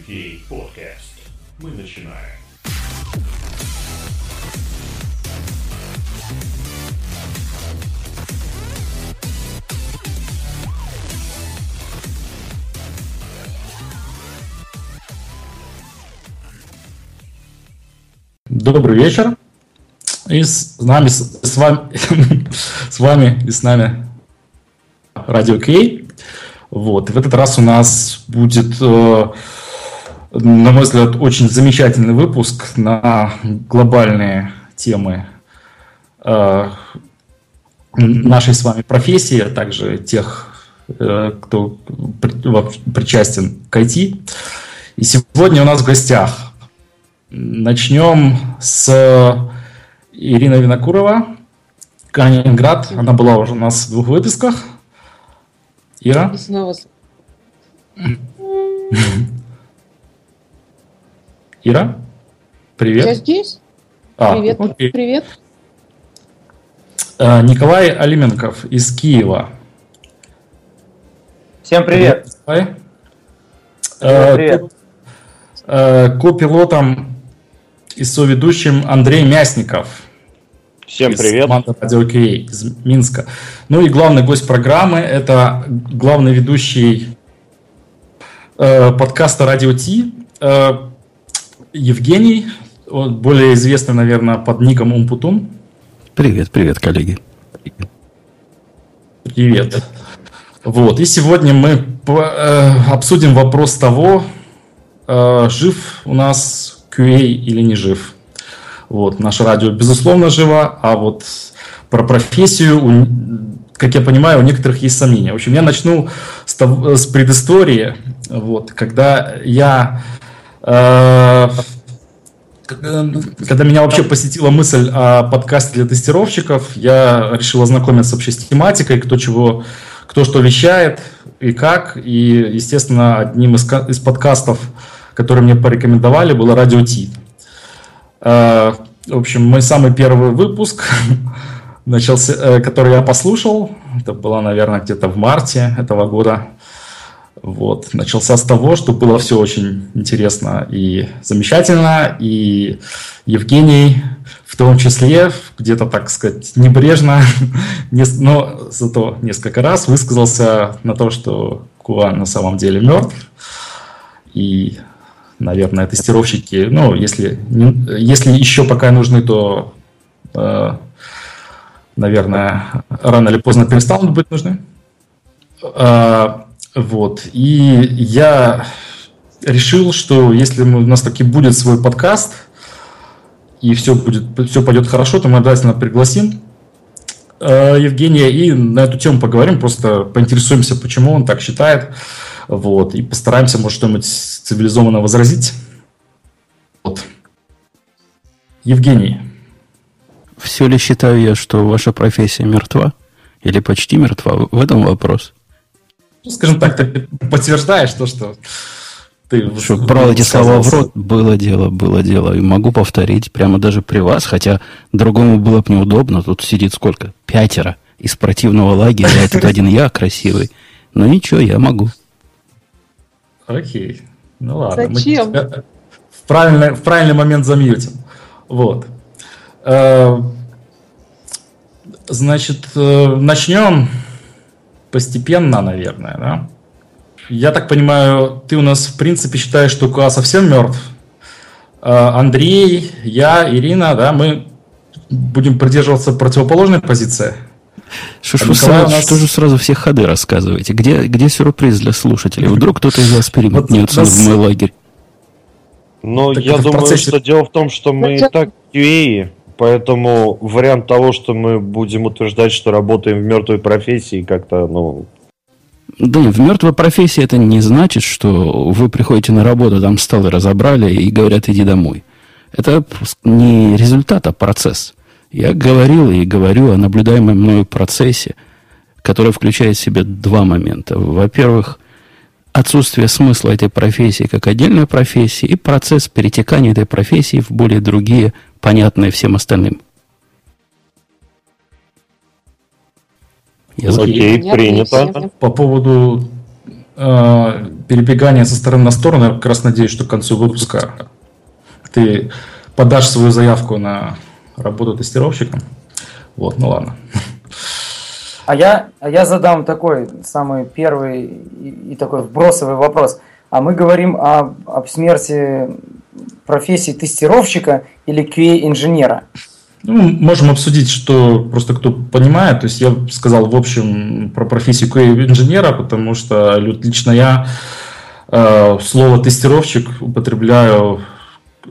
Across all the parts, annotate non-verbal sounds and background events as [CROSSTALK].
to Radio K Podcast. Мы начинаем. Добрый вечер. И с нами, с вами, [LAUGHS] с вами и с нами Радио Кей. Вот. И в этот раз у нас будет, э, на мой взгляд, очень замечательный выпуск на глобальные темы э, нашей с вами профессии, а также тех, э, кто причастен к IT. И сегодня у нас в гостях Начнем с Ирины Винокурова, Калининград. Она была уже у нас в двух выпусках. Ира? И снова. [LAUGHS] Ира? Привет. Я здесь. А, привет. Окей. Привет. А, Николай Алименков из Киева. Всем привет. Николай. Всем привет. Э, Копилотом и соведущим Андрей Мясников. Всем из привет. команды Радио Кей из Минска. Ну и главный гость программы – это главный ведущий э, подкаста Радио Ти э, Евгений, он более известный, наверное, под ником Умпутун. Привет, привет, коллеги. Привет. Вот, и сегодня мы э, обсудим вопрос того, э, жив у нас QA или не жив. Вот, наше радио, безусловно, живо, а вот про профессию, как я понимаю, у некоторых есть сомнения. В общем, я начну с, того- с предыстории. Вот, когда я э, когда меня вообще посетила мысль о подкасте для тестировщиков, я решил ознакомиться вообще с тематикой, кто чего, кто что вещает и как. И, естественно, одним из, из подкастов, который мне порекомендовали, было Радио Ти. Э, В общем, мой самый первый выпуск, [LAUGHS] начался, э, который я послушал, это было, наверное, где-то в марте этого года. Вот. Начался с того, что было все очень интересно и замечательно, и Евгений в том числе, где-то, так сказать, небрежно, [LAUGHS] но зато несколько раз высказался на то, что Куа на самом деле мертв, и, наверное, тестировщики, ну, если, если еще пока нужны, то, э, наверное, рано или поздно перестанут быть нужны. Вот. И я решил, что если у нас таки будет свой подкаст, и все, будет, все пойдет хорошо, то мы обязательно пригласим э, Евгения и на эту тему поговорим, просто поинтересуемся, почему он так считает, вот, и постараемся, может, что-нибудь цивилизованно возразить. Вот. Евгений, Все ли считаю я, что ваша профессия мертва? Или почти мертва? В этом вопрос. Ну, скажем так, ты подтверждаешь то, что ты Что брал эти слова в рот, было дело, было дело. И могу повторить прямо даже при вас, хотя другому было бы неудобно. Тут сидит сколько? Пятеро из противного лагеря, а этот один я красивый. Но ничего, я могу. Окей. Ну ладно. мы Зачем? тебя в правильный, в правильный момент замьютим. Вот. Э, Значит, э, начнем постепенно, наверное, да? Я так понимаю, ты у нас в принципе считаешь, что КУА совсем мертв. Э, Андрей, я, Ирина, да, мы будем придерживаться противоположной позиции. Ж А Николай сразу, у нас- что же сразу все ходы рассказываете? Где, где сюрприз для слушателей? Вдруг кто-то из вас переметнется в мой лагерь. Ну, Так я думаю, процессе- что дело в том, что мы и так QA, поэтому вариант того, что мы будем утверждать, что работаем в мертвой профессии, как-то, ну, Да нет, в мертвой профессии это не значит, что вы приходите на работу, там столы разобрали и говорят, иди домой. Это не результат, а процесс. Я говорил и говорю о наблюдаемом мною процессе, который включает в себя два момента. Во-первых, отсутствие смысла этой профессии как отдельной профессии и процесс перетекания этой профессии в более другие, понятные всем остальным. Я окей, Понятно, принято. всем. По поводу э, перебегание со стороны на сторону. Я как раз надеюсь, что к концу выпуска ты подашь свою заявку на работу тестировщиком. Вот, ну ладно. А я, а я задам такой самый первый и, и такой вбросовый вопрос. А мы говорим о, об смерти профессии тестировщика или QA-инженера? Ну, можем обсудить, что просто кто понимает. То есть я сказал в общем про профессию QA-инженера, потому что лично я э, слово тестировщик употребляю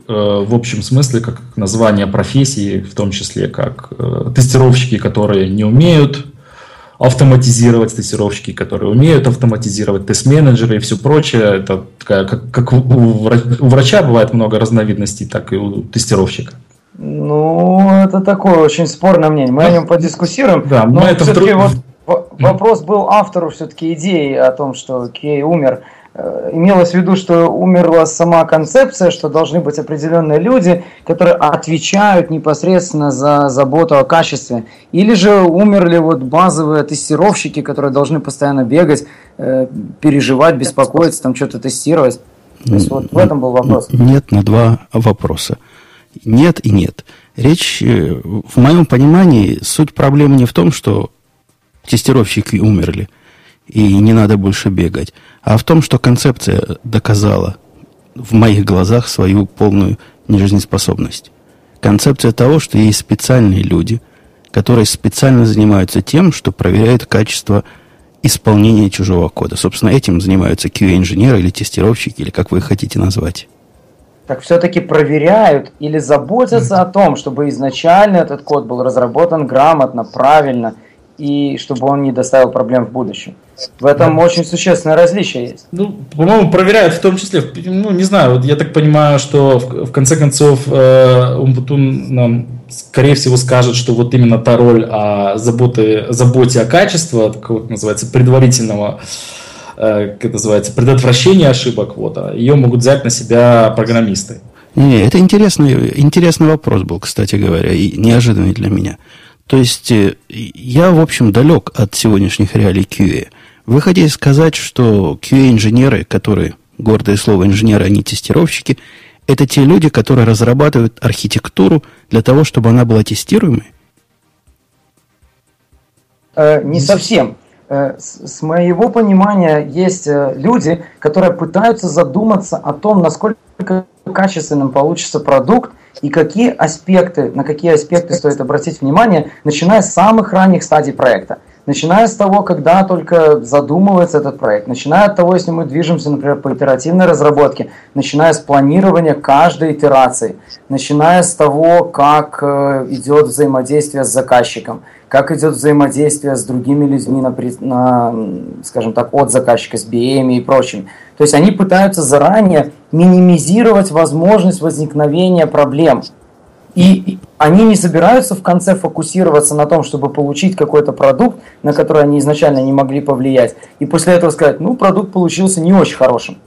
э, в общем смысле как название профессии, в том числе как э, тестировщики, которые не умеют автоматизировать тестировщики, которые умеют автоматизировать тест-менеджеры и все прочее. Это такая, как, как у врача бывает много разновидностей, так и у тестировщика. Ну, это такое очень спорное мнение. Мы о нем подискуссируем. Да, но, но это все-таки вдруг... вот вопрос был автору все-таки идеи о том, что Кей умер. Э, имелось в виду, что умерла сама концепция, что должны быть определенные люди, которые отвечают непосредственно за заботу о качестве. Или же умерли вот базовые тестировщики, которые должны постоянно бегать, э, переживать, беспокоиться, там что-то тестировать. То есть вот в этом был вопрос. Нет, на два вопроса. Нет и нет. Речь, э, в моем понимании, суть проблемы не в том, что тестировщики умерли – и не надо больше бегать, а в том, что концепция доказала в моих глазах свою полную нежизнеспособность. Концепция того, что есть специальные люди, которые специально занимаются тем, что проверяют качество исполнения чужого кода. Собственно, этим занимаются QA-инженеры или тестировщики, или как вы их хотите назвать. Так все-таки проверяют или заботятся о том, чтобы изначально этот код был разработан грамотно, правильно – и чтобы он не доставил проблем в будущем. В этом да. очень существенное различие есть. Ну, по-моему, проверяют в том числе, ну, не знаю, вот я так понимаю, что в, в конце концов э, Умбутун нам, скорее всего, скажет, что вот именно та роль о заботе, заботе о качестве, как называется, предварительного э, как это называется, предотвращения ошибок, вот, а ее могут взять на себя программисты. Не, это интересный, интересный вопрос был, кстати говоря, и неожиданный для меня. То есть э, я, в общем, далек от сегодняшних реалий QA. Вы хотите сказать, что QA-инженеры, которые, гордое слово инженеры, они тестировщики, это те люди, которые разрабатывают архитектуру для того, чтобы она была тестируемой? Э, не совсем. Э, с моего понимания есть люди, которые пытаются задуматься о том, насколько качественным получится продукт, и какие аспекты, на какие аспекты стоит обратить внимание, начиная с самых ранних стадий проекта. Начиная с того, когда только задумывается этот проект, начиная от того, если мы движемся, например, по итеративной разработке, начиная с планирования каждой итерации, начиная с того, как э, идет взаимодействие с заказчиком, как идет взаимодействие с другими людьми, на, на, скажем так, от заказчика, с BM и прочим. То есть они пытаются заранее минимизировать возможность возникновения проблем. И они не собираются в конце фокусироваться на том, чтобы получить какой-то продукт, на который они изначально не могли повлиять. И после этого сказать, ну, продукт получился не очень хорошим.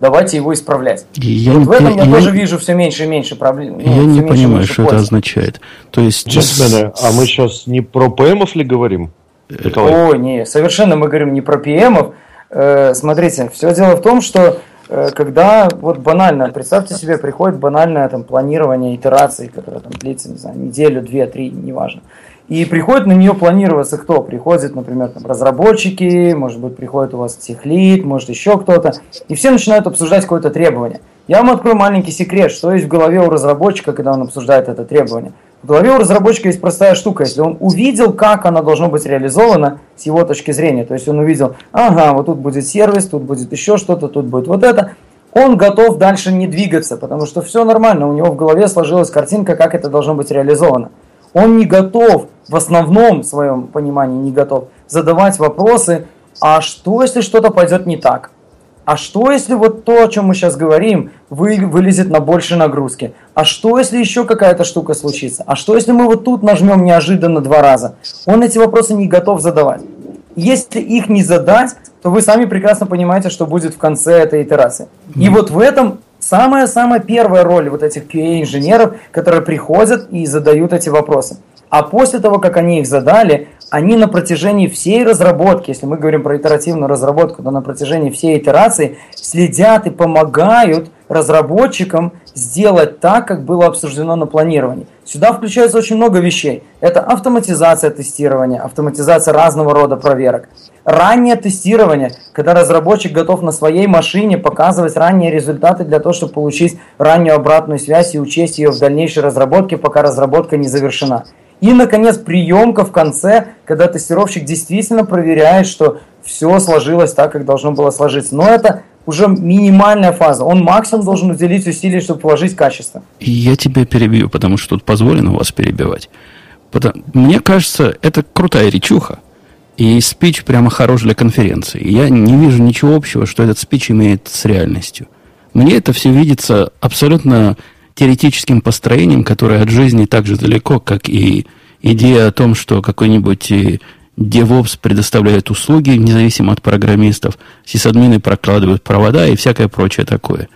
Давайте его исправлять. Я, вот в этом я, я тоже вижу все меньше и меньше проблем. Ну, я не понимаю, что пользы. это означает. То есть... Джентльмены, а мы сейчас не про ПМов ли говорим? Николай? О, не, совершенно мы говорим не про ПМов. Э, смотрите, все дело в том, что Э, когда вот банально, представьте себе, приходит банальное там планирование итераций, которое там длится, не знаю, неделю, две, три, неважно. И приходит на нее планироваться кто? Приходит, например, там, разработчики, может быть, приходит у вас техлит, может еще кто-то. И все начинают обсуждать какое-то требование. Я вам открою маленький секрет, что есть в голове у разработчика, когда он обсуждает это требование. В голове у разработчика есть простая штука. Если он увидел, как оно должно быть реализовано с его точки зрения, то есть он увидел, ага, вот тут будет сервис, тут будет еще что-то, тут будет вот это, он готов дальше не двигаться, потому что все нормально, у него в голове сложилась картинка, как это должно быть реализовано. Он не готов, в основном своем понимании не готов, задавать вопросы, а что, если что-то пойдет не так? А что, если вот то, о чем мы сейчас говорим, вы, вылезет на больше нагрузки? А что, если еще какая-то штука случится? А что, если мы вот тут нажмем неожиданно два раза? Он эти вопросы не готов задавать. Если их не задать, то вы сами прекрасно понимаете, что будет в конце этой итерации. И вот в этом самая-самая первая роль вот этих QA-инженеров, которые приходят и задают эти вопросы. А после того, как они их задали, они на протяжении всей разработки, если мы говорим про итеративную разработку, то на протяжении всей итерации следят и помогают разработчикам сделать так, как было обсуждено на планировании. Сюда включается очень много вещей. Это автоматизация тестирования, автоматизация разного рода проверок. Раннее тестирование, когда разработчик готов на своей машине показывать ранние результаты для того, чтобы получить раннюю обратную связь и учесть ее в дальнейшей разработке, пока разработка не завершена. И, наконец, приемка в конце, когда тестировщик действительно проверяет, что все сложилось так, как должно было сложиться. Но это уже минимальная фаза. Он максимум должен уделить усилий, чтобы положить качество. Я тебя перебью, потому что тут позволено вас перебивать. Потому, мне кажется, это крутая речуха. И спич прямо хорош для конференции. Я не вижу ничего общего, что этот спич имеет с реальностью. Мне это все видится абсолютно теоретическим построением, которое от жизни так же далеко, как и идея о том, что какой-нибудь э, DevOps предоставляет услуги, независимо от программистов, сисадмины прокладывают провода и всякое прочее такое.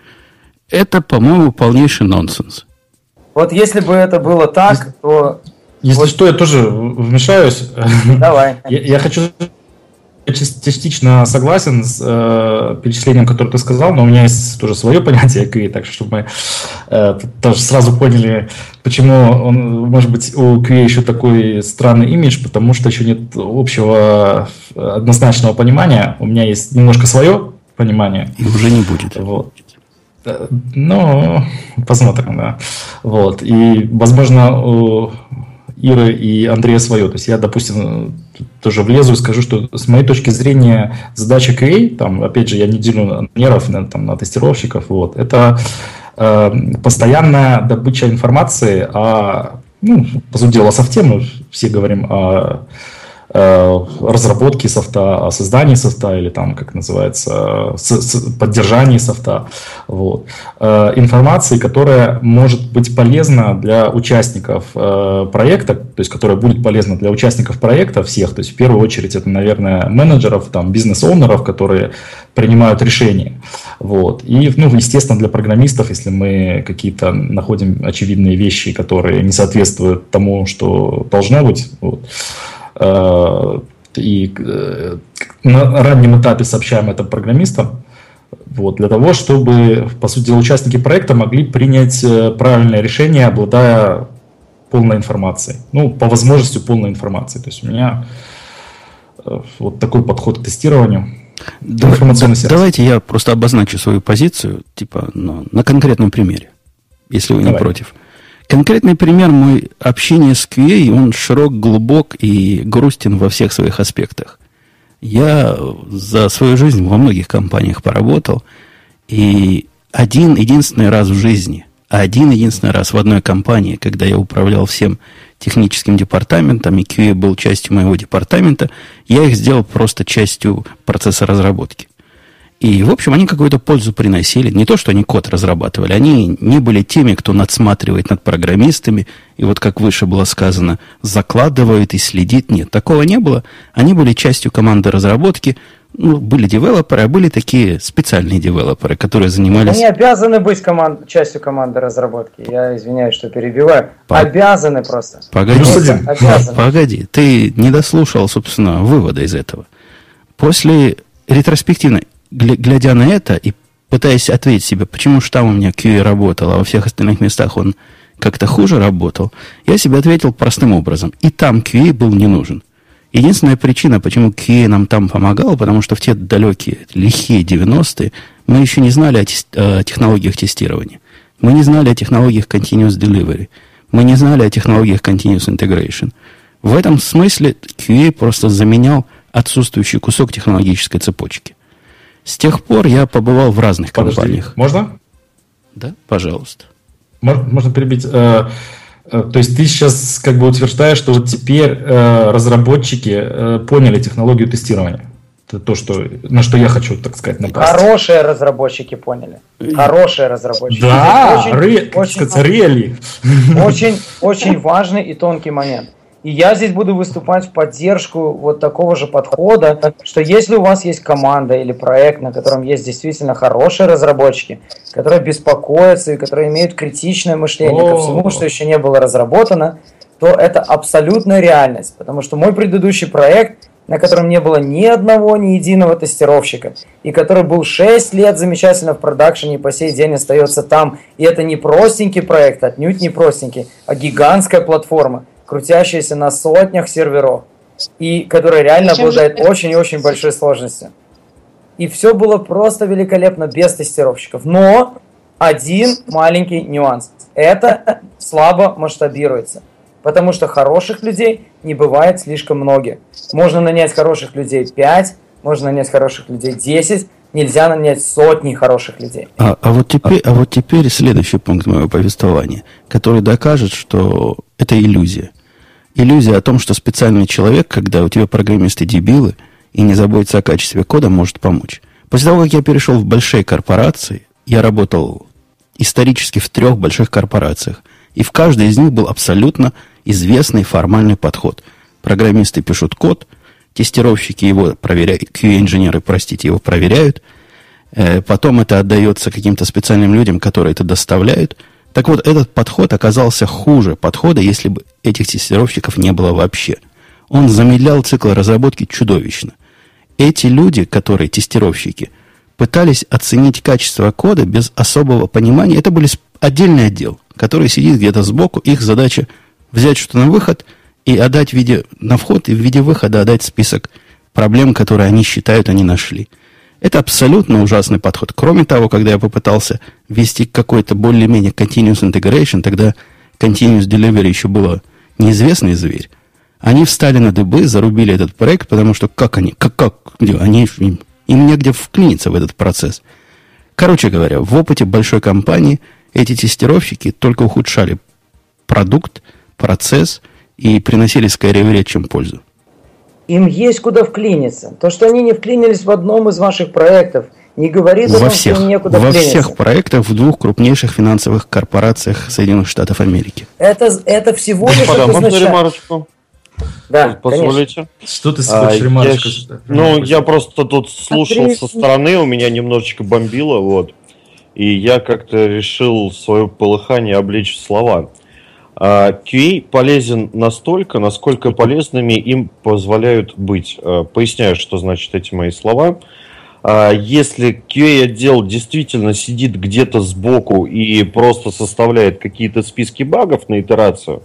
Это, по-моему, полнейший нонсенс. Вот если бы это было так, то... Если вот... что, я тоже вмешаюсь. Давай. [LAUGHS] Я, я хочу частично согласен с э, перечислением, которое ты сказал, но у меня есть тоже свое [LAUGHS] понятие QA, так что мы э, тоже сразу поняли, почему он, может быть, у QA еще такой странный имидж, потому что еще нет общего однозначного понимания. У меня есть немножко свое понимание. И уже не будет. Вот. Э, ну, посмотрим, да. Вот. И, возможно, у Иры и Андрея свое. То есть я, допустим, тоже влезу и скажу, что с моей точки зрения задача QA, там, опять же, я не делю инженеров, на, там, на тестировщиков, вот, это э, постоянная добыча информации о, ну, по сути дела, софте, мы все говорим о разработки софта, о создании софта или там, как называется, поддержании софта. Вот. Э, информации, которая может быть полезна для участников э, проекта, то есть которая будет полезна для участников проекта всех, то есть в первую очередь это, наверное, менеджеров, там, бизнес-оунеров, которые принимают решения. Вот. И, ну, естественно, для программистов, если мы какие-то находим очевидные вещи, которые не соответствуют тому, что должно быть, вот, Э, и э, на раннем этапе сообщаем это программистам, вот, для того, чтобы, по сути дела, участники проекта могли принять э, правильное решение, обладая полной информацией. Ну, по возможности полной информации. То есть у меня вот такой подход к тестированию. Да, давайте я просто обозначу свою позицию, типа, на, на конкретном примере, если вы Давай. не против. Конкретный пример мой общения с QA, он широк, глубок и грустен во всех своих аспектах. Я за свою жизнь во многих компаниях поработал, и один единственный раз в жизни, один единственный раз в одной компании, когда я управлял всем техническим департаментом, и QA был частью моего департамента, я их сделал просто частью процесса разработки. И, в общем, они какую-то пользу приносили. Не то, что они код разрабатывали. Они не были теми, кто надсматривает над программистами. И вот, как выше было сказано, закладывают и следит. Нет, такого не было. Они были частью команды разработки. Ну, были девелоперы, а были такие специальные девелоперы, которые занимались... Они обязаны быть команд... частью команды разработки. Я извиняюсь, что перебиваю. По... Обязаны просто. Погоди, обязаны. погоди. Ты не дослушал, собственно, вывода из этого. После ретроспективной глядя на это и пытаясь ответить себе, почему же там у меня QA работал, а во всех остальных местах он как-то хуже работал, я себе ответил простым образом. И там QA был не нужен. Единственная причина, почему QA нам там помогал, потому что в те далекие, лихие 90-е мы еще не знали о, тест, о технологиях тестирования. Мы не знали о технологиях Continuous Delivery. Мы не знали о технологиях Continuous Integration. В этом смысле QA просто заменял отсутствующий кусок технологической цепочки. С тех пор я побывал в разных Подожди, компаниях. Можно? Да, пожалуйста. Можно перебить? Э, э, то есть ты сейчас как бы утверждаешь, что вот теперь э, разработчики поняли технологию тестирования. Это то, что, на что я хочу, так сказать, напасть. Хорошие разработчики поняли. Хорошие разработчики. Да, очень, ре, очень, сказать, Очень, очень важный и тонкий момент. И я здесь буду выступать в поддержку вот такого же подхода, что если у вас есть команда или проект, на котором есть действительно хорошие разработчики, которые беспокоятся и которые имеют критичное мышление ко всему, что еще не было разработано, то это абсолютная реальность. Потому что мой предыдущий проект, на котором не было ни одного, ни единого тестировщика, и который был 6 лет замечательно в продакшене и по сей день остается там. И это не простенький проект, отнюдь не простенький, а гигантская платформа, крутящаяся на сотнях серверов, и которая реально обладает очень и очень большой сложностью. И все было просто великолепно без тестировщиков. Но один маленький нюанс. Это слабо масштабируется. Потому что хороших людей не бывает слишком много. Можно нанять хороших людей 5, можно нанять хороших людей 10, нельзя нанять сотни хороших людей. А, а, вот теперь, а вот теперь следующий пункт моего повествования, который докажет, что это иллюзия. Иллюзия о том, что специальный человек, когда у тебя программисты дебилы и не заботится о качестве кода, может помочь. После того, как я перешел в большие корпорации, я работал исторически в трех больших корпорациях, и в каждой из них был абсолютно известный формальный подход. Программисты пишут код, тестировщики его проверяют, QA-инженеры, простите, его проверяют, э, потом это отдается каким-то специальным людям, которые это доставляют. Так вот, этот подход оказался хуже подхода, если бы этих тестировщиков не было вообще. Он замедлял цикл разработки чудовищно. Эти люди, которые тестировщики, пытались оценить качество кода без особого понимания. Это были отдельный отдел, который сидит где-то сбоку. Их задача взять что-то на выход и отдать в виде, на вход и в виде выхода отдать список проблем, которые они считают, они нашли. Это абсолютно ужасный подход. Кроме того, когда я попытался ввести какой-то более-менее continuous integration, тогда continuous delivery еще было неизвестный зверь, они встали на дыбы, зарубили этот проект, потому что как они, как, как, где, они, им, им негде вклиниться в этот процесс. Короче говоря, в опыте большой компании эти тестировщики только ухудшали продукт, процесс и приносили скорее вред, чем пользу. Им есть куда вклиниться. То, что они не вклинились в одном из ваших проектов, не говорит во о том, всех, что им некуда Во вклиниться. всех проектах в двух крупнейших финансовых корпорациях Соединенных Штатов Америки. Это, это всего лишь Господа, можно обозначает- ремарочку? Да, конечно. Позволите? Что ты А, хочешь я ремарочку? щ- ну, я просто тут слушал Андрей, со стороны, у меня немножечко бомбило, вот. И я как-то решил свое полыхание облечь в слова. А, QA полезен настолько, насколько полезными им позволяют быть. А, Поясняю, что значит эти мои слова. А, Если QA-отдел действительно сидит где-то сбоку и просто составляет какие-то списки багов на итерацию,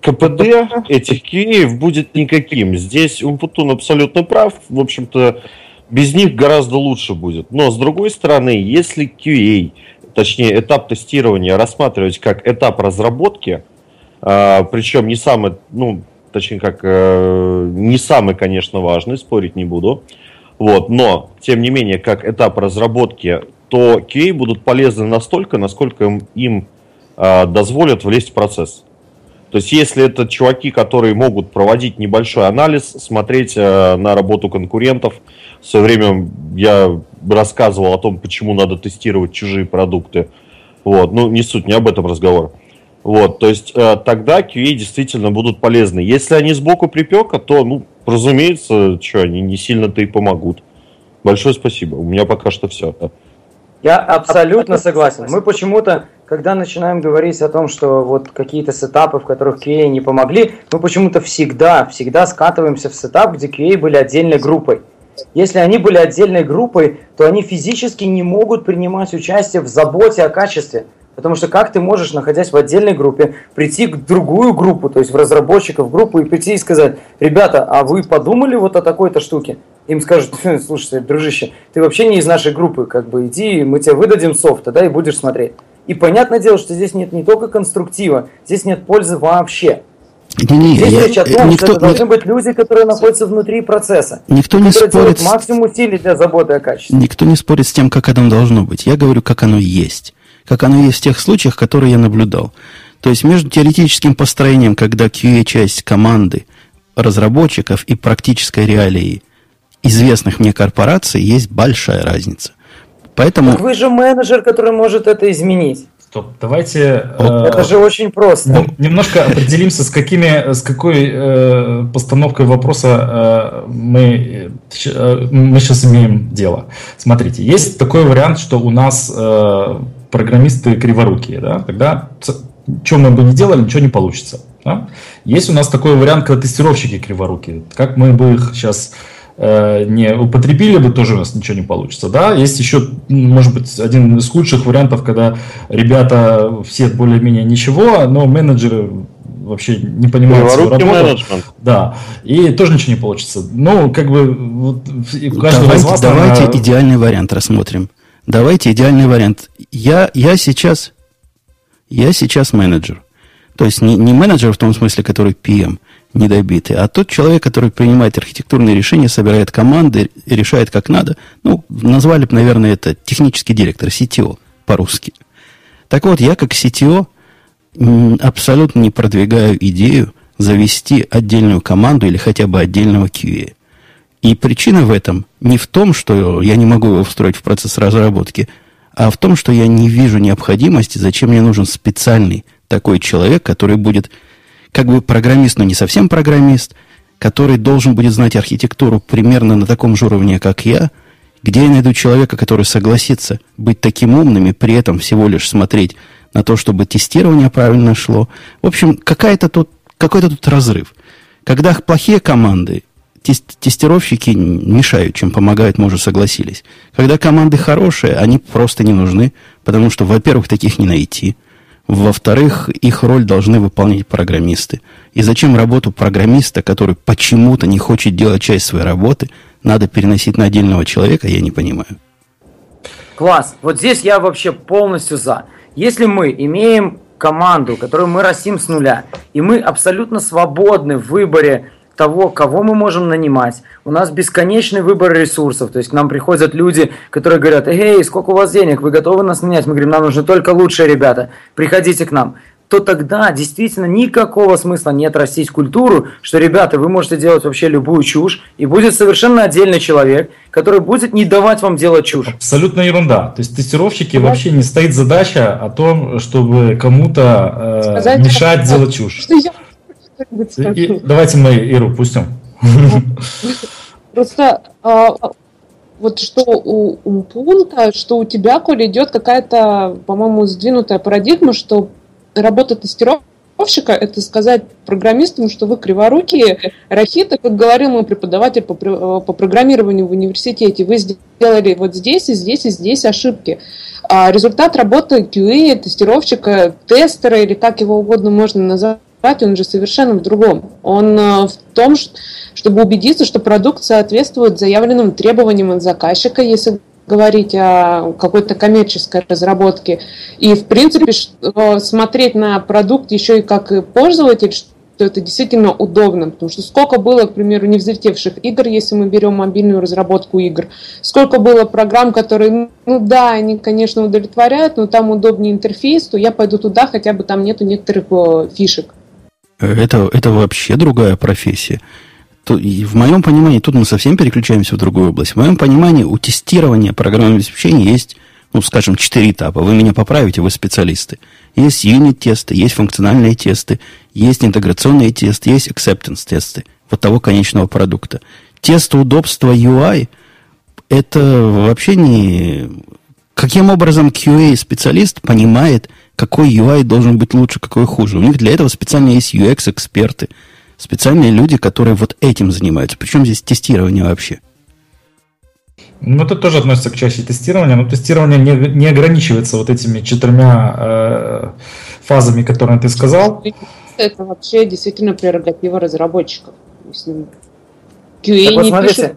КПД этих QA будет никаким. Здесь Умпутун абсолютно прав. В общем-то, без них гораздо лучше будет. Но, с другой стороны, если QA, точнее, этап тестирования рассматривать как этап разработки, а, причем не самый, ну, точнее, как э, не самый, конечно, важный, спорить не буду, вот, но, тем не менее, как этап разработки, то QA будут полезны настолько, насколько им, им а, дозволят влезть в процесс. То есть, если это чуваки, которые могут проводить небольшой анализ, смотреть э, на работу конкурентов, в свое время я рассказывал о том, почему надо тестировать чужие продукты. Вот, ну, не суть, не об этом разговор. Вот, то есть, э, тогда QA действительно будут полезны. Если они сбоку припека, то, ну, разумеется, что, они не сильно-то и помогут. Большое спасибо. У меня пока что все. Я абсолютно согласен. Мы почему-то, когда начинаем говорить о том, что вот какие-то сетапы, в которых QA не помогли, мы почему-то всегда, всегда скатываемся в сетап, где QA были отдельной группой. Если они были отдельной группой, то они физически не могут принимать участие в заботе о качестве. Потому что как ты можешь, находясь в отдельной группе, прийти к другую группу, то есть в разработчиков группу, и прийти и сказать, ребята, а вы подумали вот о такой-то штуке? Им скажут, «Хм, слушай, дружище, ты вообще не из нашей группы, как бы иди, мы тебе выдадим софт, да, и будешь смотреть. И понятное дело, что здесь нет не только конструктива, здесь нет пользы вообще. Не-не, Здесь я- речь о том, э, что никто, это должны быть люди, которые находятся внутри процесса. никто не спорит максимум усилий для заботы о качестве. Никто не спорит с тем, как оно должно быть. Я говорю, как оно есть. Как оно есть в тех случаях, которые я наблюдал. То есть между теоретическим построением, когда QA-часть команды разработчиков и практической реалией известных мне корпораций есть большая разница. Поэтому Так вы же менеджер, который может это изменить. Стоп, давайте... Э, Это же очень просто. Немножко определимся, с какими, с какой э, постановкой вопроса э, мы, э, мы сейчас имеем дело. Смотрите, есть такой вариант, что у нас э, программисты криворукие, да, тогда что мы бы ни делали, ничего не получится. Да? Есть у нас такой вариант, когда тестировщики криворукие. Как мы бы их сейчас не употребили бы, тоже у нас ничего не получится. Да, есть еще, может быть, один из худших вариантов, когда ребята все более-менее ничего, но менеджеры вообще не понимают свою работу. Менеджмент. Да, и тоже ничего не получится. Ну, как бы, вот, давайте, из вас, давайте наверное... идеальный вариант рассмотрим. Давайте идеальный вариант. Я, я сейчас, я сейчас менеджер. То есть не, не менеджер в том смысле, который PM, недобитый, а тот человек, который принимает архитектурные решения, собирает команды, решает как надо. Ну, назвали бы, наверное, это технический директор, CTO по-русски. Так вот, я как CTO абсолютно не продвигаю идею завести отдельную команду или хотя бы отдельного QA. И причина в этом не в том, что я не могу его встроить в процесс разработки, а в том, что я не вижу необходимости, зачем мне нужен специальный такой человек, который будет как бы программист, но не совсем программист, который должен будет знать архитектуру примерно на таком же уровне, как я, где я найду человека, который согласится быть таким умным и при этом всего лишь смотреть на то, чтобы тестирование правильно шло. В общем, какая-то тут, какой-то тут разрыв. Когда плохие команды, тестировщики мешают, чем помогают, мы уже согласились. Когда команды хорошие, они просто не нужны, потому что, во-первых, таких не найти – во-вторых, их роль должны выполнять программисты. И зачем работу программиста, который почему-то не хочет делать часть своей работы, надо переносить на отдельного человека, я не понимаю. Класс. Вот здесь я вообще полностью за. Если мы имеем команду, которую мы растим с нуля, и мы абсолютно свободны в выборе того, кого мы можем нанимать. У нас бесконечный выбор ресурсов. То есть к нам приходят люди, которые говорят, эй, сколько у вас денег, вы готовы нас нанять? Мы говорим, нам нужны только лучшие ребята, приходите к нам то тогда действительно никакого смысла нет растить культуру, что, ребята, вы можете делать вообще любую чушь, и будет совершенно отдельный человек, который будет не давать вам делать чушь. Абсолютно ерунда. То есть тестировщики да. вообще не стоит задача о том, чтобы кому-то э, мешать делать чушь. Что я и, давайте мы Иру пустим. Просто а, вот что у Умпунта, что у тебя, Коля, идет какая-то, по-моему, сдвинутая парадигма, что работа тестировщика – это сказать программистам, что вы криворукие, рахиты, как говорил мой преподаватель по, по программированию в университете, вы сделали вот здесь и здесь и здесь ошибки. А результат работы QA, тестировщика, тестера или как его угодно можно назвать, он же совершенно в другом. Он э, в том, чтобы убедиться, что продукт соответствует заявленным требованиям от заказчика, если говорить о какой-то коммерческой разработке. И, в принципе, э, смотреть на продукт еще и как пользователь, что это действительно удобно, потому что сколько было, к примеру, не взлетевших игр, если мы берем мобильную разработку игр, сколько было программ, которые, ну да, они, конечно, удовлетворяют, но там удобнее интерфейс, то я пойду туда, хотя бы там нету некоторых э, фишек. Это, это вообще другая профессия. То, в моем понимании, тут мы совсем переключаемся в другую область. В моем понимании, у тестирования программного обеспечения есть, ну, скажем, четыре этапа. Вы меня поправите, вы специалисты. Есть юнит-тесты, есть функциональные тесты, есть интеграционные тесты, есть acceptance-тесты вот того конечного продукта. Тест удобства UI – это вообще не... Каким образом QA-специалист понимает – какой UI должен быть лучше, какой хуже. У них для этого специально есть UX-эксперты, специальные люди, которые вот этим занимаются. Причем здесь тестирование вообще? Ну, это тоже относится к части тестирования, но тестирование не, не ограничивается вот этими четырьмя э, фазами, которые ты сказал. Это вообще действительно прерогатива разработчиков. QA так, не смотрите, пишет.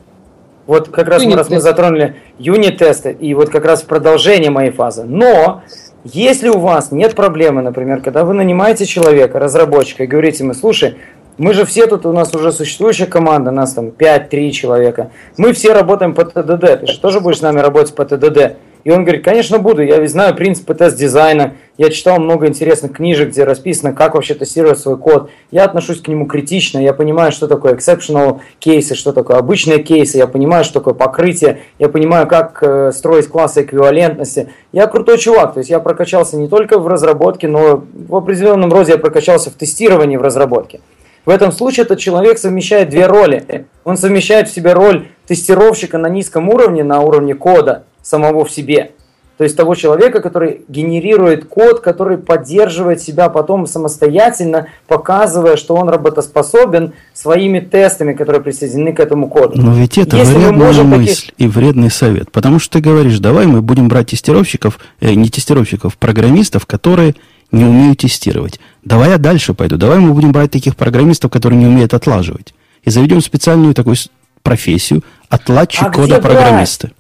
Вот как раз мы, раз мы затронули юнит-тесты, и вот как раз продолжение моей фазы. Но если у вас нет проблемы, например, когда вы нанимаете человека, разработчика, и говорите ему, слушай, мы же все тут, у нас уже существующая команда, нас там 5-3 человека, мы все работаем по ТДД, ты же тоже будешь с нами работать по ТДД. И он говорит, конечно, буду. Я ведь знаю принципы тест-дизайна. Я читал много интересных книжек, где расписано, как вообще тестировать свой код. Я отношусь к нему критично. Я понимаю, что такое exceptional кейсы, что такое обычные кейсы. Я понимаю, что такое покрытие. Я понимаю, как э, строить классы эквивалентности. Я крутой чувак. То есть я прокачался не только в разработке, но в определенном роде я прокачался в тестировании в разработке. В этом случае этот человек совмещает две роли. Он совмещает в себе роль тестировщика на низком уровне, на уровне кода – самого в себе. То есть того человека, который генерирует код, который поддерживает себя потом самостоятельно, показывая, что он работоспособен своими тестами, которые присоединены к этому коду. Но ведь это Если вредная мысль таки... и вредный совет. Потому что ты говоришь, давай мы будем брать тестировщиков, э, не тестировщиков, программистов, которые не умеют тестировать. Давай я дальше пойду. Давай мы будем брать таких программистов, которые не умеют отлаживать. И заведем специальную такую профессию отладчик а кода программиста.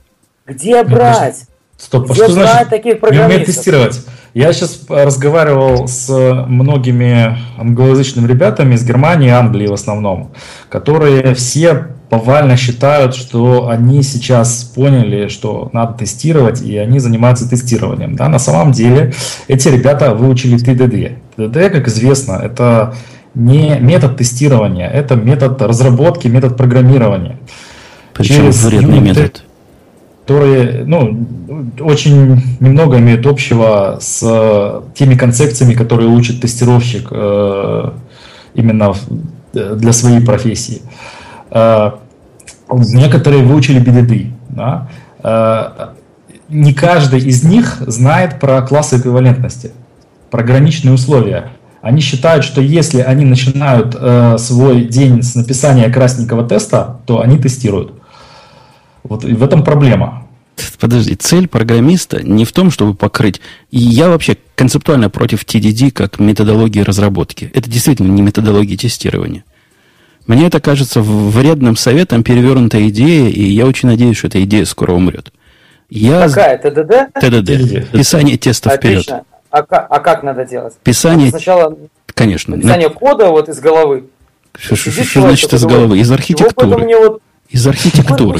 Где брать? Стоп, а Где что значит таких не умеет тестировать? Я сейчас разговаривал с многими англоязычными ребятами из Германии и Англии в основном, которые все повально считают, что они сейчас поняли, что надо тестировать, и они занимаются тестированием. Да? На самом деле эти ребята выучили TDD. TDD, как известно, это не метод тестирования, это метод разработки, метод программирования. Причем Через вредный метод которые ну, очень немного имеют общего с теми концепциями, которые учит тестировщик э, именно для своей профессии. Э, некоторые выучили BDD. Да? Э, не каждый из них знает про классы эквивалентности, про граничные условия. Они считают, что если они начинают э, свой день с написания красненького теста, то они тестируют. Вот и в этом проблема. Подожди, цель программиста не в том, чтобы покрыть. И я вообще концептуально против TDD как методологии разработки. Это действительно не методология тестирования. Мне это кажется вредным советом перевернутая идея, и я очень надеюсь, что эта идея скоро умрет. Я... Какая? ТДД? ТДД. Писание теста Отлично. вперед. А, как, а как надо делать? Писание... Сначала Конечно. Писание на... кода вот из головы. Что, что, что значит из головы? Из архитектуры. Мне вот... Из архитектуры.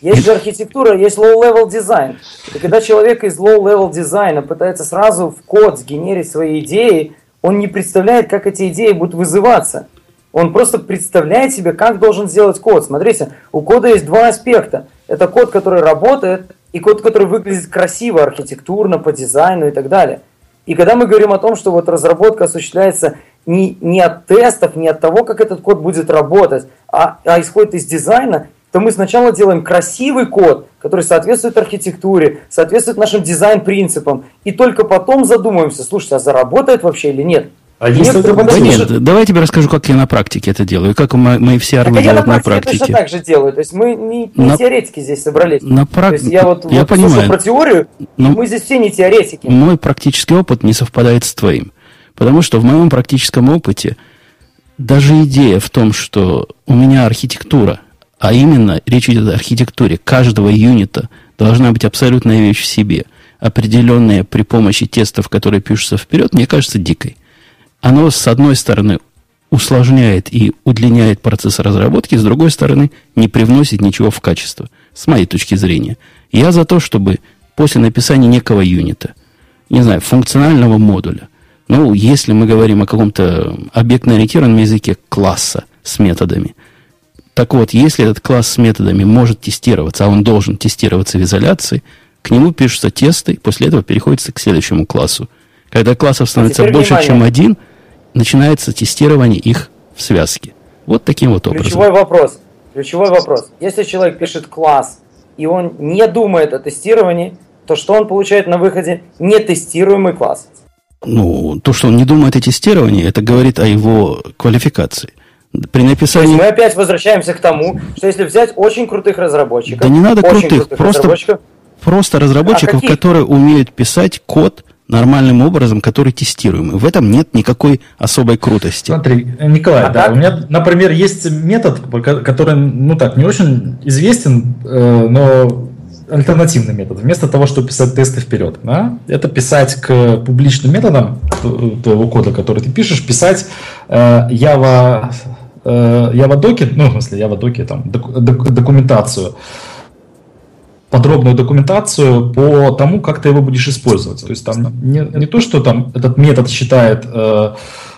Есть же архитектура, есть low-level дизайн. И когда человек из low-level дизайна пытается сразу в код сгенерить свои идеи, он не представляет, как эти идеи будут вызываться. Он просто представляет себе, как должен сделать код. Смотрите, у кода есть два аспекта. Это код, который работает, и код, который выглядит красиво, архитектурно, по дизайну и так далее. И когда мы говорим о том, что вот разработка осуществляется не, не от тестов, не от того, как этот код будет работать, а, а исходит из дизайна, то мы сначала делаем красивый код, который соответствует архитектуре, соответствует нашим дизайн-принципам, и только потом задумываемся, слушайте, а заработает вообще или нет? А если это да нет, давай я тебе расскажу, как я на практике это делаю, как мы, мы все орлы делают на практике. Я точно так же делаю, то есть мы не, не на, теоретики здесь собрались. На прак... То есть я вот, я вот понимаю. про теорию, но мы здесь все не теоретики. Мой практический опыт не совпадает с твоим, потому что в моем практическом опыте даже идея в том, что у меня архитектура – а именно, речь идет о архитектуре каждого юнита, должна быть абсолютная вещь в себе, определенная при помощи тестов, которые пишутся вперед, мне кажется дикой. Оно, с одной стороны, усложняет и удлиняет процесс разработки, с другой стороны, не привносит ничего в качество, с моей точки зрения. Я за то, чтобы после написания некого юнита, не знаю, функционального модуля, ну, если мы говорим о каком-то объектно-ориентированном языке класса с методами – так вот, если этот класс с методами может тестироваться, а он должен тестироваться в изоляции, к нему пишутся тесты, после этого переходится к следующему классу. Когда классов становится а больше, внимание. чем один, начинается тестирование их в связке. Вот таким вот образом. Ключевой вопрос. Ключевой вопрос. Если человек пишет класс, и он не думает о тестировании, то что он получает на выходе? Нетестируемый класс. Ну, то, что он не думает о тестировании, это говорит о его квалификации. При написании... мы опять возвращаемся к тому, что если взять очень крутых разработчиков... Да не надо крутых, крутых просто, разработчиков, просто разработчиков, а которые умеют писать код нормальным образом, который тестируемый. В этом нет никакой особой крутости. Смотри, Николай, а да, так? у меня, например, есть метод, который, ну так, не очень известен, э, но альтернативный метод. Вместо того, чтобы писать тесты вперед, да, это писать к публичным методам твоего кода, который ты пишешь, писать э, Java, э, Java доки, ну, в смысле, Java доки, там, док, док, документацию. подробную документацию по тому, как ты его будешь использовать. То есть там не, не то, что там этот метод считает э,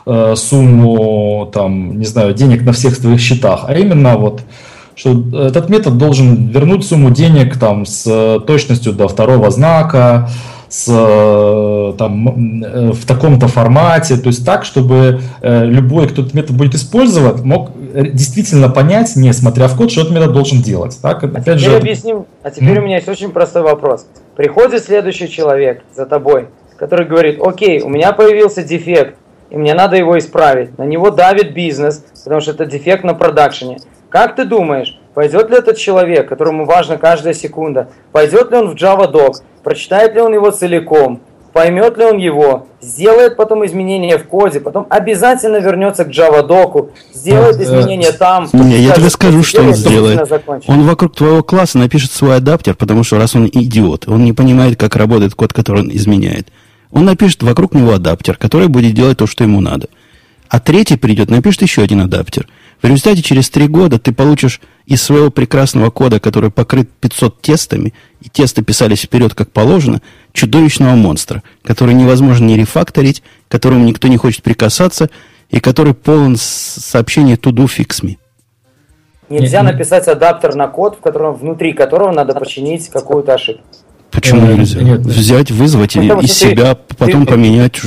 э, сумму там, не знаю, денег на всех твоих счетах, а именно вот что этот метод должен вернуть сумму денег там с точностью до второго знака, с, э, там, э, в таком-то формате, то есть так, чтобы э, любой, кто этот метод будет использовать, мог действительно понять, не смотря в код, что этот метод должен делать. Так? Опять а теперь же... объясним. А теперь mm. у меня есть очень простой вопрос. Приходит следующий человек за тобой, который говорит, окей, у меня появился дефект, и мне надо его исправить. На него давит бизнес, потому что это дефект на продакшене. Как ты думаешь, пойдет ли этот человек, которому важна каждая секунда, пойдет ли он в Java Doc, прочитает ли он его целиком, поймет ли он его, сделает потом изменения в коде, потом обязательно вернется к Java доку, сделает э, изменения там. Не, я тебе скажу, что он сделает. Он вокруг твоего класса напишет свой адаптер, потому что раз он идиот, он не понимает, как работает код, который он изменяет. Он напишет вокруг него адаптер, который будет делать то, что ему надо. А третий придет, напишет еще один адаптер. В результате через три года ты получишь из своего прекрасного кода, который покрыт 500 тестами, и тесты писались вперед как положено, чудовищного монстра, который невозможно не рефакторить, к которому никто не хочет прикасаться, и который полон сообщений to do fix me. Нельзя написать адаптер на код, в котором, внутри которого надо починить какую-то ошибку. Почему э, нельзя? Нет, Взять, вызвать ну, из себя, ты, потом ты, поменять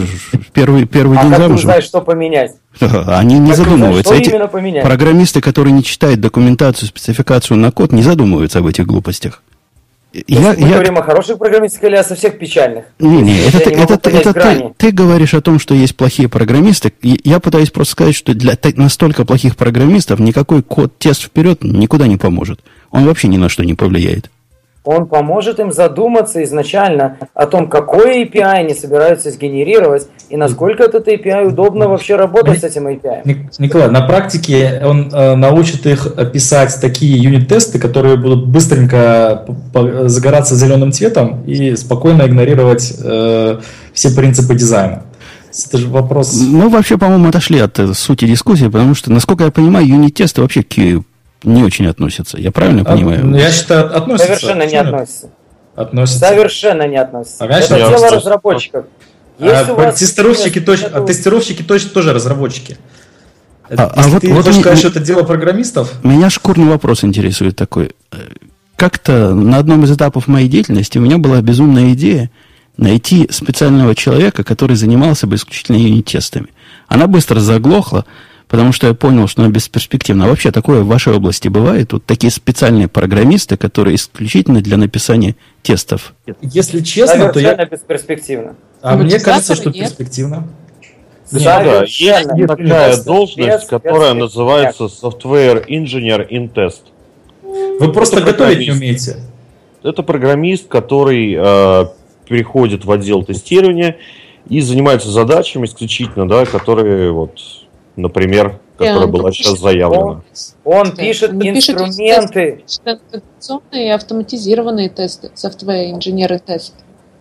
первый, первый а день как замужем. ты знаешь, что поменять? [LAUGHS] Они не как задумываются. Знаешь, Эти программисты, которые не читают документацию, спецификацию на код, не задумываются об этих глупостях. Я, мы я... говорим о хороших программистах или о совсем печальных? Не, не, это, ты, это, это, это ты, ты говоришь о том, что есть плохие программисты. Я пытаюсь просто сказать, что для настолько плохих программистов никакой код тест вперед никуда не поможет. Он вообще ни на что не повлияет он поможет им задуматься изначально о том, какой API они собираются сгенерировать и насколько этот API удобно вообще работать с этим API. Николай, на практике он э, научит их писать такие юнит-тесты, которые будут быстренько загораться зеленым цветом и спокойно игнорировать э, все принципы дизайна. Это же вопрос... Мы вообще, по-моему, отошли от э, сути дискуссии, потому что, насколько я понимаю, юнит-тесты вообще к не очень относятся. Я правильно а, понимаю? Я считаю, относятся. Совершенно не относятся. Относятся. Совершенно не относятся. А, Это дело относится. разработчиков. а, вас тестировщики, точно, а тестировщики точно тоже разработчики. А, а вот, ты вот хочешь сказать, что это дело программистов? Меня шкурный вопрос интересует такой. Как-то на одном из этапов моей деятельности у меня была безумная идея найти специального человека, который занимался бы исключительно юнит-тестами. Она быстро заглохла, потому что я понял, что она бесперспективна. А вообще такое в вашей области бывает? Вот такие специальные программисты, которые исключительно для написания тестов. Если честно, то я... бесперспективно. А ну, мне кажется, что нет. перспективно. Да, да, есть такая должность, которая называется Software Engineer in Test. Вы просто готовить не умеете. Это программист, который э, переходит в отдел тестирования и занимается задачами исключительно, да, которые вот например, которая была сейчас заявлена. Он, он пишет он инструменты. Интеграционные и автоматизированные тесты, софтвер инженеры тест.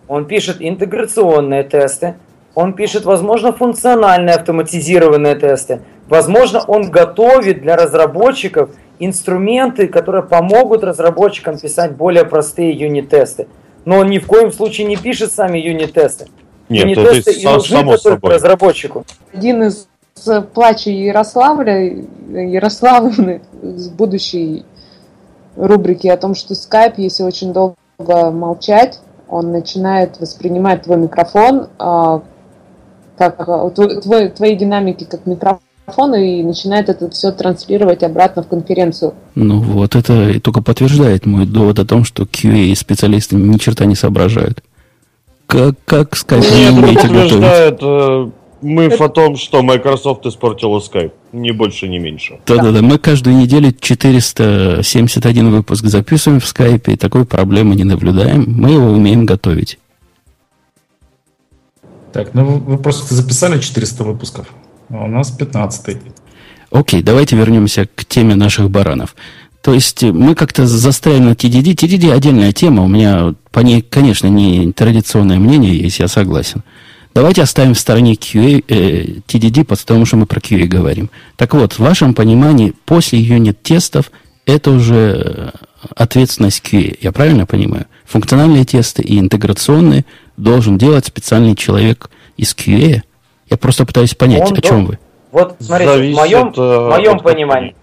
Он пишет интеграционные тесты. Он пишет, возможно, функциональные автоматизированные тесты. Возможно, он готовит для разработчиков инструменты, которые помогут разработчикам писать более простые юнит-тесты. Но он ни в коем случае не пишет сами юнит-тесты. Нет, юнит-тесты и нужны только разработчику. Один из с плача Ярославля, Ярославны, с будущей рубрики о том, что скайп, если очень долго молчать, он начинает воспринимать твой микрофон а, как а, твой, твои динамики как микрофон и начинает это все транслировать обратно в конференцию. Ну вот это только подтверждает мой довод о том, что QA специалисты ни черта не соображают. Как, как сказать, не умеете готовить? Э, мы это... о том, что Microsoft испортила Skype. Ни больше, ни меньше. Да-да-да. Мы каждую неделю 471 выпуск записываем в Skype, и такой проблемы не наблюдаем. Мы его умеем готовить. Так, ну вы просто записали 400 выпусков, а у нас 15 Окей, давайте вернемся к теме наших баранов. То есть мы как-то застряли на TDD. TDD отдельная тема. У меня по ней, конечно, не традиционное мнение есть, я согласен. Давайте оставим в стороне QA, э, TDD, потому что мы про QA говорим. Так вот, в вашем понимании, после юнит-тестов это уже ответственность QA. Я правильно понимаю? Функциональные тесты и интеграционные должен делать специальный человек из QA. Я просто пытаюсь понять, Он о чем вы. Вот смотрите, в моем, э, в моем от понимании,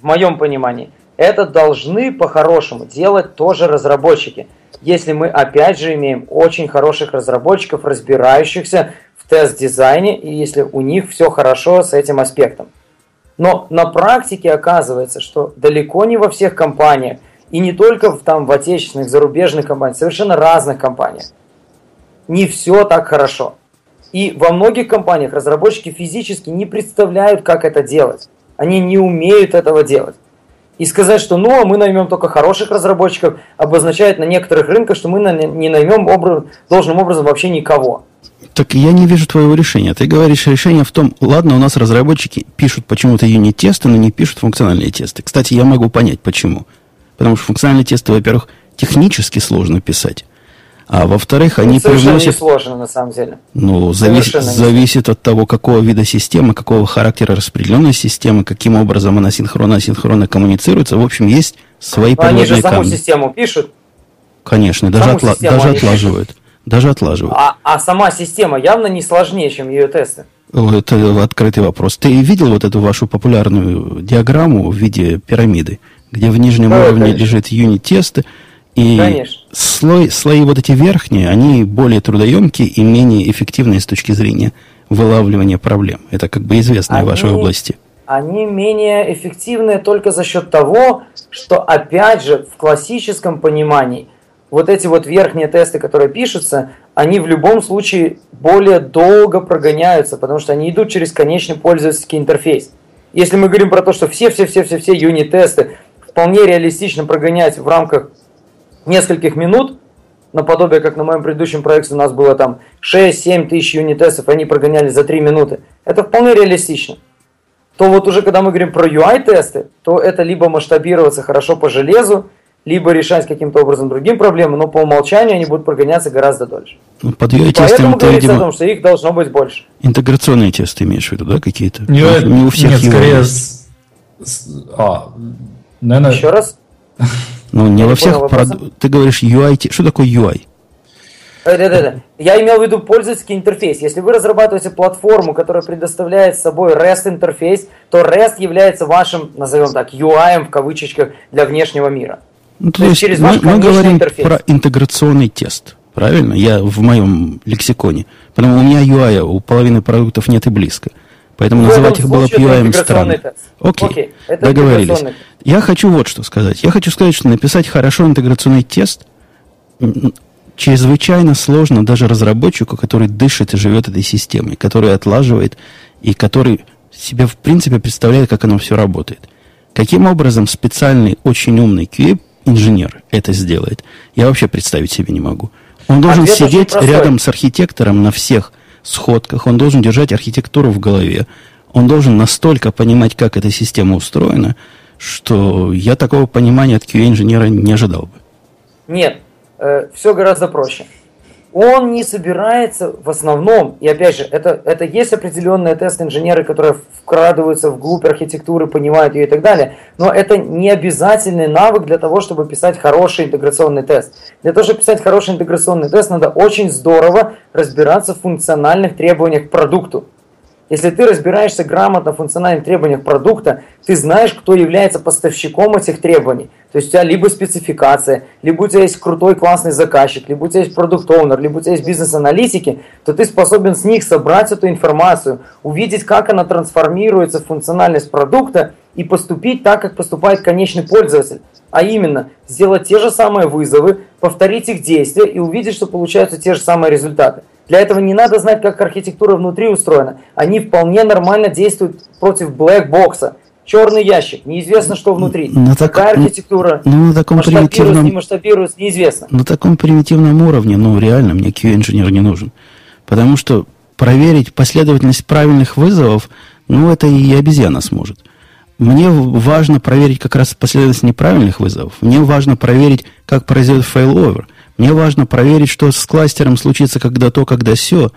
в моем понимании, это должны по-хорошему делать тоже разработчики. Если мы опять же имеем очень хороших разработчиков, разбирающихся в тест-дизайне, и если у них все хорошо с этим аспектом. Но на практике оказывается, что далеко не во всех компаниях, и не только в, там, в отечественных, зарубежных компаниях, совершенно разных компаниях, не все так хорошо. И во многих компаниях разработчики физически не представляют, как это делать. Они не умеют этого делать. И сказать, что ну, а мы наймем только хороших разработчиков, обозначает на некоторых рынках, что мы не наймем образ- должным образом вообще никого. Так я не вижу твоего решения. Ты говоришь, решение в том, ладно, у нас разработчики пишут почему-то юнит-тесты, но не пишут функциональные тесты. Кстати, я могу понять, почему. Потому что функциональные тесты, во-первых, технически сложно писать. А во-вторых, они Это привносят... несложно на самом деле. Ну, завис- зависит от того, какого вида системы, какого характера распределенной системы, каким образом она синхронно-асинхронно коммуницируется. В общем, есть свои Но они же саму камни. систему пишут, Конечно, даже, саму отла- даже отлаживают. Даже отлаживают. а, а сама система явно не сложнее, чем ее тесты. Это открытый вопрос. Ты видел вот эту вашу популярную диаграмму в виде пирамиды, где в нижнем Да, уровне конечно. лежит юнит-тесты, и Конечно. слой, слои вот эти верхние, они более трудоемкие и менее эффективные с точки зрения вылавливания проблем. Это как бы известно в Они- вашей области. Они менее эффективны только за счет того, что, опять же, в классическом понимании, вот эти вот верхние тесты, которые пишутся, они в любом случае более долго прогоняются, потому что они идут через конечный пользовательский интерфейс. Если мы говорим про то, что все-все-все-все-все юнит-тесты вполне реалистично прогонять в рамках нескольких минут, наподобие, как на моем предыдущем проекте у нас было там 6-7 тысяч юнит-тестов, они прогоняли за 3 минуты. Это вполне реалистично. То вот уже когда мы говорим про UI-тесты, то это либо масштабироваться хорошо по железу, либо решать каким-то образом другим проблемы, но по умолчанию они будут прогоняться гораздо дольше. Ну, под Поэтому говорится о видимо, том, что их должно быть больше. интеграционные тесты имеешь в виду, да, какие-то? Не, что не у всех нет, скорее... с- а, наверное, Еще раз. Ну, не Я во всех... понял вопроса. прод- Ты говоришь UI... Что такое UI? Э, Да, да, да. Я имел в виду пользовательский интерфейс. Если вы разрабатываете платформу, которая предоставляет собой REST интерфейс, то REST является вашим, назовем так, UI в кавычечках для внешнего мира. Ну, то, То есть через мы, ваш мы конечный говорим интерфейс. про интеграционный тест. Правильно? Я в моем лексиконе. Потому у меня UI у половины продуктов нет и близко. Поэтому В называть их было интеграционный странно. тест. Окей, Окей, это договорились. тест. Я хочу вот что сказать. Я хочу сказать, что написать хорошо интеграционный тест чрезвычайно сложно даже разработчику, который дышит и живет этой системой, который отлаживает и который себе в принципе представляет, как оно все работает. Каким образом специальный, очень умный QA-инженер это сделает, я вообще представить себе не могу. Он должен Ответ сидеть рядом с архитектором на всех сходках, он должен держать архитектуру в голове, он должен настолько понимать, как эта система устроена, что я такого понимания от QA-инженера не ожидал бы. Нет, все гораздо проще. Он не собирается в основном, и опять же, это, это есть определенные тест-инженеры, которые вкрадываются вглубь архитектуры, понимают ее и так далее, но это не обязательный навык для того, чтобы писать хороший интеграционный тест. Для того, чтобы писать хороший интеграционный тест, надо очень здорово разбираться в функциональных требованиях к продукту. Если ты разбираешься грамотно в функциональных требованиях продукта, ты знаешь, кто является поставщиком этих требований. То есть у тебя либо спецификация, либо у тебя есть крутой классный заказчик, либо у тебя есть продукт оунер либо у тебя есть бизнес-аналитики, то ты способен с них собрать эту информацию, увидеть, как она трансформируется в функциональность продукта и поступить так, как поступает конечный пользователь. А именно, сделать те же самые вызовы, повторить их действия и увидеть, что получаются те же самые результаты. Для этого не надо знать, как архитектура внутри устроена. Они вполне нормально действуют против black бокса. Черный ящик, неизвестно, что внутри. Ну, так- Какая архитектура ну, на таком примитивном- не масштабируется, неизвестно. На таком примитивном уровне, ну, реально, мне QA-инженер не нужен. Потому что проверить последовательность правильных вызовов, ну, это и обезьяна сможет. Мне важно проверить как раз последовательность неправильных вызовов. Мне важно проверить, как произойдет failover. Мне важно проверить, что с кластером случится когда то, когда все.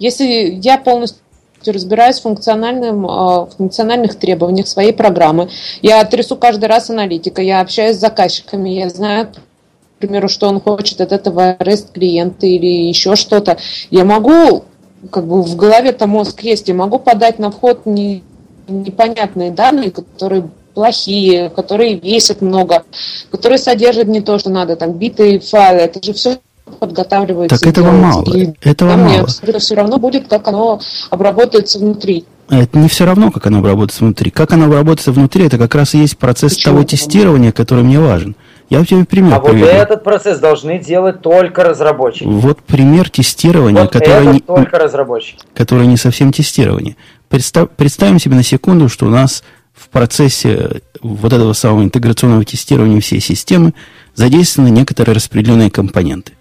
Если я полностью разбираюсь в, функциональном, э, в функциональных требованиях своей программы. Я трясу каждый раз аналитика, я общаюсь с заказчиками, я знаю, к примеру, что он хочет от этого REST клиента или еще что-то. Я могу, как бы в голове-то мозг есть, я могу подать на вход не, непонятные данные, которые плохие, которые весят много, которые содержат не то, что надо, там, битые файлы. Это же все подготавливается. Так этого мало. И этого мало. Мне это все равно будет, как оно обработается внутри. Это не все равно, как оно обработается внутри. Как оно обработается внутри, это как раз и есть процесс Почему? того тестирования, который мне важен. Я тебе пример А приведу. вот этот процесс должны делать только разработчики. Вот пример тестирования, вот который, не, только разработчики. который не совсем тестирование. Представ, представим себе на секунду, что у нас в процессе вот этого самого интеграционного тестирования всей системы задействованы некоторые распределенные компоненты.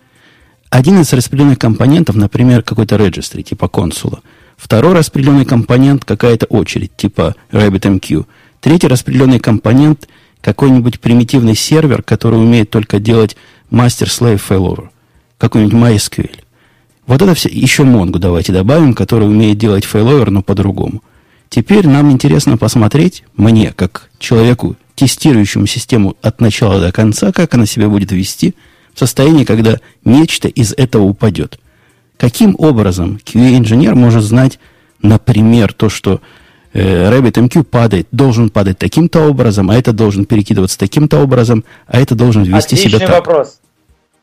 Один из распределенных компонентов, например, какой-то registry, типа консула. Второй распределенный компонент – какая-то очередь, типа RabbitMQ. Третий распределенный компонент – какой-нибудь примитивный сервер, который умеет только делать master-slave failover. Какой-нибудь MySQL. Вот это все, еще Mongo давайте добавим, который умеет делать failover, но по-другому. Теперь нам интересно посмотреть, мне, как человеку, тестирующему систему от начала до конца, как она себя будет вести – в состоянии, когда нечто из этого упадет. Каким образом QA-инженер может знать, например, то, что э, RabbitMQ падает, должен падать таким-то образом, а это должен перекидываться таким-то образом, а это должен вести Отличный себя так? вопрос.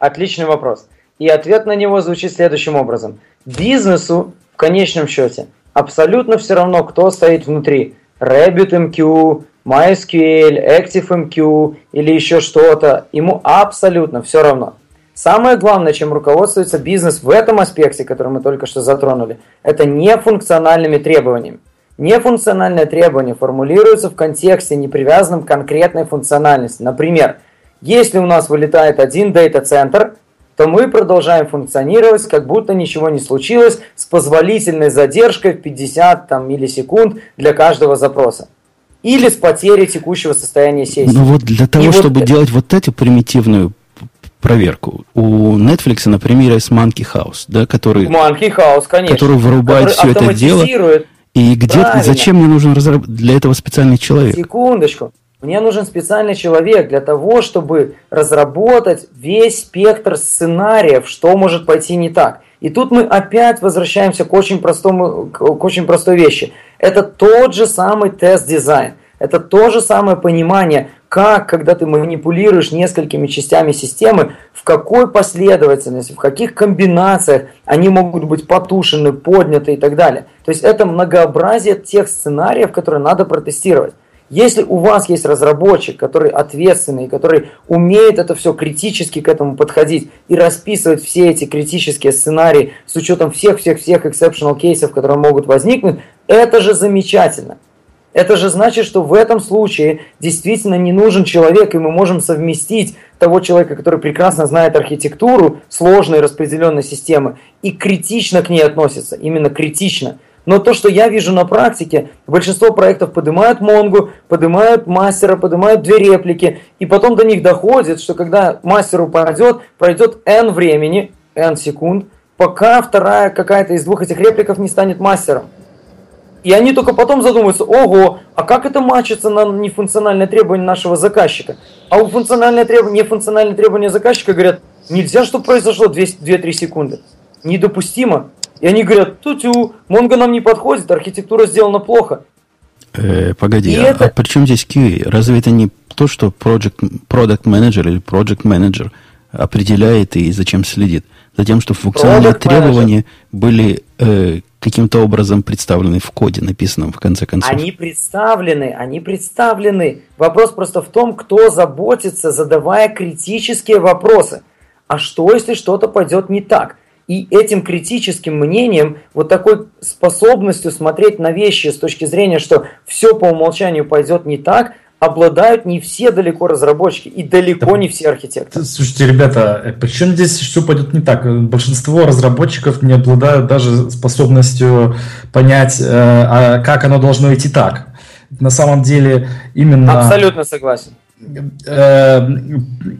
Отличный вопрос. И ответ на него звучит следующим образом. Бизнесу, в конечном счете, абсолютно все равно, кто стоит внутри. RabbitMQ, MySQL, ActiveMQ или еще что-то, ему абсолютно все равно. Самое главное, чем руководствуется бизнес в этом аспекте, который мы только что затронули, это нефункциональными требованиями. Нефункциональное требование формулируется в контексте, не привязанном к конкретной функциональности. Например, если у нас вылетает один дата-центр, то мы продолжаем функционировать, как будто ничего не случилось, с позволительной задержкой в 50 там, миллисекунд для каждого запроса или с потерей текущего состояния сессии. Ну вот для того, и чтобы вот... делать вот эту примитивную проверку. У Netflix, например, есть Monkey House, да, который, Monkey House, конечно, который вырубает который все это дело. И где зачем мне нужен разраб... для этого специальный человек? Секундочку. Мне нужен специальный человек для того, чтобы разработать весь спектр сценариев, что может пойти не так. И тут мы опять возвращаемся к очень, простому, к очень простой вещи. Это тот же самый тест-дизайн. Это то же самое понимание, как, когда ты манипулируешь несколькими частями системы, в какой последовательности, в каких комбинациях они могут быть потушены, подняты и так далее. То есть это многообразие тех сценариев, которые надо протестировать. Если у вас есть разработчик, который ответственный, который умеет это все критически к этому подходить и расписывать все эти критические сценарии с учетом всех-всех-всех exceptional кейсов, которые могут возникнуть, это же замечательно. Это же значит, что в этом случае действительно не нужен человек, и мы можем совместить того человека, который прекрасно знает архитектуру сложной распределенной системы и критично к ней относится, именно критично – но то, что я вижу на практике, большинство проектов поднимают Монгу, поднимают мастера, поднимают две реплики, и потом до них доходит, что когда мастеру пройдет, пройдет N времени, N секунд, пока вторая какая-то из двух этих репликов не станет мастером. И они только потом задумаются, ого, а как это мачится на нефункциональное требование нашего заказчика? А у функциональное требование, нефункциональное требование заказчика говорят, нельзя, чтобы произошло 2-3 секунды. Недопустимо. И они говорят, ту-тю, Монго нам не подходит, архитектура сделана плохо. Э, погоди, а, это... а при чем здесь QA? Разве это не то, что project, product manager или project manager определяет и зачем следит? Затем, что функциональные product требования manager. были э, каким-то образом представлены в коде, написанном в конце концов. Они представлены, они представлены. Вопрос просто в том, кто заботится, задавая критические вопросы. А что, если что-то пойдет не так? И этим критическим мнением, вот такой способностью смотреть на вещи с точки зрения, что все по умолчанию пойдет не так, обладают не все далеко разработчики и далеко да, не все архитекторы. Слушайте, ребята, э, причем здесь все пойдет не так? Большинство разработчиков не обладают даже способностью понять, э, а как оно должно идти так. На самом деле именно... Абсолютно согласен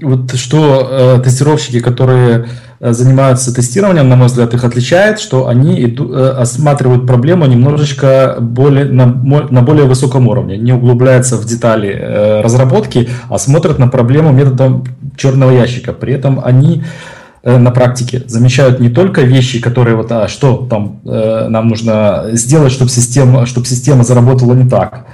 вот что э, тестировщики, которые э, занимаются тестированием, на мой взгляд, их отличает, что они иду, э, осматривают проблему немножечко более, на, на более высоком уровне, не углубляются в детали разработки, а смотрят на проблему методом черного ящика. При этом они на практике замечают не только вещи, которые вот, а что там э, нам нужно сделать, чтобы система, чтобы система заработала не так,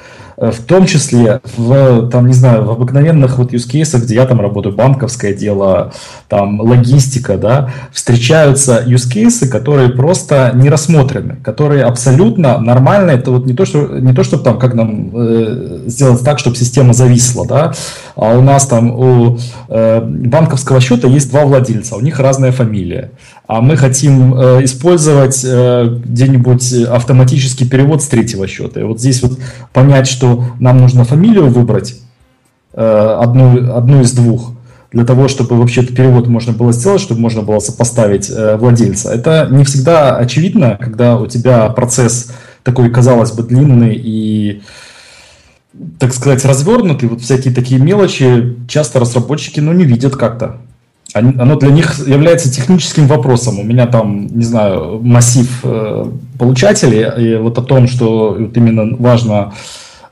в том числе в, там, не знаю, в обыкновенных вот use cases, где я там работаю, банковское дело, там, логистика, да, встречаются use cases, которые просто не рассмотрены, которые абсолютно нормально, это вот не то, что, не то, чтобы там, как нам э, сделать так, чтобы система зависла, да, а у нас там у э, банковского счета есть два владельца, у них разная фамилия а мы хотим э, использовать э, где-нибудь автоматический перевод с третьего счета. И вот здесь вот понять, что нам нужно фамилию выбрать, э, одну, одну из двух, для того, чтобы вообще этот перевод можно было сделать, чтобы можно было сопоставить э, владельца. Это не всегда очевидно, когда у тебя процесс такой, казалось бы, длинный и так сказать, развернутый, вот всякие такие мелочи часто разработчики, ну, не видят как-то оно для них является техническим вопросом. У меня там, не знаю, массив э, получателей, и вот о том, что вот именно важно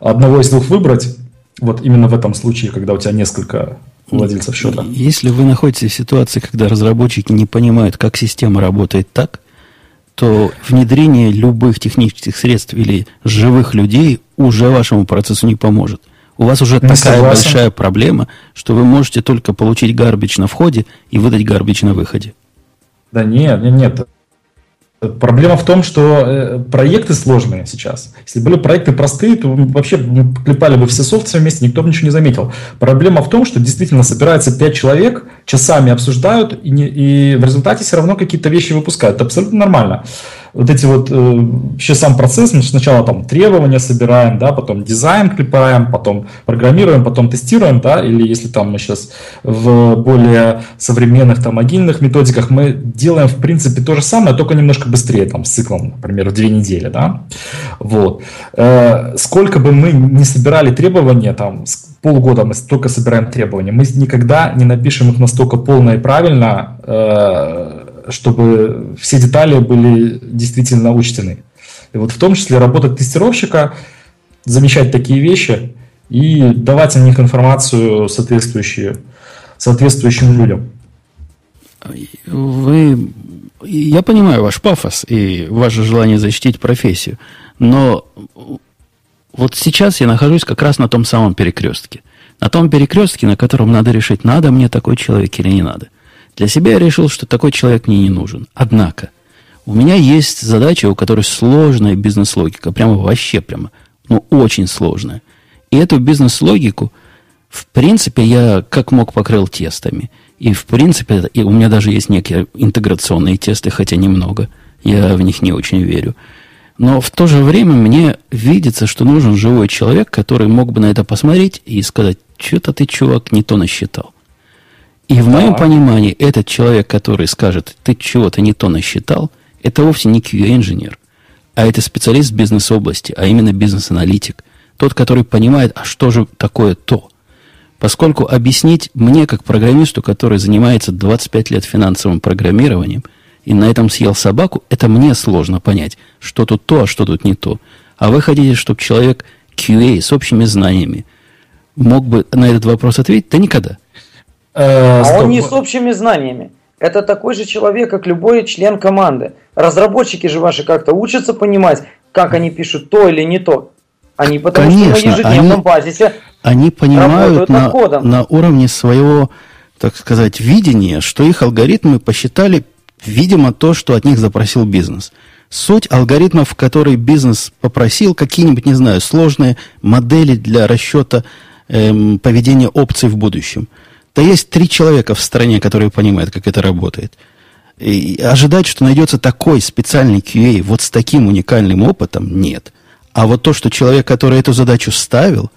одного из двух выбрать, вот именно в этом случае, когда у тебя несколько владельцев счета. Если вы находитесь в ситуации, когда разработчики не понимают, как система работает так, то внедрение любых технических средств или живых людей уже вашему процессу не поможет. У вас уже не такая согласен. большая проблема, что вы можете только получить гарбич на входе и выдать гарбич на выходе. Да нет, нет, нет. Проблема в том, что э, проекты сложные сейчас. Если были проекты простые, то вообще клепали бы все софты вместе, никто бы ничего не заметил. Проблема в том, что действительно собирается 5 человек, часами обсуждают, и, не, и в результате все равно какие-то вещи выпускают. Это абсолютно нормально вот эти вот, э, вообще сам процесс, мы сначала там требования собираем, да, потом дизайн клепаем, потом программируем, потом тестируем, да, или если там мы сейчас в более современных там агильных методиках мы делаем в принципе то же самое, только немножко быстрее, там, с циклом, например, в две недели, да, вот. Э, сколько бы мы не собирали требования, там, полгода мы только собираем требования, мы никогда не напишем их настолько полно и правильно, э, чтобы все детали были действительно учтены. И вот в том числе работа тестировщика, замечать такие вещи и давать о них информацию соответствующую, соответствующим людям. Вы, я понимаю ваш пафос и ваше желание защитить профессию, но вот сейчас я нахожусь как раз на том самом перекрестке. На том перекрестке, на котором надо решить, надо мне такой человек или не надо. Для себя я решил, что такой человек мне не нужен. Однако, у меня есть задача, у которой сложная бизнес-логика. Прямо вообще прямо. Ну, очень сложная. И эту бизнес-логику, в принципе, я как мог покрыл тестами. И, в принципе, и у меня даже есть некие интеграционные тесты, хотя немного. Я в них не очень верю. Но в то же время мне видится, что нужен живой человек, который мог бы на это посмотреть и сказать, что-то ты, чувак, не то насчитал. И в моем понимании этот человек, который скажет, ты чего-то не то насчитал, это вовсе не QA-инженер, а это специалист бизнес-области, а именно бизнес-аналитик. Тот, который понимает, а что же такое то. Поскольку объяснить мне, как программисту, который занимается 25 лет финансовым программированием, и на этом съел собаку, это мне сложно понять, что тут то, а что тут не то. А вы хотите, чтобы человек QA с общими знаниями мог бы на этот вопрос ответить? Да никогда. Э, а он не с общими знаниями. Это такой же человек, как любой член команды. Разработчики же ваши как-то учатся понимать, как они пишут то или не то. Они потому Конечно, что на ежедневном они, базисе они понимают на, на уровне своего, так сказать, видения, что их алгоритмы посчитали, видимо, то, что от них запросил бизнес. Суть алгоритмов, которые бизнес попросил, какие-нибудь, не знаю, сложные модели для расчета эм, поведения опций в будущем – да есть три человека в стране, которые понимают, как это работает. И ожидать, что найдется такой специальный QA вот с таким уникальным опытом, нет. А вот то, что человек, который эту задачу ставил,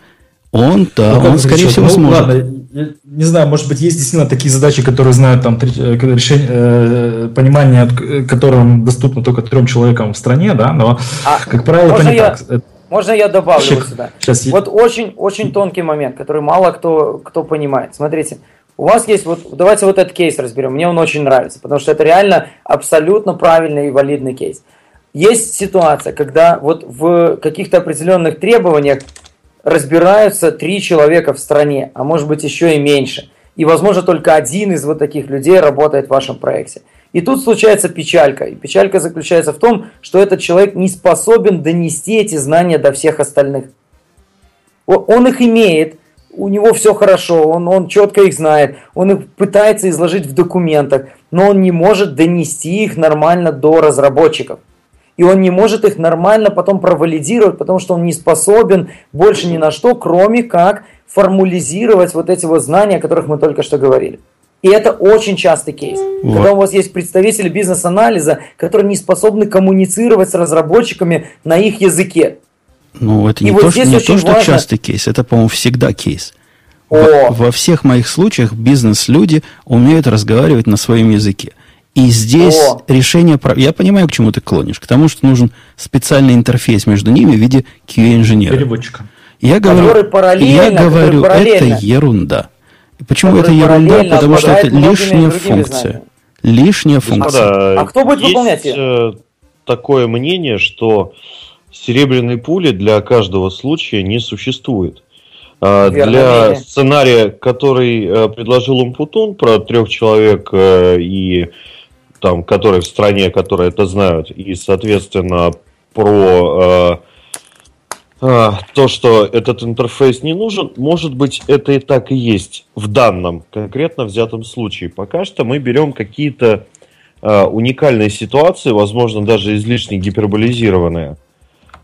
он, да, ну, он, скорее всего, ну, сможет. Ладно, я не знаю, может быть, есть действительно такие задачи, которые знают там э, решение, э, понимание, которым доступно только трем человекам в стране, да, но, а, как правило, это не я... так. Можно я добавлю вот сюда? Сейчас Вот очень, очень тонкий момент, который мало кто, кто понимает. Смотрите, у вас есть вот, давайте вот этот кейс разберем. Мне он очень нравится, потому что это реально абсолютно правильный и валидный кейс. Есть ситуация, когда вот в каких-то определенных требованиях разбираются три человека в стране, а может быть еще и меньше. И, возможно, только один из вот таких людей работает в вашем проекте. И тут случается печалька. И печалька заключается в том, что этот человек не способен донести эти знания до всех остальных. Он их имеет, у него все хорошо, он, он четко их знает, он их пытается изложить в документах, но он не может донести их нормально до разработчиков. И он не может их нормально потом провалидировать, потому что он не способен больше ни на что, кроме как формализировать вот эти вот знания, о которых мы только что говорили. И это очень частый кейс. Вот. Когда у вас есть представители бизнес-анализа, которые не способны коммуницировать с разработчиками на их языке. Ну, это И не вот то, что, здесь не очень то, что важно- частый кейс, это, по-моему, всегда кейс. О. Во, во всех моих случаях бизнес-люди умеют разговаривать на своем языке. И здесь О. решение... про- Я понимаю, к чему ты клонишь. К тому, что нужен специальный интерфейс между ними в виде QA-инженера. Переводчика. Я говорю, я говорю параллельно. это ерунда. Почему это ерунда? Потому что это лишняя функция. Лишняя функция. Господа, А кто будет есть, выполнять её? э, такое мнение, что серебряной пули для каждого случая не существует. А, Верное Для мнение. сценария, который э, предложил Умпутун про трех человек э, и там, которые в стране, которые это знают, и, соответственно, про то, что этот интерфейс не нужен, может быть, это и так и есть в данном конкретно взятом случае. Пока что мы берем какие-то э, уникальные ситуации, возможно, даже излишне гиперболизированные.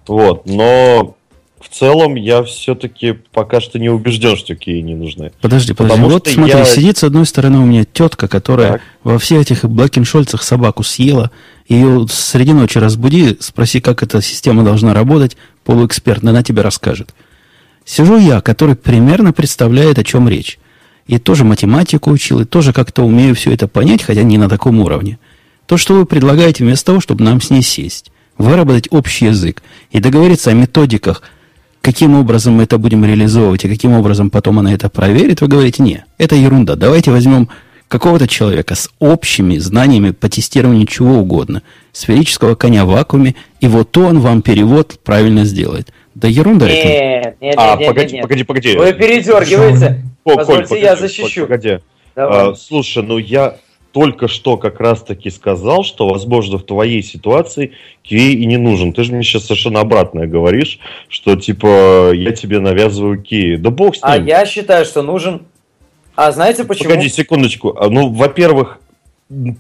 Вот, но в целом я все-таки пока что не убежден, что кей не нужны. Подожди, подожди. Потому Вот что смотри, я- сидит с одной стороны у меня тетка, которая Так. во всех этих Блэкеншольцах собаку съела. Ее среди ночи разбуди, спроси, как эта система должна работать, полуэксперт, она тебе расскажет. Сижу я, который примерно представляет, о чем речь. И тоже математику учил, и тоже как-то умею все это понять, хотя не на таком уровне. То, что вы предлагаете, вместо того, чтобы нам с ней сесть, выработать общий язык и договориться о методиках, каким образом мы это будем реализовывать и каким образом потом она это проверит, вы говорите, не, это ерунда. Давайте возьмем какого-то человека с общими знаниями по тестированию чего угодно, сферического коня в вакууме, и вот он вам перевод правильно сделает. Да ерунда это. Нет, нет, А, нет, нет, погоди, нет. погоди, погоди. Вы передергиваете. О, Позвольте, Коль, я погоди, защищу. Коль, погоди. Давай. А, слушай, ну я только что как раз-таки сказал, что, возможно, в твоей ситуации QA и не нужен. Ты же мне сейчас совершенно обратное говоришь, что, типа, я тебе навязываю QA. Да бог с А ним. я считаю, что нужен... А знаете почему? Погоди секундочку. А, Ну, во-первых,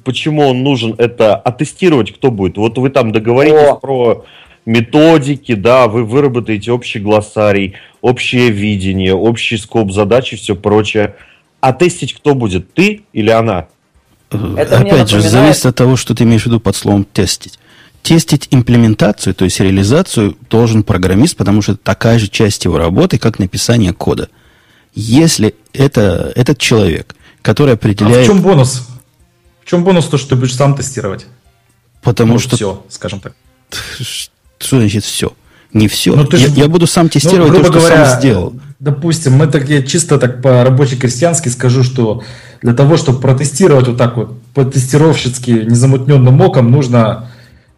почему он нужен, это оттестировать кто будет. Вот вы там договоритесь О. про методики, да, вы выработаете общий глоссарий, общее видение, общий скоп задач и все прочее. А тестить кто будет, ты или она? Это мне Опять же, напоминает- зависит от того, что ты имеешь в виду под словом тестить. Тестить имплементацию, то есть реализацию, должен программист, потому что это такая же часть его работы, как написание кода. Если это, этот человек, который А в определяет... чем бонус? В чем бонус то, что ты будешь сам тестировать? потому Ну, что... все, скажем так. [LAUGHS] Что значит все? Не все. Ну, я, ж- я буду сам тестировать Ну, то, грубо что говоря, сам сделал. Допустим, мы так я чисто так по рабоче-крестьянски скажу, что для того, чтобы протестировать вот так вот по-тестировщицки незамутненным оком, нужно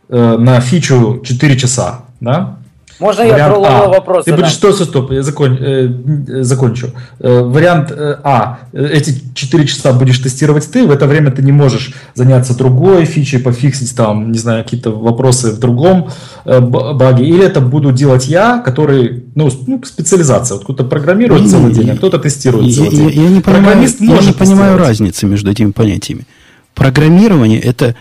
э, на фичу 4 часа, да? Можно я Вариант про Лоло А. вопрос Ты будешь, стоп, стоп, я закон- э, закончу. Э, вариант э, А. Эти 4 часа будешь тестировать ты, в это время ты не можешь заняться другой фичей, пофиксить там, не знаю, какие-то вопросы в другом э, баге. Или это буду делать я, который, ну, ну, специализация. Вот кто-то программирует Не, целый день, а кто-то тестирует Я, целый я- день. я не понимаю, я не понимаю разницы между этими понятиями. Программирование – это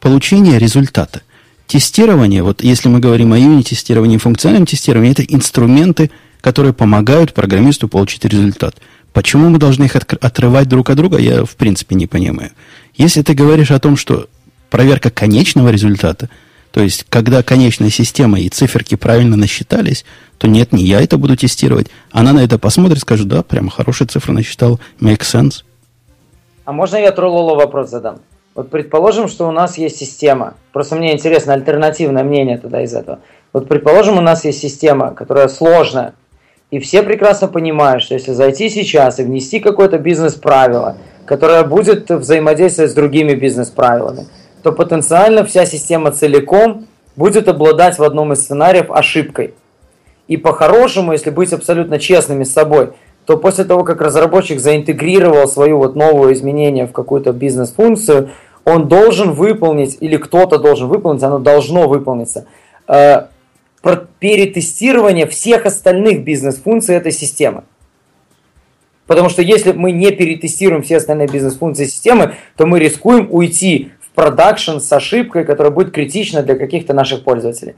получение результата. Тестирование, вот если мы говорим о юнит-тестировании функциональном тестировании, это инструменты, которые помогают программисту получить результат. Почему мы должны их отрывать друг от друга, я в принципе не понимаю. Если ты говоришь о том, что проверка конечного результата, то есть когда конечная система и циферки правильно насчитались, то нет, не я это буду тестировать. Она на это посмотрит, скажет, да, прям хорошие цифры насчитал, make sense. А можно я Трололо вопрос задам? Вот предположим, что у нас есть система. Просто мне интересно альтернативное мнение тогда из этого. Вот, предположим, у нас есть система, которая сложная, и все прекрасно понимают, что если зайти сейчас и внести какое-то бизнес-правило, которое будет взаимодействовать с другими бизнес-правилами, то потенциально вся система целиком будет обладать в одном из сценариев ошибкой. И по-хорошему, если быть абсолютно честными с собой, то после того, как разработчик заинтегрировал свою вот новое изменение в какую-то бизнес-функцию, он должен выполнить, или кто-то должен выполнить, оно должно выполниться, э, перетестирование всех остальных бизнес-функций этой системы. Потому что если мы не перетестируем все остальные бизнес-функции системы, то мы рискуем уйти в продакшн с ошибкой, которая будет критична для каких-то наших пользователей.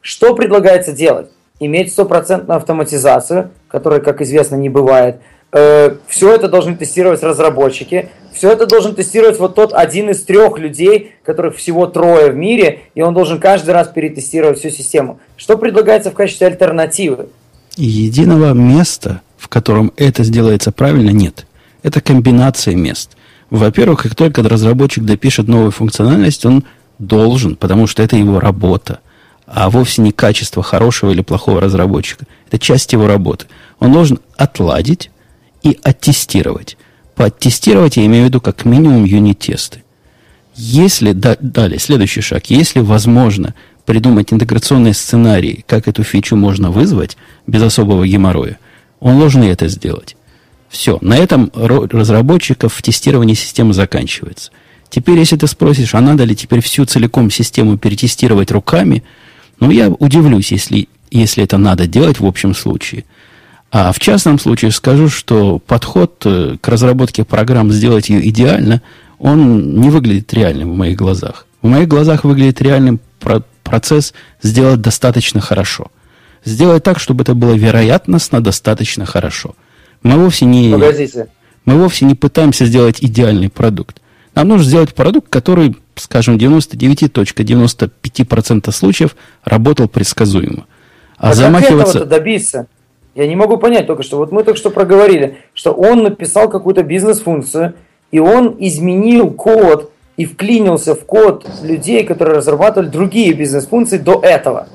Что предлагается делать? Иметь стопроцентную автоматизацию, которой, как известно, не бывает. Э, все это должны тестировать разработчики. Все это должен тестировать вот тот один из трех людей, которых всего трое в мире, и он должен каждый раз перетестировать всю систему. Что предлагается в качестве альтернативы? Единого места, в котором это сделается правильно, нет. Это комбинация мест. Во-первых, как только разработчик допишет новую функциональность, он должен, потому что это его работа, а вовсе не качество хорошего или плохого разработчика. Это часть его работы. Он должен отладить и оттестировать. Пооттестировать я имею в виду как минимум юнит-тесты. Если, да, далее, следующий шаг, если возможно придумать интеграционные сценарии, как эту фичу можно вызвать без особого геморроя, он должен и это сделать. Все, на этом разработчиков в тестировании системы заканчивается. Теперь, если ты спросишь, а надо ли теперь всю целиком систему перетестировать руками, ну, я удивлюсь, если, если это надо делать в общем случае – а в частном случае скажу, что подход э, к разработке программ сделать ее идеально, он не выглядит реальным в моих глазах. В моих глазах выглядит реальным процесс сделать достаточно хорошо. Сделать так, чтобы это было вероятностно достаточно хорошо. Мы вовсе не, Погодите. мы вовсе не пытаемся сделать идеальный продукт. Нам нужно сделать продукт, который, скажем, 99.95% случаев работал предсказуемо. А, а замахиваться... как добиться? Я не могу понять только что. Вот мы только что проговорили, что он написал какую-то бизнес-функцию, и он изменил код и вклинился в код людей, которые разрабатывали другие бизнес-функции до этого.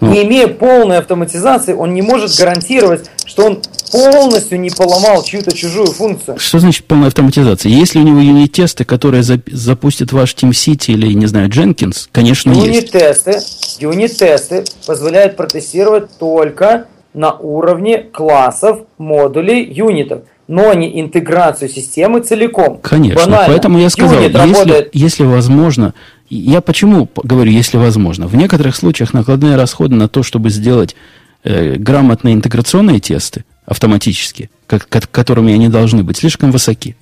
Ну. Не имея полной автоматизации, он не может гарантировать, что он полностью не поломал чью-то чужую функцию. Что значит полная автоматизация? Если у него юнит-тесты, которые запустят ваш TeamCity или, не знаю, Jenkins, конечно, юнит-тесты, есть. Юнит-тесты позволяют протестировать только на уровне классов, модулей, юнитов, но не интеграцию системы целиком. Конечно, Банально. поэтому я сказал, если, работает... если возможно, я почему говорю, если возможно, в некоторых случаях накладные расходы на то, чтобы сделать э, грамотные интеграционные тесты автоматически, как, которыми они должны быть, слишком высоки.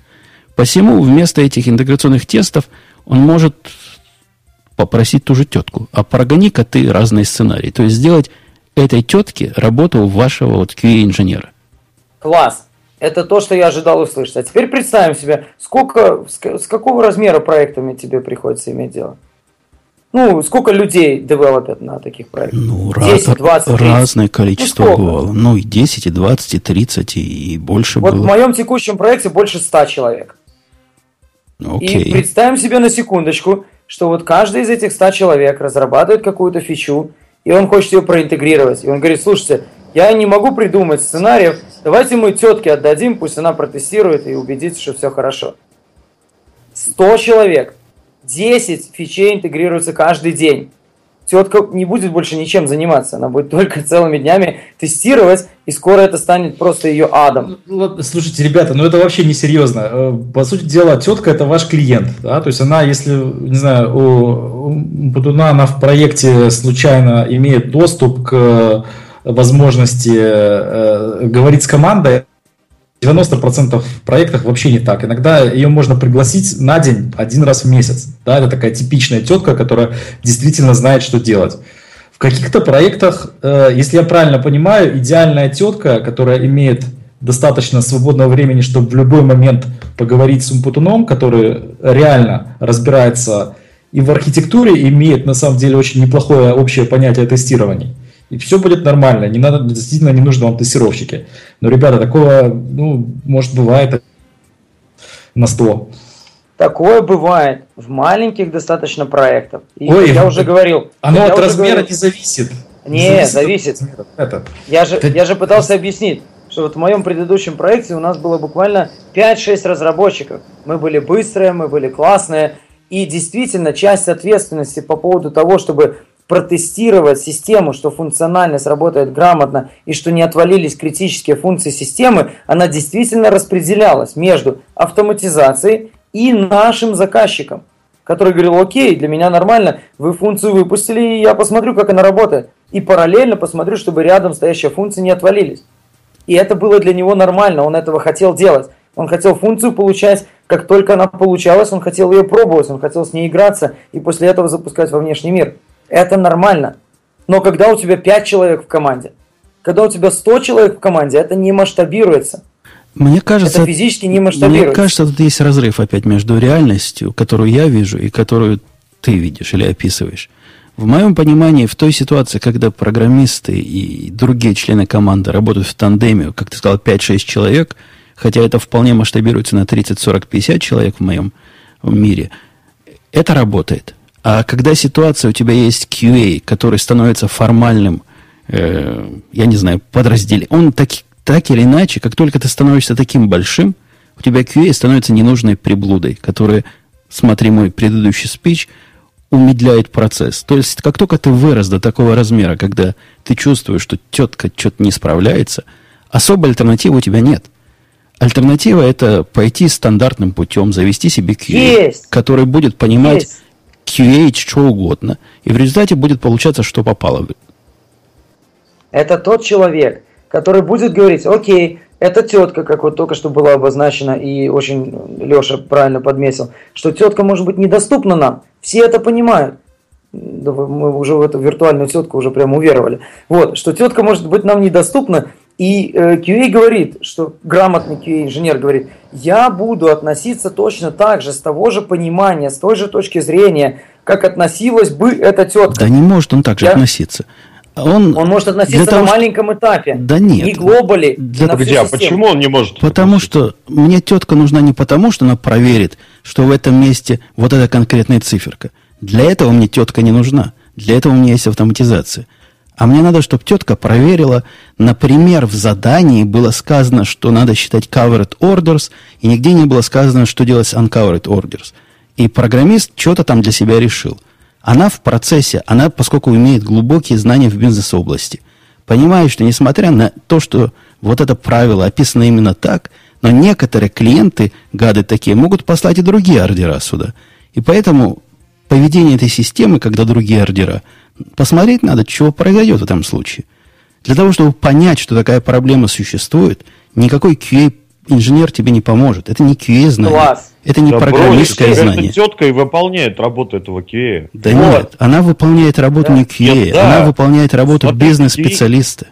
Посему вместо этих интеграционных тестов он может попросить ту же тетку, а прогони-ка ты разные сценарии. То есть сделать этой тетки работу вашего вот QA-инженера. Класс. Это то, что я ожидал услышать. А теперь представим себе, сколько, с какого размера проектами тебе приходится иметь дело? Ну, сколько людей девелопят на таких проектах? Ну, 10, 20, 30. разное количество ну, бывало. Ну, и 10, и 20, и 30, и больше вот было. в моем текущем проекте больше 100 человек. Окей. И представим себе на секундочку, что вот каждый из этих 100 человек разрабатывает какую-то фичу, и он хочет ее проинтегрировать. И он говорит, слушайте, я не могу придумать сценариев, давайте мы тетке отдадим, пусть она протестирует и убедится, что все хорошо. 100 человек, 10 фичей интегрируются каждый день тетка не будет больше ничем заниматься. Она будет только целыми днями тестировать, и скоро это станет просто ее адом. Ну, слушайте, ребята, ну это вообще не серьезно. Э, по сути дела, тетка это ваш клиент. Да? То есть она, если, не знаю, у Будуна она в проекте случайно имеет доступ к возможности э, говорить с командой, 90% в проектах вообще не так. Иногда ее можно пригласить на день один раз в месяц. Да, это такая типичная тетка, которая действительно знает, что делать. В каких-то проектах, э, если я правильно понимаю, идеальная тетка, которая имеет достаточно свободного времени, чтобы в любой момент поговорить с умпутуном, который реально разбирается и в архитектуре, и имеет на самом деле очень неплохое общее понятие тестирования и все будет нормально. Не надо, действительно не нужно вам тестировщики. Но, ребята, такого, ну, может, бывает на 100. Такое бывает в маленьких достаточно проектах. И Ой, я уже говорил. Оно от размера говорил- не зависит. Не, зависит. размера. Это. Я же, Да- я же пытался объяснить, что вот в моем предыдущем проекте у нас было буквально 5-6 разработчиков. Мы были быстрые, мы были классные. И действительно, часть ответственности по поводу того, чтобы протестировать систему, что функциональность работает грамотно и что не отвалились критические функции системы, она действительно распределялась между автоматизацией и нашим заказчиком, который говорил, окей, для меня нормально, вы функцию выпустили, и я посмотрю, как она работает. И параллельно посмотрю, чтобы рядом стоящие функции не отвалились. И это было для него нормально, он этого хотел делать. Он хотел функцию получать, как только она получалась, он хотел ее пробовать, он хотел с ней играться и после этого запускать во внешний мир. Это нормально. Но когда у тебя 5 человек в команде, когда у тебя 100 человек в команде, это не масштабируется. Мне кажется, Это физически не мне масштабируется. кажется, тут есть разрыв опять между реальностью, которую я вижу, и которую ты видишь или описываешь. В моем понимании, в той ситуации, когда программисты и другие члены команды работают в тандеме, как ты сказал, 5-6 человек, хотя это вполне масштабируется на 30, 40, 50 человек в моем мире, это работает. А когда ситуация, у тебя есть QA, который становится формальным, э, я не знаю, подразделением, он так, так или иначе, как только ты становишься таким большим, у тебя QA становится ненужной приблудой, которая, смотри мой предыдущий спич, умедляет процесс. То есть, как только ты вырос до такого размера, когда ты чувствуешь, что тетка что-то не справляется, особой альтернативы у тебя нет. Альтернатива это пойти стандартным путем, завести себе QA, Есть. который будет понимать Есть. QA что угодно. И в результате будет получаться, что попало. Это тот человек, который будет говорить, окей, эта тетка, как вот только что была обозначена, и очень Леша правильно подметил, что тетка может быть недоступна нам. Все это понимают. Мы уже в эту виртуальную тетку уже прям уверовали. Вот, что тетка может быть нам недоступна, и э, QA говорит, что грамотный QA-инженер говорит, я буду относиться точно так же, с того же понимания, с той же точки зрения, как относилась бы эта тетка. Да не может он так же Я- относиться. Он, Он может относиться того, на что- маленьком этапе. Да нет. Не глобали, Для- на а систему. почему он не может? Потому что мне тетка нужна не потому, что она проверит, что в этом месте вот эта конкретная циферка. Для этого мне тетка не нужна. Для этого у меня есть автоматизация. А мне надо, чтобы тетка проверила, например, в задании было сказано, что надо считать covered orders, и нигде не было сказано, что делать с uncovered orders. И программист что-то там для себя решил. Она в процессе, она, поскольку имеет глубокие знания в бизнес-области, понимает, что несмотря на то, что вот это правило описано именно так, но некоторые клиенты, гады такие, могут послать и другие ордера сюда. И поэтому поведение этой системы, когда другие ордера, посмотреть надо, чего произойдет в этом случае. Для того, чтобы понять, что такая проблема существует, никакой QA-инженер тебе не поможет. Это не QA-знание. Класс. Это не Да программистское брось, знание. Эта тетка и выполняет работу этого QA. Да Вот. нет, она выполняет работу Да. не QA, Нет, да. она выполняет работу Смотри, бизнес-специалиста.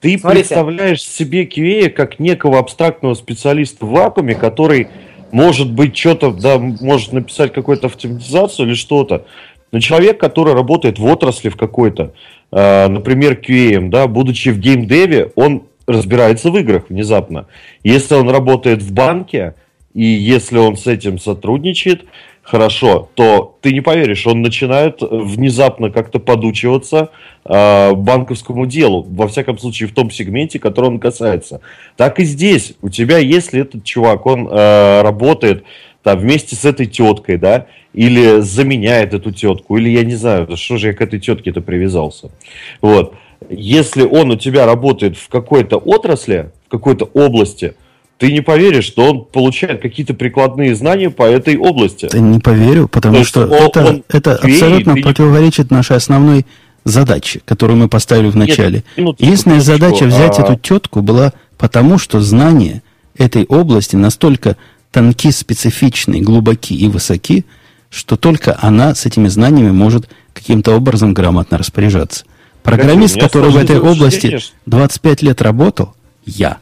Ты Смотрите. представляешь себе QA как некого абстрактного специалиста в вакууме, который может быть что-то, да, может написать какую-то автоматизацию или что-то. Но человек, который работает в отрасли в какой-то, э, например, QA, да, будучи в геймдеве, он разбирается в играх внезапно. Если он работает в банке, и если он с этим сотрудничает, хорошо, то ты не поверишь, он начинает э, внезапно как-то подучиваться э, банковскому делу, во всяком случае в том сегменте, который он касается. Так и здесь, у тебя, если этот чувак, он э, работает там вместе с этой теткой, да, или заменяет эту тетку, или я не знаю, что же я к этой тетке-то привязался. Вот. Если он у тебя работает в какой-то отрасли, в какой-то области, ты не поверишь, что он получает какие-то прикладные знания по этой области. Да не поверю, потому То что он- это, он это QA, абсолютно ты не- противоречит нашей основной задаче, которую мы поставили в начале. минуточку, Единственная минуточку, задача взять а- эту тетку была потому, что знания этой области настолько тонки, специфичны, глубоки и высоки, что только она с этими знаниями может каким-то образом грамотно распоряжаться. Программист, который в этой области ощущение, что- 25 лет работал, я,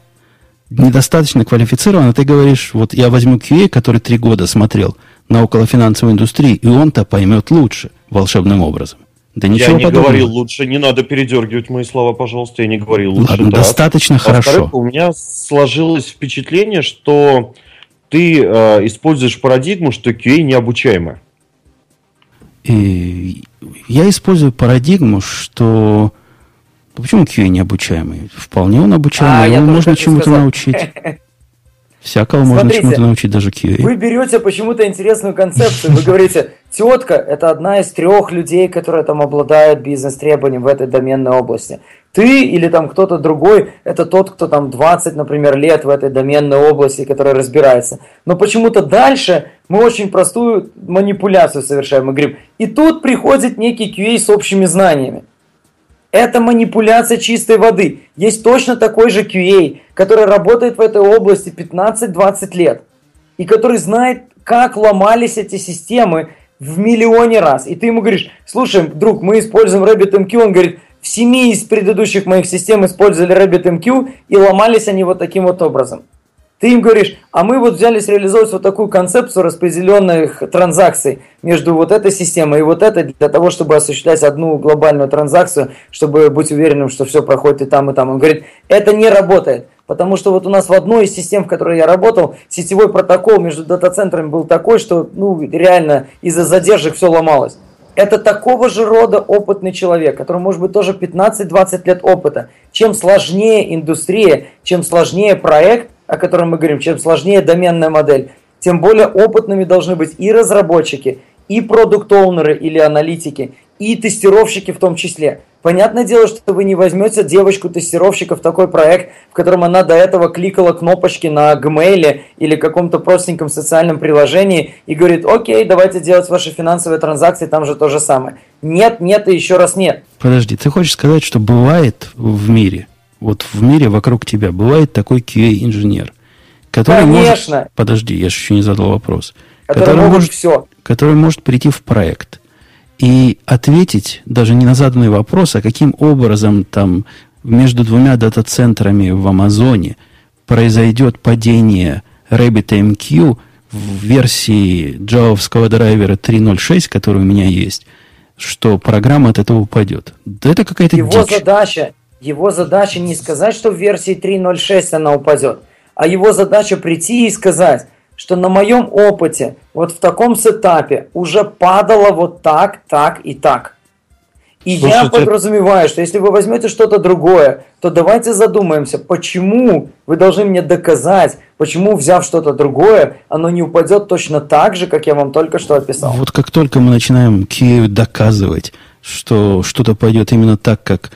недостаточно квалифицирован, а ты говоришь, вот я возьму QA, который три года смотрел на околофинансовую индустрию, и он-то поймет лучше волшебным образом. Да Я ничего не подобного. говорил лучше, не надо передергивать мои слова, пожалуйста, я не говорил лучше. Ладно, раз. достаточно хорошо. у меня сложилось впечатление, что ты э, используешь парадигму, что QA необучаемая. И я использую парадигму, что... Почему QA необучаемый? Вполне он обучаемый, А, его можно чему-то научить. [LAUGHS] Всякого можно чему-то научить, даже QA. Вы берете почему-то интересную концепцию. Вы говорите, тетка – это одна из трех людей, которые там обладают бизнес-требованием в этой доменной области. Ты или там кто-то другой – это тот, кто там 20, например, лет в этой доменной области, который разбирается. Но почему-то дальше мы очень простую манипуляцию совершаем. Мы говорим, и тут приходит некий QA с общими знаниями. Это манипуляция чистой воды. Есть точно такой же QA, который работает в этой области 15-20 лет. И который знает, как ломались эти системы в миллионе раз. И ты ему говоришь, слушай, друг, мы используем RabbitMQ. Он говорит, в семи из предыдущих моих систем использовали RabbitMQ, и ломались они вот таким вот образом. Ты им говоришь, а мы вот взялись реализовывать вот такую концепцию распределенных транзакций между вот этой системой и вот этой, для того, чтобы осуществлять одну глобальную транзакцию, чтобы быть уверенным, что все проходит и там, и там. Он говорит, это не работает, потому что вот у нас в одной из систем, в которой я работал, сетевой протокол между дата-центрами был такой, что ну реально из-за задержек все ломалось. Это такого же рода опытный человек, который может быть тоже 15-20 лет опыта. Чем сложнее индустрия, чем сложнее проект, о котором мы говорим, чем сложнее доменная модель, тем более опытными должны быть и разработчики, и продукт-оунеры или аналитики, и тестировщики в том числе. Понятное дело, что вы не возьмете девочку-тестировщика в такой проект, в котором она до этого кликала кнопочки на Gmail или каком-то простеньком социальном приложении и говорит, окей, давайте делать ваши финансовые транзакции, там же то же самое. Нет, нет и еще раз нет. Подожди, ты хочешь сказать, что бывает в мире, вот в мире вокруг тебя бывает такой QA-инженер, который Конечно. может... Подожди, я же еще не задал вопрос. Который могут может, все. который может прийти в проект и ответить даже не на заданный вопрос, а каким образом там между двумя дата-центрами в Амазоне произойдет падение RabbitMQ в версии джавовского драйвера 3.0.6, который у меня есть, что программа от этого упадет. Да это какая-то Его дичь. задача, его задача не сказать, что в версии 3.0.6 она упадет, а его задача прийти и сказать, что на моем опыте вот в таком сетапе уже падало вот так, так и так. И я Слушайте- подразумеваю, что если вы возьмете что-то другое, то давайте задумаемся, почему вы должны мне доказать, почему, взяв что-то другое, оно не упадет точно так же, как я вам только что описал. Вот как только мы начинаем Киеву доказывать, что что-то пойдет именно так, как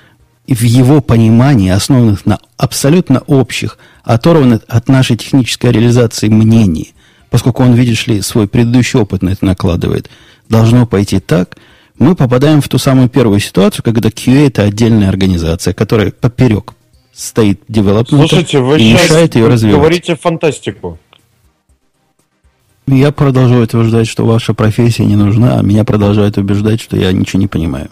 в его понимании, основанных на абсолютно общих, оторванных от нашей технической реализации мнений, поскольку он, видишь ли, свой предыдущий опыт на это накладывает, должно пойти так, мы попадаем в ту самую первую ситуацию, когда QA это отдельная организация, которая поперек стоит девелопментом Слушайте, вы и мешает ее развивать. говорите фантастику. Я продолжаю утверждать, что ваша профессия не нужна, а меня продолжают убеждать, что я ничего не понимаю.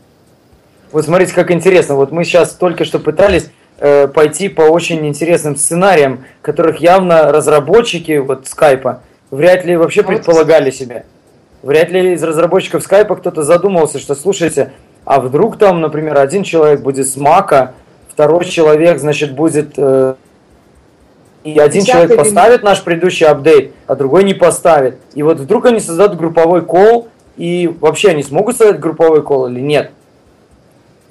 Вот смотрите, как интересно. Вот мы сейчас только что пытались э, пойти по очень интересным сценариям, которых явно разработчики вот скайпа вряд ли вообще А вот- предполагали себе. Вряд ли из разработчиков скайпа кто-то задумался, что слушайте, а вдруг там, например, один человек будет с мака, второй человек, значит, будет... э, и один Десятый человек поставит наш предыдущий апдейт, а другой не поставит. И вот вдруг они создадут групповой кол, и вообще они смогут создать групповой кол или нет?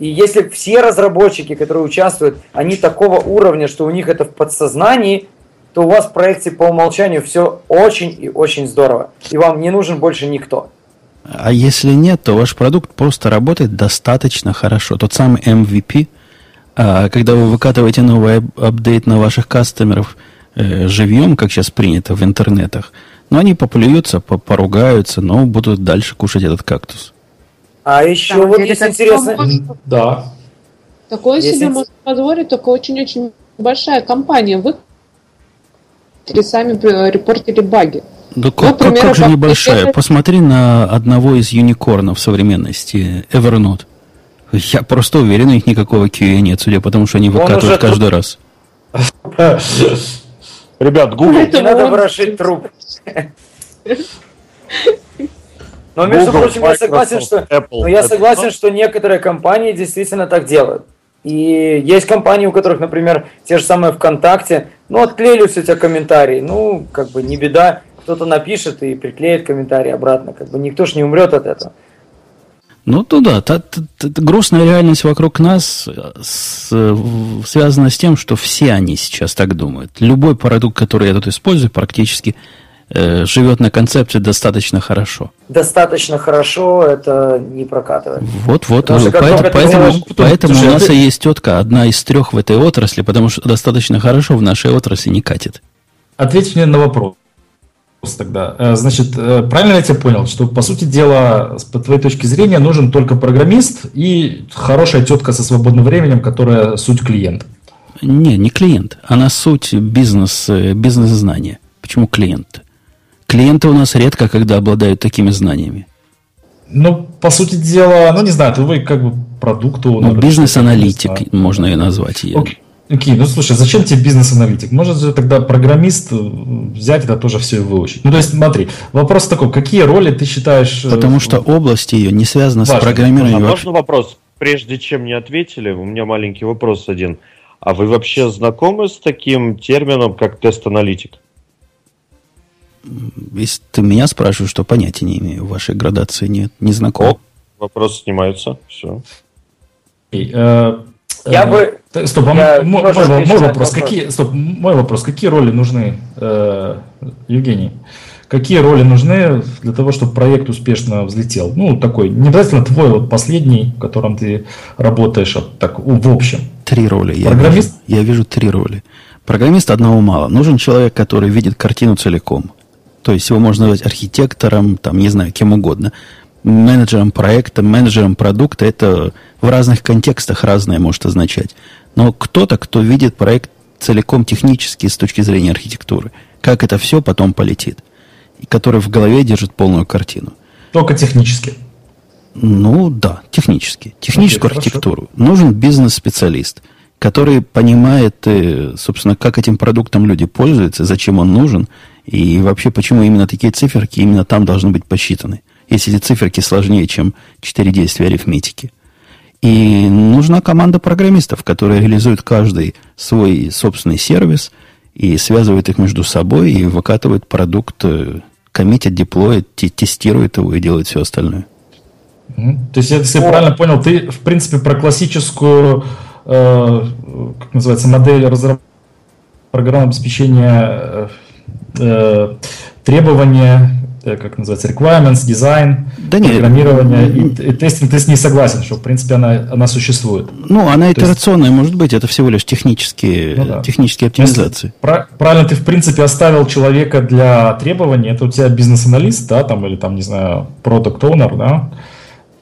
И если все разработчики, которые участвуют, они такого уровня, что у них это в подсознании, то у вас в проекте по умолчанию все очень и очень здорово. И вам не нужен больше никто. А если нет, то ваш продукт просто работает достаточно хорошо. Тот самый MVP, а, когда вы выкатываете новый ап- апдейт на ваших кастомеров э, живьем, как сейчас принято в интернетах, ну, они поплюются, по- поругаются, но будут дальше кушать этот кактус. А еще Да, вот или есть интересно. можно- Да. Такое Если себе ц- может позволить только очень-очень большая компания. Вы сами э, репортили баги. Да как, как- примеру, как же небольшая? если- Посмотри на одного из юникорнов современности, Evernote. Я просто уверен, у них никакого QA нет, судя по тому, что они Он выкатывают уже каждый раз. Ребят, Google, Не Это надо ворошить труп. [LAUGHS] Но, между Google, прочим, я согласен, что Apple. Но я согласен, что некоторые компании действительно так делают. И есть компании, у которых, например, те же самые ВКонтакте, Ну, отклеились у тебя комментарии, ну, как бы не беда, кто-то напишет и приклеит комментарий обратно, как бы никто ж не умрет от этого. Ну, то да, та, та, та, грустная реальность вокруг нас с, связана с тем, что все они сейчас так думают. Любой продукт, который я тут использую, практически э, живет на концепции достаточно хорошо. Достаточно хорошо это не прокатывает. Вот-вот, поэтому, поэтому, поэтому Слушай, у нас ты... и есть тетка, одна из трех в этой отрасли, потому что достаточно хорошо в нашей отрасли не катит. Ответь мне на вопрос тогда. Э, значит, э, правильно я тебя понял, что, по сути дела, по твоей точки зрения, нужен только программист и хорошая тетка со свободным временем, которая суть клиент? Не, не клиент. Она суть бизнес, бизнес-знания. Почему клиент? Клиенты у нас редко когда обладают такими знаниями. Ну, по сути дела, ну, не знаю, вы как бы продукту... Ну, бизнес-аналитик, можно ее назвать. Окей. Окей, ну слушай, зачем тебе бизнес-аналитик? Может же тогда программист э, взять это тоже все и выучить? Ну, то есть, смотри, вопрос такой, какие роли ты считаешь... Э, Потому что область ее не связана важно. с программированием. А можно вопрос? Прежде чем не ответили, у меня маленький вопрос один. А вы вообще знакомы с таким термином, как тест-аналитик? Если ты меня спрашиваешь, что понятия не имею. Вашей градации нет, не знаком. О, вопрос снимается. Все. Э, я бы... Стоп, а я мой, мой, мой вопрос. вопрос. Какие, стоп, мой вопрос. Какие роли нужны, э, Евгений? Какие роли нужны для того, чтобы проект успешно взлетел? Ну, такой, не обязательно твой вот последний, в котором ты работаешь, а так, в общем. Три роли. Программист? Я вижу, я вижу три роли. Программист одного мало. Нужен человек, который видит картину целиком. То есть его можно назвать архитектором, там, не знаю, кем угодно менеджером проекта, менеджером продукта, это в разных контекстах разное может означать. Но кто-то, кто видит проект целиком технически с точки зрения архитектуры, как это все потом полетит, и который в голове держит полную картину. Только технически. Ну да, технически. Техническую Окей, архитектуру. Хорошо. Нужен бизнес-специалист, который понимает, э, собственно, как этим продуктом люди пользуются, зачем он нужен, и вообще почему именно такие циферки именно там должны быть посчитаны если эти циферки сложнее, чем 4 действия арифметики. И нужна команда программистов, которая реализует каждый свой собственный сервис и связывает их между собой и выкатывает продукт, э, коммитит, деплоит, тестирует его и делает все остальное. То есть, если я правильно понял, ты, в принципе, про классическую, э, как называется, модель разработки программного обеспечения э, требования Э, как называется, requirements, дизайн, да программирование нет. и, и тестинг, ты с ней согласен, что, в принципе, она, она существует. Ну, она итерационная, есть, может быть, это всего лишь технические, ну, да. технические оптимизации. Если, правильно, ты, в принципе, оставил человека для требований, это у тебя бизнес-аналист, да, там, или там, не знаю, owner, да,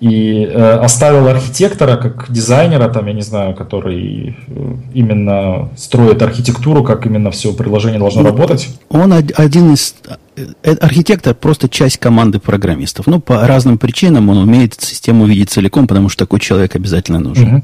и э, оставил архитектора как дизайнера, там, я не знаю, который э, именно строит архитектуру, как именно все приложение должно ну, работать. Он один из... Э, архитектор просто часть команды программистов. Ну, по разным причинам он умеет систему видеть целиком, потому что такой человек обязательно нужен. Угу.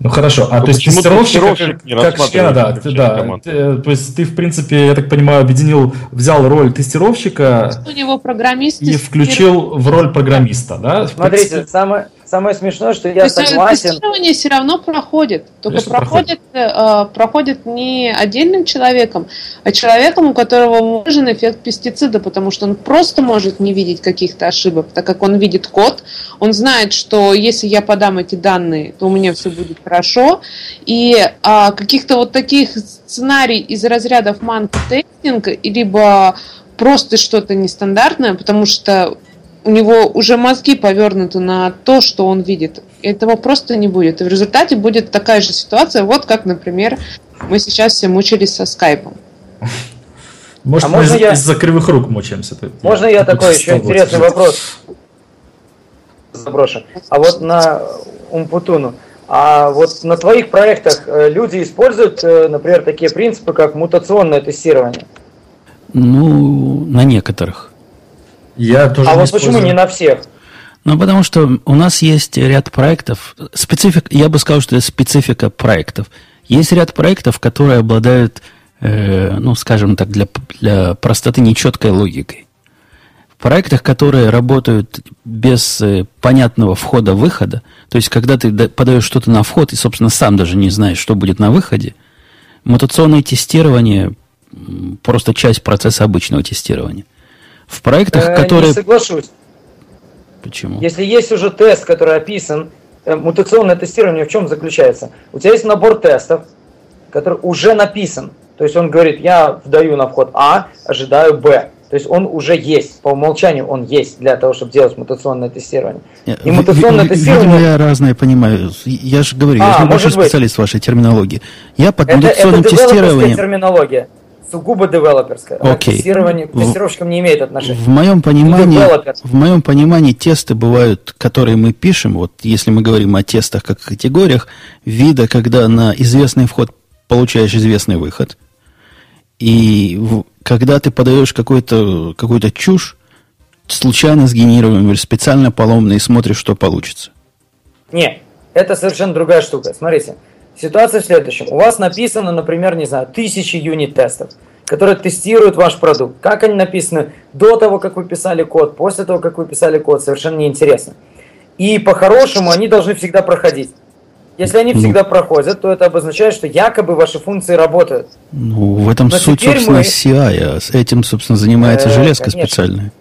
Ну хорошо, а Но то есть тестировщик, как, как члена, да, ты, да, ты, то есть ты в принципе, я так понимаю, объединил, взял роль тестировщика у него программист и включил в роль программиста, да? Смотрите, самое Самое смешное, что я То согласен. Тестирование все равно проходит. Только проходит, проходит. Э, проходит не отдельным человеком, а человеком, у которого нужен эффект пестицида, потому что он просто может не видеть каких-то ошибок, так как он видит код, он знает, что если я подам эти данные, то у меня все будет хорошо. И а, каких-то вот таких сценарий из разрядов манка тестинг, либо просто что-то нестандартное, потому что у него уже мозги повернуты на то, что он видит. Этого просто не будет. И в результате будет такая же ситуация, вот как, например, мы сейчас все мучились со скайпом. Может, а мы из- я... из-за кривых рук мучаемся. Можно я такой еще интересный вопрос заброшу? А вот на Умпутуну. А вот на твоих проектах э, люди используют, э, например, такие принципы, как мутационное тестирование? Ну, на некоторых. Я тоже а вот почему не на всех? Ну, потому что у нас есть ряд проектов, специфик, я бы сказал, что это специфика проектов. Есть ряд проектов, которые обладают, э, ну, скажем так, для, для простоты нечеткой логикой. В проектах, которые работают без э, понятного входа-выхода, то есть, когда ты подаешь что-то на вход и, собственно, сам даже не знаешь, что будет на выходе, мутационное тестирование просто часть процесса обычного тестирования. В проектах, Э, которые... Не соглашусь. Почему? Если есть уже тест, который описан, э, мутационное тестирование в чем заключается? У тебя есть набор тестов, который уже написан. То есть он говорит, я вдаю на вход А, ожидаю Б. То есть он уже есть, по умолчанию он есть для того, чтобы делать мутационное тестирование. Я- И ви- мутационное ви- тестирование- Видимо, я разное понимаю. Я же говорю, я А, же небольшой может быть. специалист в вашей терминологии. Я под Это, это мутационным девелоперская тестированием... терминология. Сугубо девелоперская. Окей. Тестирование к В- тестировщикам не имеет отношения. В моем понимании, в моем понимании тесты бывают, которые мы пишем, вот если мы говорим о тестах как категориях, вида, когда на известный вход получаешь известный выход, и в- когда ты подаешь какой-то какую чушь, случайно сгенерируемый или специально поломанный, и смотришь, что получится. Не, это совершенно другая штука. Смотрите, ситуация в следующем. У вас написано, например, не знаю, тысячи юнит-тестов, которые тестируют ваш продукт. Как они написаны до того, как вы писали код, после того, как вы писали код, совершенно неинтересно. И по-хорошему они должны всегда проходить. Если они Ну. всегда проходят, то это обозначает, что якобы ваши функции работают. Ну, в этом Но суть, собственно, мы- CI. а С этим, собственно, занимается Э, железка конечно. специальная.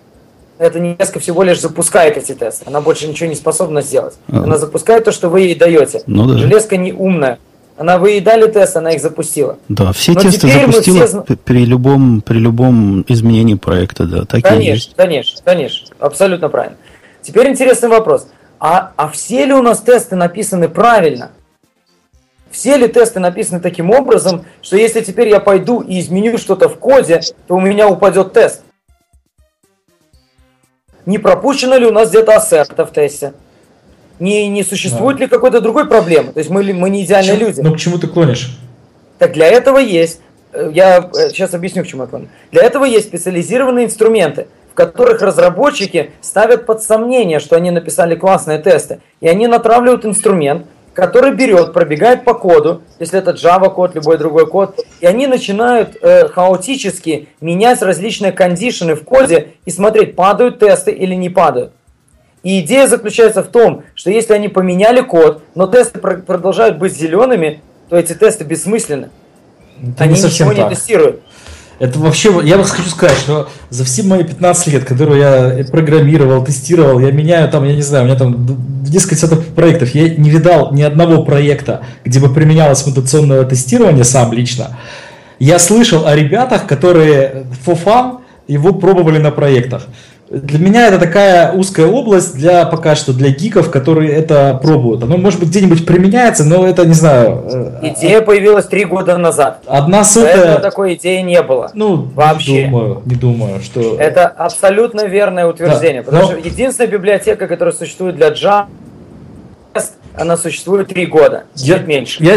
Это несколько всего лишь запускает эти тесты. Она больше ничего не способна сделать. А. Она запускает то, что вы ей даете. Ну да. Железка не умная. Она вы ей дали тест, она их запустила. Да, все Но тесты запустила все при любом, при любом изменении проекта, да, так Конечно, есть. конечно, конечно. Абсолютно правильно. Теперь интересный вопрос. А, а все ли у нас тесты написаны правильно? Все ли тесты написаны таким образом, что если теперь я пойду и изменю что-то в коде, то у меня упадет тест? Не пропущено ли у нас где-то ассерта в тесте? Не, не существует ли какой-то другой проблемы? То есть мы, мы не идеальные Чем- люди. Ну, к чему ты клонишь? Так для этого есть, э, я сейчас объясню, к чему я клоню. Для этого есть специализированные инструменты, в которых разработчики ставят под сомнение, что они написали классные тесты. И они натравливают инструмент, который берет, пробегает по коду, если это Java код, любой другой код, и они начинают э, хаотически менять различные кондишены в коде и смотреть, падают тесты или не падают. И идея заключается в том, что если они поменяли код, но тесты пр- продолжают быть зелеными, то эти тесты бессмысленны. Это Они не совсем ничего не так. тестируют. Это вообще, я вас хочу сказать, что за все мои 15 лет, которые я программировал, тестировал, я меняю там, я не знаю, у меня там несколько десятков проектов, я не видал ни одного проекта, где бы применялось мутационное тестирование сам лично. Я слышал о ребятах, которые for fun его пробовали на проектах. Для меня это такая узкая область для пока что для гиков, которые это пробуют. Оно может быть где-нибудь применяется, но это не знаю. э, Идея появилась три года назад. Одна сотая. такой идеи не было. Ну, Вообще. не думаю, не думаю, что... Это абсолютно верное утверждение. Да, потому но- что единственная библиотека, которая существует для Java, она существует три года, Я, чуть меньше. я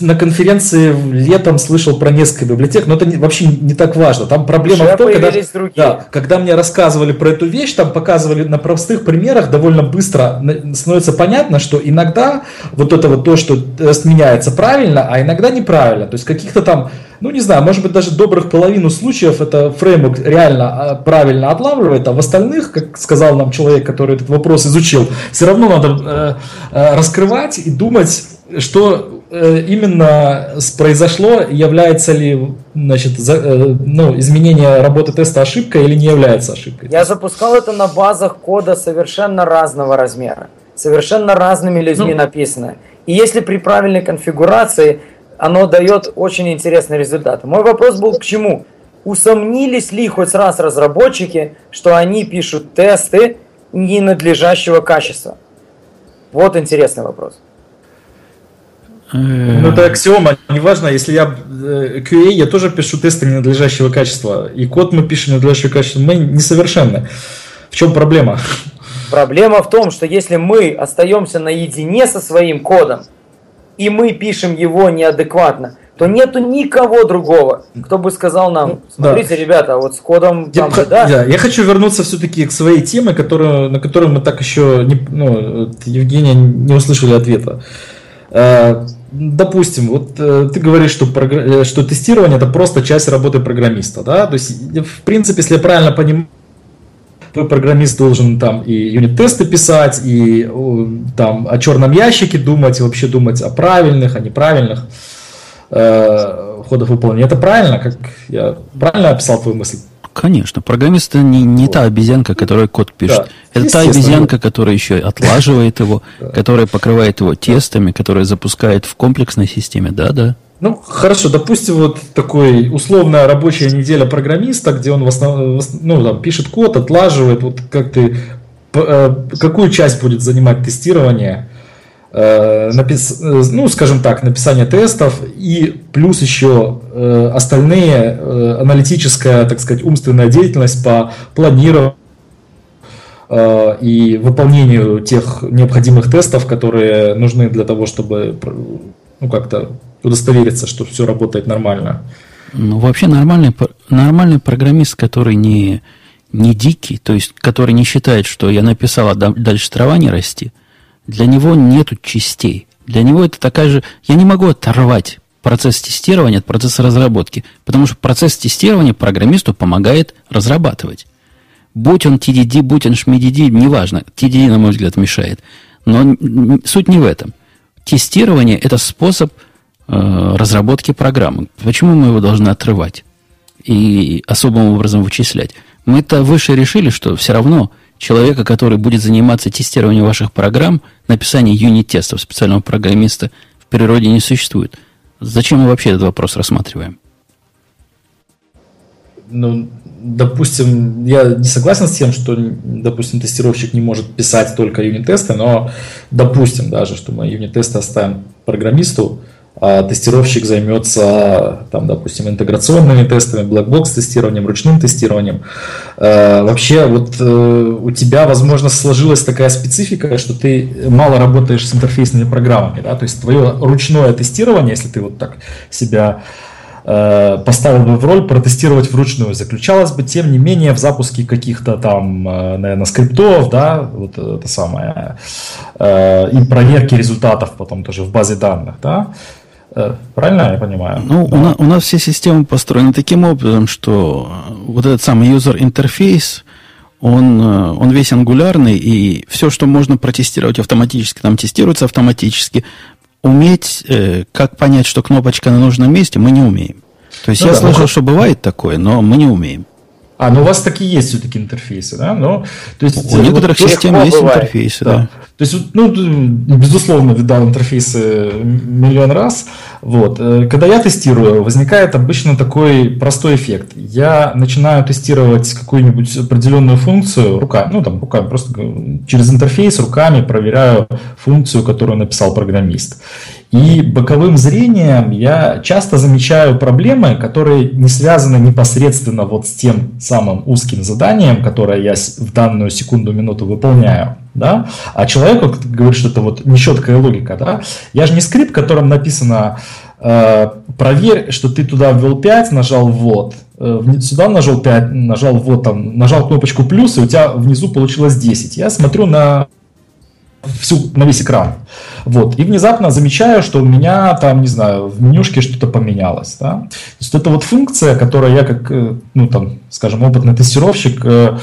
на конференции летом слышал про несколько библиотек, но это не- вообще не так важно. Там проблема Уже в том, когда, другие. да, когда мне рассказывали про эту вещь, там показывали на простых примерах довольно быстро становится понятно, что иногда вот это вот то, что тест меняется правильно, а иногда неправильно. То есть каких-то там, ну не знаю, может быть даже добрых половину случаев это фреймворк реально а, правильно отлавливает, а в остальных, как сказал нам человек, который этот вопрос изучил, все равно надо э, э, раскрывать и думать, что э, именно произошло, является ли значит, за- э, ну, изменение работы теста ошибкой или не является ошибкой. Я запускал это на базах кода совершенно разного размера, совершенно разными людьми Ну. написано. И если при правильной конфигурации, оно дает очень интересный результат. Мой вопрос был к чему? Усомнились ли хоть раз разработчики, что они пишут тесты ненадлежащего качества? Вот интересный вопрос. Ну, это аксиома. Неважно, если я э, QA, я тоже пишу тесты ненадлежащего качества. И код мы пишем ненадлежащего качества. Мы несовершенны. В чем проблема? Проблема в том, что если мы остаемся наедине со своим кодом, и мы пишем его неадекватно, то нету никого другого, кто бы сказал нам, Ну, да. смотрите, ребята, вот с кодом Я, там, х- да, да, я хочу вернуться все-таки к своей теме, которую, на которую мы так еще не, ну, вот Евгения не услышали ответа. Э, Допустим, вот э, ты говоришь, что, э, что тестирование это просто часть работы программиста, да? То есть, в принципе, если я правильно понимаю, программист должен там и юнит-тесты писать, и там о черном ящике думать, и вообще думать о правильных, о неправильных. э, входов выполнения. Это правильно? Как я правильно описал твою мысль? Конечно, программист это не, не та обезьянка, которая код пишет. Да, это та обезьянка, которая еще отлаживает его, которая покрывает его тестами, которая запускает в комплексной системе. Да, да. Ну, хорошо, допустим, вот такой условная рабочая неделя программиста, где он в основном, ну, там, пишет код, отлаживает, вот как ты, э, какую часть будет занимать тестирование, э, напис, э, ну, скажем так, написание тестов и плюс еще остальные, аналитическая, так сказать, умственная деятельность по планированию и выполнению тех необходимых тестов, которые нужны для того, чтобы ну, как-то удостовериться, что все работает нормально. Ну, вообще нормальный, нормальный программист, который не, не дикий, то есть который не считает, что я написал, а дальше трава не расти, для него нету частей. Для него это такая же... Я не могу оторвать процесс тестирования от процесса разработки, потому что процесс тестирования программисту помогает разрабатывать. Будь он TDD, будь он SMDD, неважно. TDD, на мой взгляд, мешает. Но суть не в этом. Тестирование – это способ – разработки программы. Почему мы его должны отрывать и особым образом вычислять? Мы-то выше решили, что все равно человека, который будет заниматься тестированием ваших программ, написание юнит-тестов специального программиста в природе не существует. Зачем мы вообще этот вопрос рассматриваем? Ну, допустим, я не согласен с тем, что, допустим, тестировщик не может писать только юнит-тесты, но допустим даже, что мы юнит-тесты оставим программисту, тестировщик займется, там, допустим, интеграционными тестами, black box тестированием, ручным тестированием. Э, вообще, вот э, у тебя, возможно, сложилась такая специфика, что ты мало работаешь с интерфейсными программами, да, то есть твое ручное тестирование, если ты вот так себя э, поставил бы в роль протестировать вручную, заключалось бы, тем не менее, в запуске каких-то там, наверное, скриптов, да, вот это самое, и проверки результатов потом тоже в базе данных, да, Э, правильно я понимаю? Ну, да. у, нас, у нас все системы построены таким образом, что вот этот самый user интерфейс, он, э, он весь ангулярный, и все, что можно протестировать автоматически, там тестируется автоматически. Уметь, э, как понять, что кнопочка на нужном месте, мы не умеем. То есть ну, я да, слышал, ну, что бывает такое, но мы не умеем. А, ну у вас такие есть все-таки интерфейсы, да? Но, то есть, у некоторых систем есть бывает. интерфейсы, да. да. То есть, ну, безусловно, видал интерфейсы миллион раз. Вот. Э, когда я тестирую, возникает обычно такой простой эффект. Я начинаю тестировать какую-нибудь определенную функцию руками, ну, там, руками, просто через интерфейс руками проверяю функцию, которую написал программист. И боковым зрением я часто замечаю проблемы, которые не связаны непосредственно вот с тем самым узким заданием, которое я в данную секунду-минуту выполняю. Да? А человек вот, говорит, что это вот нечеткая логика. Да? Я же не скрипт, в котором написано э, проверь, что ты туда ввел 5, нажал ввод, э, сюда нажал 5, нажал ввод, там, нажал кнопочку плюс, и у тебя внизу получилось 10. Я смотрю на всю, на весь экран. Вот. И внезапно замечаю, что у меня там, не знаю, в менюшке что-то поменялось. Да? То есть это вот функция, которая я как, э, ну там, скажем, опытный тестировщик, э,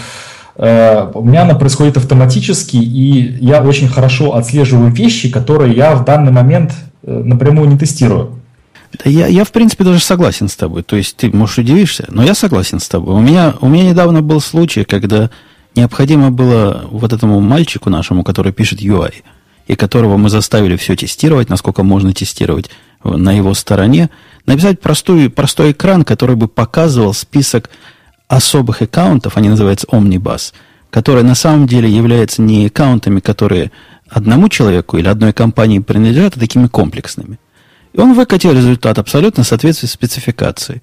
э, у меня она происходит автоматически, и я очень хорошо отслеживаю вещи, которые я в данный момент напрямую не тестирую. Я, я, в принципе, даже согласен с тобой. То есть ты, можешь, удивишься, но я согласен с тобой. У меня, у меня недавно был случай, когда необходимо было вот этому мальчику нашему, который пишет UI, и которого мы заставили все тестировать, насколько можно тестировать на его стороне, написать простой, простой экран, который бы показывал список особых аккаунтов, они называются Omnibus, которые на самом деле являются не аккаунтами, которые одному человеку или одной компании принадлежат, а такими комплексными. И он выкатил результат абсолютно в соответствии с спецификацией.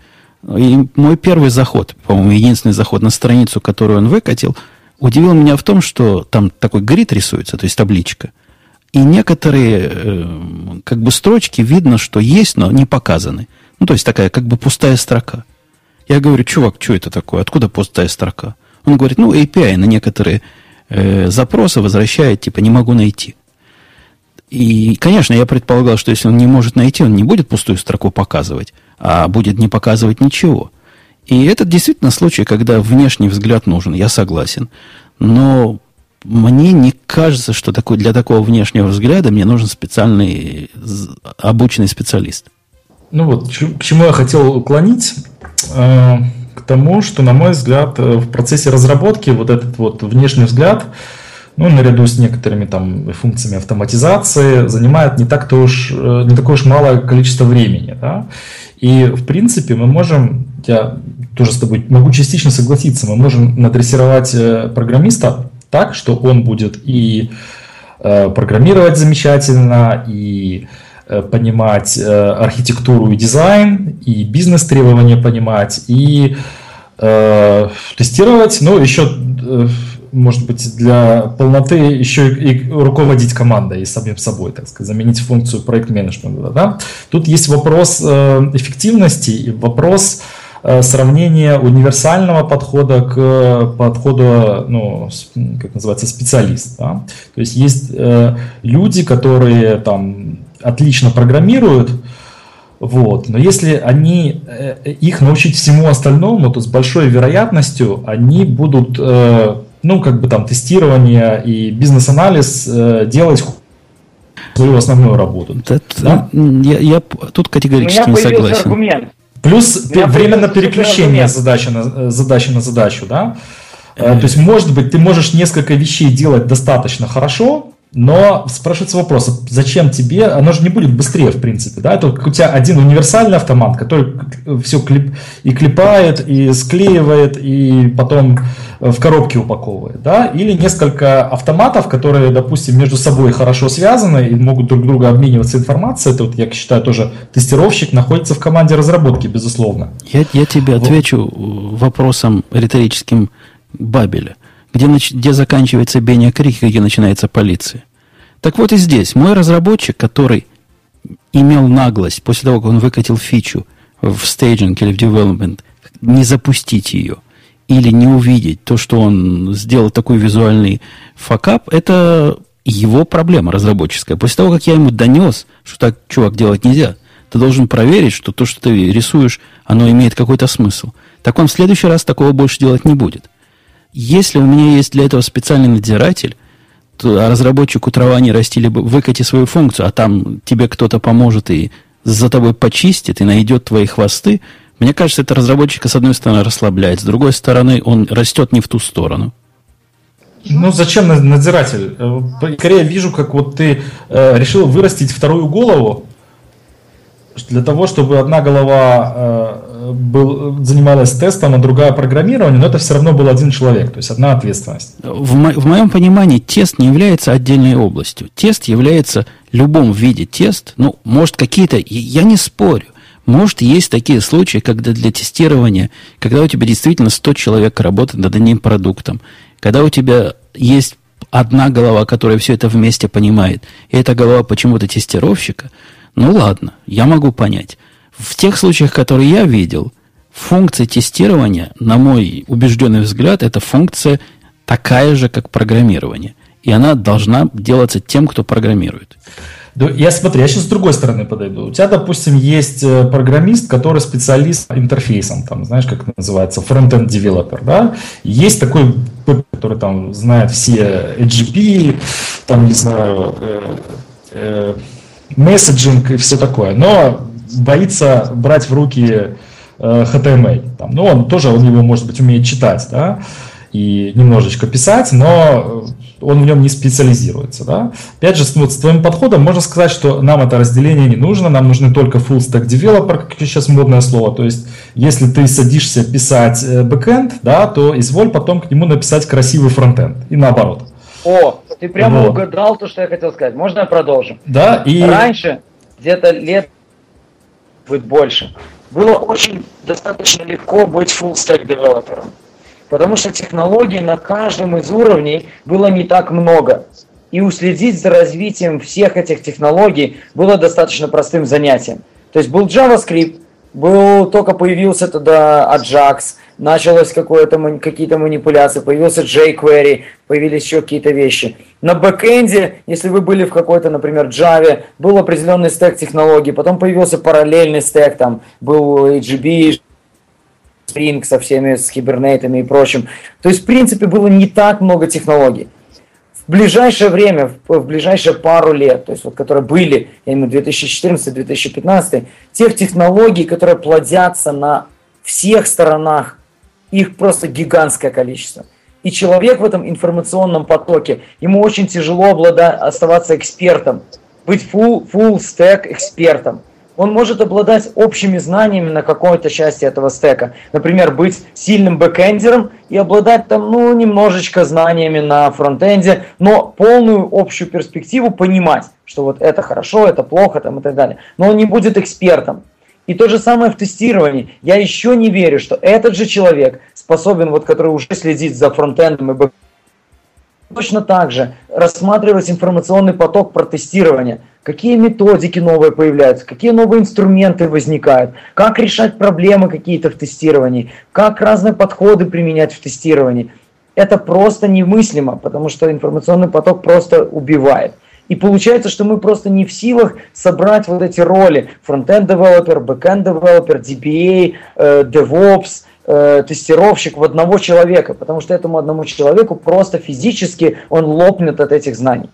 И мой первый заход, по-моему, единственный заход на страницу, которую он выкатил – удивило меня в том, что там такой грид рисуется, то есть табличка. И некоторые э, как бы строчки видно, что есть, но не показаны. Ну, то есть такая как бы пустая строка. Я говорю, чувак, что это такое? Откуда пустая строка? Он говорит, ну, API на некоторые э, запросы возвращает, типа, не могу найти. И, конечно, я предполагал, что если он не может найти, он не будет пустую строку показывать, а будет не показывать ничего. И это действительно случай, когда внешний взгляд нужен, я согласен. Но мне не кажется, что такой, для такого внешнего взгляда мне нужен специальный обученный специалист. Ну вот, к чему я хотел уклонить? Э, к тому, что, на мой взгляд, э, в процессе разработки вот этот вот внешний взгляд, ну, наряду с некоторыми там функциями автоматизации, занимает не, так -то уж, э, не такое уж малое количество времени. Да? И, в принципе, мы можем, я тоже с тобой могу частично согласиться, мы можем надрессировать программиста так, что он будет и программировать замечательно, и Э, понимать э, архитектуру и дизайн, и бизнес-требования понимать, и э, тестировать, ну, еще, э, может быть, для полноты еще и, руководить командой и самим собой, так сказать, заменить функцию проект-менеджмента. Да? Тут есть вопрос э, эффективности и вопрос э, сравнения универсального подхода к подходу, ну, как называется, специалист. Да? То есть есть э, люди, которые там отлично программируют, вот. Но если они э, их научить всему остальному, то с большой вероятностью они будут, э, ну, как бы там тестирование и бизнес-анализ э, делать свою основную работу. Это, да? я, я тут категорически не согласен. Аргумент. Плюс временно переключение задачи на, задачи на задачу, да? То есть, может быть, ты можешь несколько вещей делать достаточно хорошо, но спрашивается вопрос, зачем тебе, оно же не будет быстрее, в принципе, да, это у тебя один универсальный автомат, который все клип, и клепает, и склеивает, и потом в коробке упаковывает, да, или несколько автоматов, которые, допустим, между собой хорошо связаны и могут друг друга обмениваться информацией, это вот, я считаю, тоже тестировщик находится в команде разработки, безусловно. Я, я тебе вот. отвечу вопросом риторическим Бабеля где, где заканчивается Беня Крик и где начинается полиция. Так вот и здесь. Мой разработчик, который имел наглость, после того, как он выкатил фичу в staging или в development, не запустить ее или не увидеть то, что он сделал такой визуальный факап, это его проблема разработческая. После того, как я ему донес, что так, чувак, делать нельзя, ты должен проверить, что то, что ты рисуешь, оно имеет какой-то смысл. Так он в следующий раз такого больше делать не будет. Если у меня есть для этого специальный надзиратель, то разработчику трава не расти, либо выкати свою функцию, а там тебе кто-то поможет и за тобой почистит и найдет твои хвосты, мне кажется, это разработчика, с одной стороны, расслабляет, с другой стороны, он растет не в ту сторону. Ну, зачем надзиратель? Э, скорее вижу, как вот ты э, решил вырастить вторую голову для того, чтобы одна голова э, был, занималась тестом, а другая программированием, но это все равно был один человек, то есть одна ответственность. В, мо- в моем понимании тест не является отдельной областью. Тест является любом виде тест, ну, может, какие-то, я не спорю, может, есть такие случаи, когда для тестирования, когда у тебя действительно 100 человек работает над одним продуктом, когда у тебя есть одна голова, которая все это вместе понимает, и эта голова почему-то тестировщика, ну ладно, я могу понять. В тех случаях, которые я видел, функция тестирования, на мой убежденный взгляд, это функция такая же, как программирование. И она должна делаться тем, кто программирует. Я смотри, я сейчас с другой стороны подойду. У тебя, допустим, есть э, программист, который специалист по интерфейсам, там, знаешь, как это называется, фронтенд девелопер, да? Есть такой, который там знает все HGP, там, не знаю, э, э, месседжинг и все такое. Но боится брать в руки э, HTML. Там, ну, он тоже, он его, может быть, умеет читать, да, и немножечко писать, но он в нем не специализируется. Да? Опять же, вот с твоим подходом можно сказать, что нам это разделение не нужно, нам нужны только full stack developer, как сейчас модное слово. То есть, если ты садишься писать э, бэкэнд, да, то изволь потом к нему написать красивый фронтенд. И наоборот. О, ты прямо вот. угадал то, что я хотел сказать. Можно я продолжу? Да, и... Раньше, где-то лет быть больше. Было очень достаточно легко быть full stack девелопером, потому что технологий на каждом из уровней было не так много. И уследить за развитием всех этих технологий было достаточно простым занятием. То есть был JavaScript, был только появился тогда Ajax, началось какое-то, какие-то манипуляции, появился jQuery, появились еще какие-то вещи. На бэкэнде, если вы были в какой-то, например, Java, был определенный стек технологий, потом появился параллельный стек, там был HGB, Spring со всеми, с кибернетами и прочим. То есть, в принципе, было не так много технологий. в ближайшее время, в ближайшие пару лет, то есть вот которые были, я имею в виду 2014-2015, тех технологий, которые плодятся на всех сторонах, их просто гигантское количество. И человек в этом информационном потоке, ему очень тяжело обладать, оставаться экспертом, быть full, full stack экспертом. Он может обладать общими знаниями на какой-то части этого стека. Например, быть сильным бэкэндером и обладать там, ну, немножечко знаниями на фронтенде, но полную общую перспективу понимать, что вот это хорошо, это плохо там и так далее. Но он не будет экспертом. И то же самое в тестировании. Я еще не верю, что этот же человек способен, вот, который уже следит за фронтендом и бэкэндом, точно так же рассматривать информационный поток про тестирование. Какие методики новые появляются, какие новые инструменты возникают, как решать проблемы какие-то в тестировании, как разные подходы применять в тестировании. Это просто немыслимо, потому что информационный поток просто убивает. И получается, что мы просто не в силах собрать вот эти роли frontend developer, backend developer, DBA, э, DevOps, э, тестировщик в одного человека, потому что этому одному человеку просто физически он лопнет от этих знаний.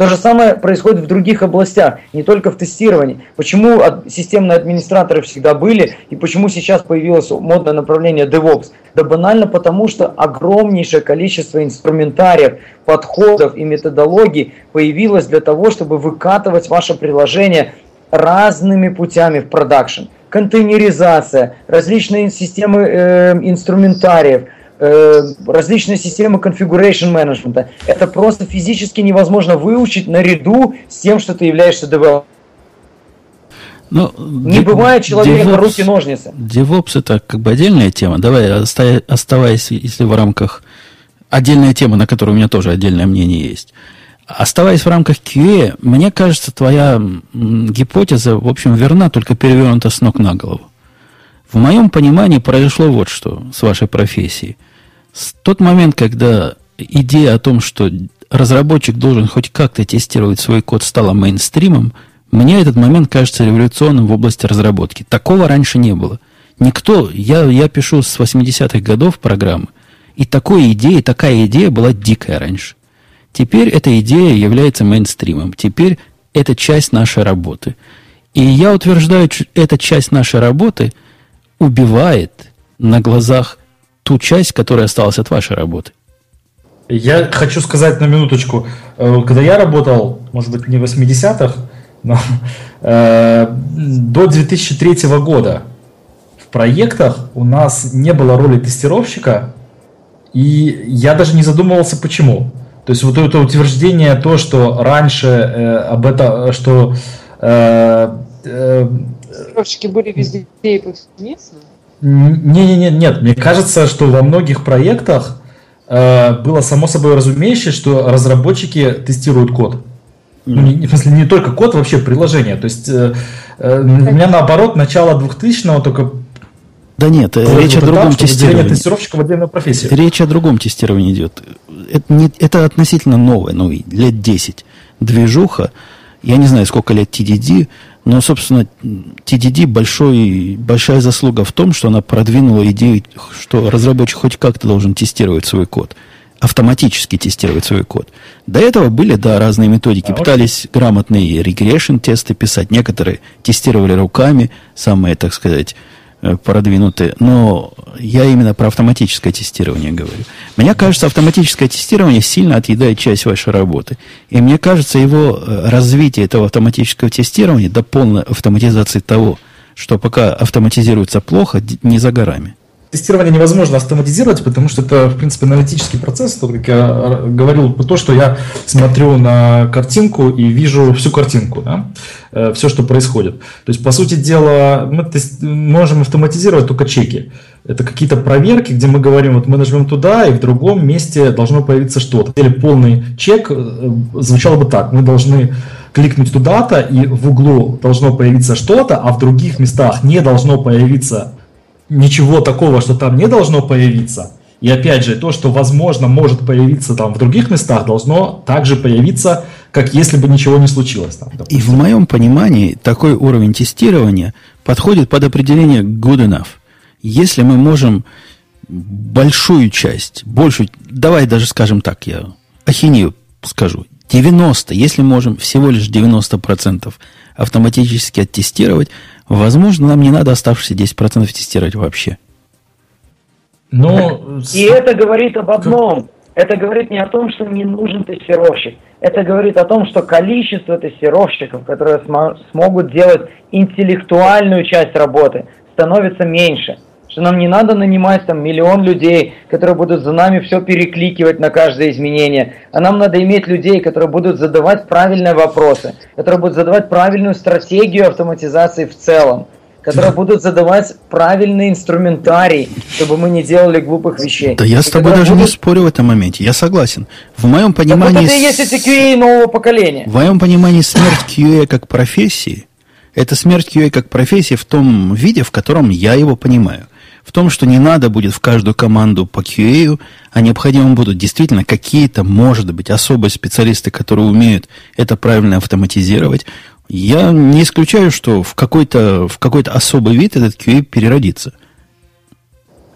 То же самое происходит в других областях, не только в тестировании. Почему системные администраторы всегда были и почему сейчас появилось модное направление DevOps? Да банально потому, что огромнейшее количество инструментариев, подходов и методологий появилось для того, чтобы выкатывать ваше приложение разными путями в продакшн. Контейнеризация, различные системы э, инструментариев – Э, различные системы configuration management. Это просто физически невозможно выучить наряду с тем, что ты являешься девелопером. Ну, не бывает человека руки-ножницы. DevOps это как бы отдельная тема. Давай, оставаясь, если в рамках... Отдельная тема, на которую у меня тоже отдельное мнение есть. Оставаясь в рамках QA, мне кажется, твоя гипотеза, в общем, верна, только перевернута с ног на голову. В моем понимании произошло вот что с вашей профессией – с тот момент, когда идея о том, что разработчик должен хоть как-то тестировать свой код, стала мейнстримом, мне этот момент кажется революционным в области разработки. Такого раньше не было. Никто, я, я пишу с 80-х годов программы, и такой идеи, такая идея была дикая раньше. Теперь эта идея является мейнстримом. Теперь это часть нашей работы. И я утверждаю, что эта часть нашей работы убивает на глазах ту часть, которая осталась от вашей работы. Я хочу сказать на минуточку, э, когда я работал, может быть, не в 80-х, но э, до 2003 года в проектах у нас не было роли тестировщика, и я даже не задумывался, почему. То есть вот это утверждение, то, что раньше э, об этом, что... Э, э, Тестировщики были везде и повсеместно? Не-не-не, нет. Мне кажется, что во многих проектах э, было само собой разумеющее, что разработчики тестируют код. Ну, не, в смысле, не только код, вообще приложение. То есть э, э, у меня наоборот начало 2000-го только да нет, речь о другом тестировании. тестировщиков отдельная профессия. Речь о другом тестировании идет. Это, не, это относительно новое, ну, лет 10. Движуха, я не знаю, сколько лет TDD, но, собственно, TDD большой, большая заслуга в том, что она продвинула идею, что разработчик хоть как-то должен тестировать свой код. Автоматически тестировать свой код. До этого были, да, разные методики. А Пытались грамотные регрессион-тесты писать. Некоторые тестировали руками, самые, так сказать, продвинутые, но я именно про автоматическое тестирование говорю. Мне кажется, автоматическое тестирование сильно отъедает часть вашей работы. И мне кажется, его э, развитие этого автоматического тестирования до полной автоматизации того, что пока автоматизируется плохо, не за горами. Тестирование невозможно автоматизировать, потому что это, в принципе, аналитический процесс. То, как я говорил, то, что я смотрю на картинку и вижу всю картинку, да? Э, все, что происходит. То есть, по сути дела, мы можем автоматизировать только чеки. Это какие-то проверки, где мы говорим, вот мы нажмем туда, и в другом месте должно появиться что-то. Или полный чек э, звучал бы так. Мы должны кликнуть туда-то, и в углу должно появиться что-то, а в других местах не должно появиться ничего такого, что там не должно появиться. И опять же, то, что возможно может появиться там в других местах, должно также появиться, как если бы ничего не случилось. Там, и в моем понимании такой уровень тестирования подходит под определение good enough. Если мы можем большую часть, большую, давай даже скажем так, я ахинею скажу, 90, если можем всего лишь 90% автоматически оттестировать, возможно, нам не надо оставшиеся 10% тестировать вообще. Но... И это говорит об одном. Это говорит не о том, что не нужен тестировщик. Это говорит о том, что количество тестировщиков, которые см- смогут делать интеллектуальную часть работы, становится меньше – что нам не надо нанимать там миллион людей, которые будут за нами все перекликивать на каждое изменение, а нам надо иметь людей, которые будут задавать правильные вопросы, которые будут задавать правильную стратегию автоматизации в целом, которые будут задавать правильный инструментарий, чтобы мы не делали глупых вещей. Да я с тобой даже будут... не спорю в этом моменте, я согласен. В моем понимании... Так вот это и есть эти QA нового поколения. В моем понимании смерть QA как профессии, это смерть QA как профессии в том виде, в котором я его понимаю в том, что не надо будет в каждую команду по QA, а необходимо будут действительно какие-то, может быть, особые специалисты, которые умеют это правильно автоматизировать. Я не исключаю, что в какой-то, в какой-то особый вид этот QA переродится.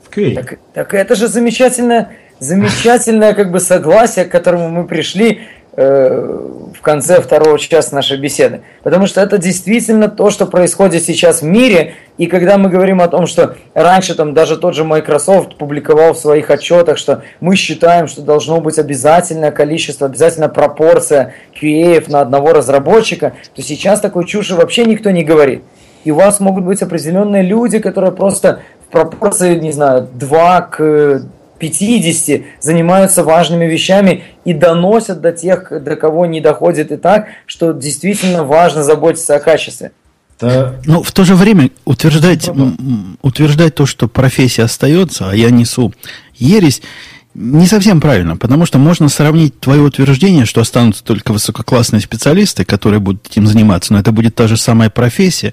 В QA. Так, так это же замечательное, замечательное как бы согласие, к которому мы пришли в конце второго часа нашей беседы. Потому что это действительно то, что происходит сейчас в мире. И когда мы говорим о том, что раньше там даже тот же Microsoft публиковал в своих отчетах, что мы считаем, что должно быть обязательное количество, обязательно пропорция QA на одного разработчика, то сейчас такой чуши вообще никто не говорит. И у вас могут быть определенные люди, которые просто в пропорции, не знаю, 2 к 50 занимаются важными вещами и доносят до тех, до кого не доходит и так, что действительно важно заботиться о качестве. Да. Но в то же время утверждать, утверждать то, что профессия остается, а я несу ересь, не совсем правильно, потому что можно сравнить твое утверждение, что останутся только высококлассные специалисты, которые будут этим заниматься, но это будет та же самая профессия.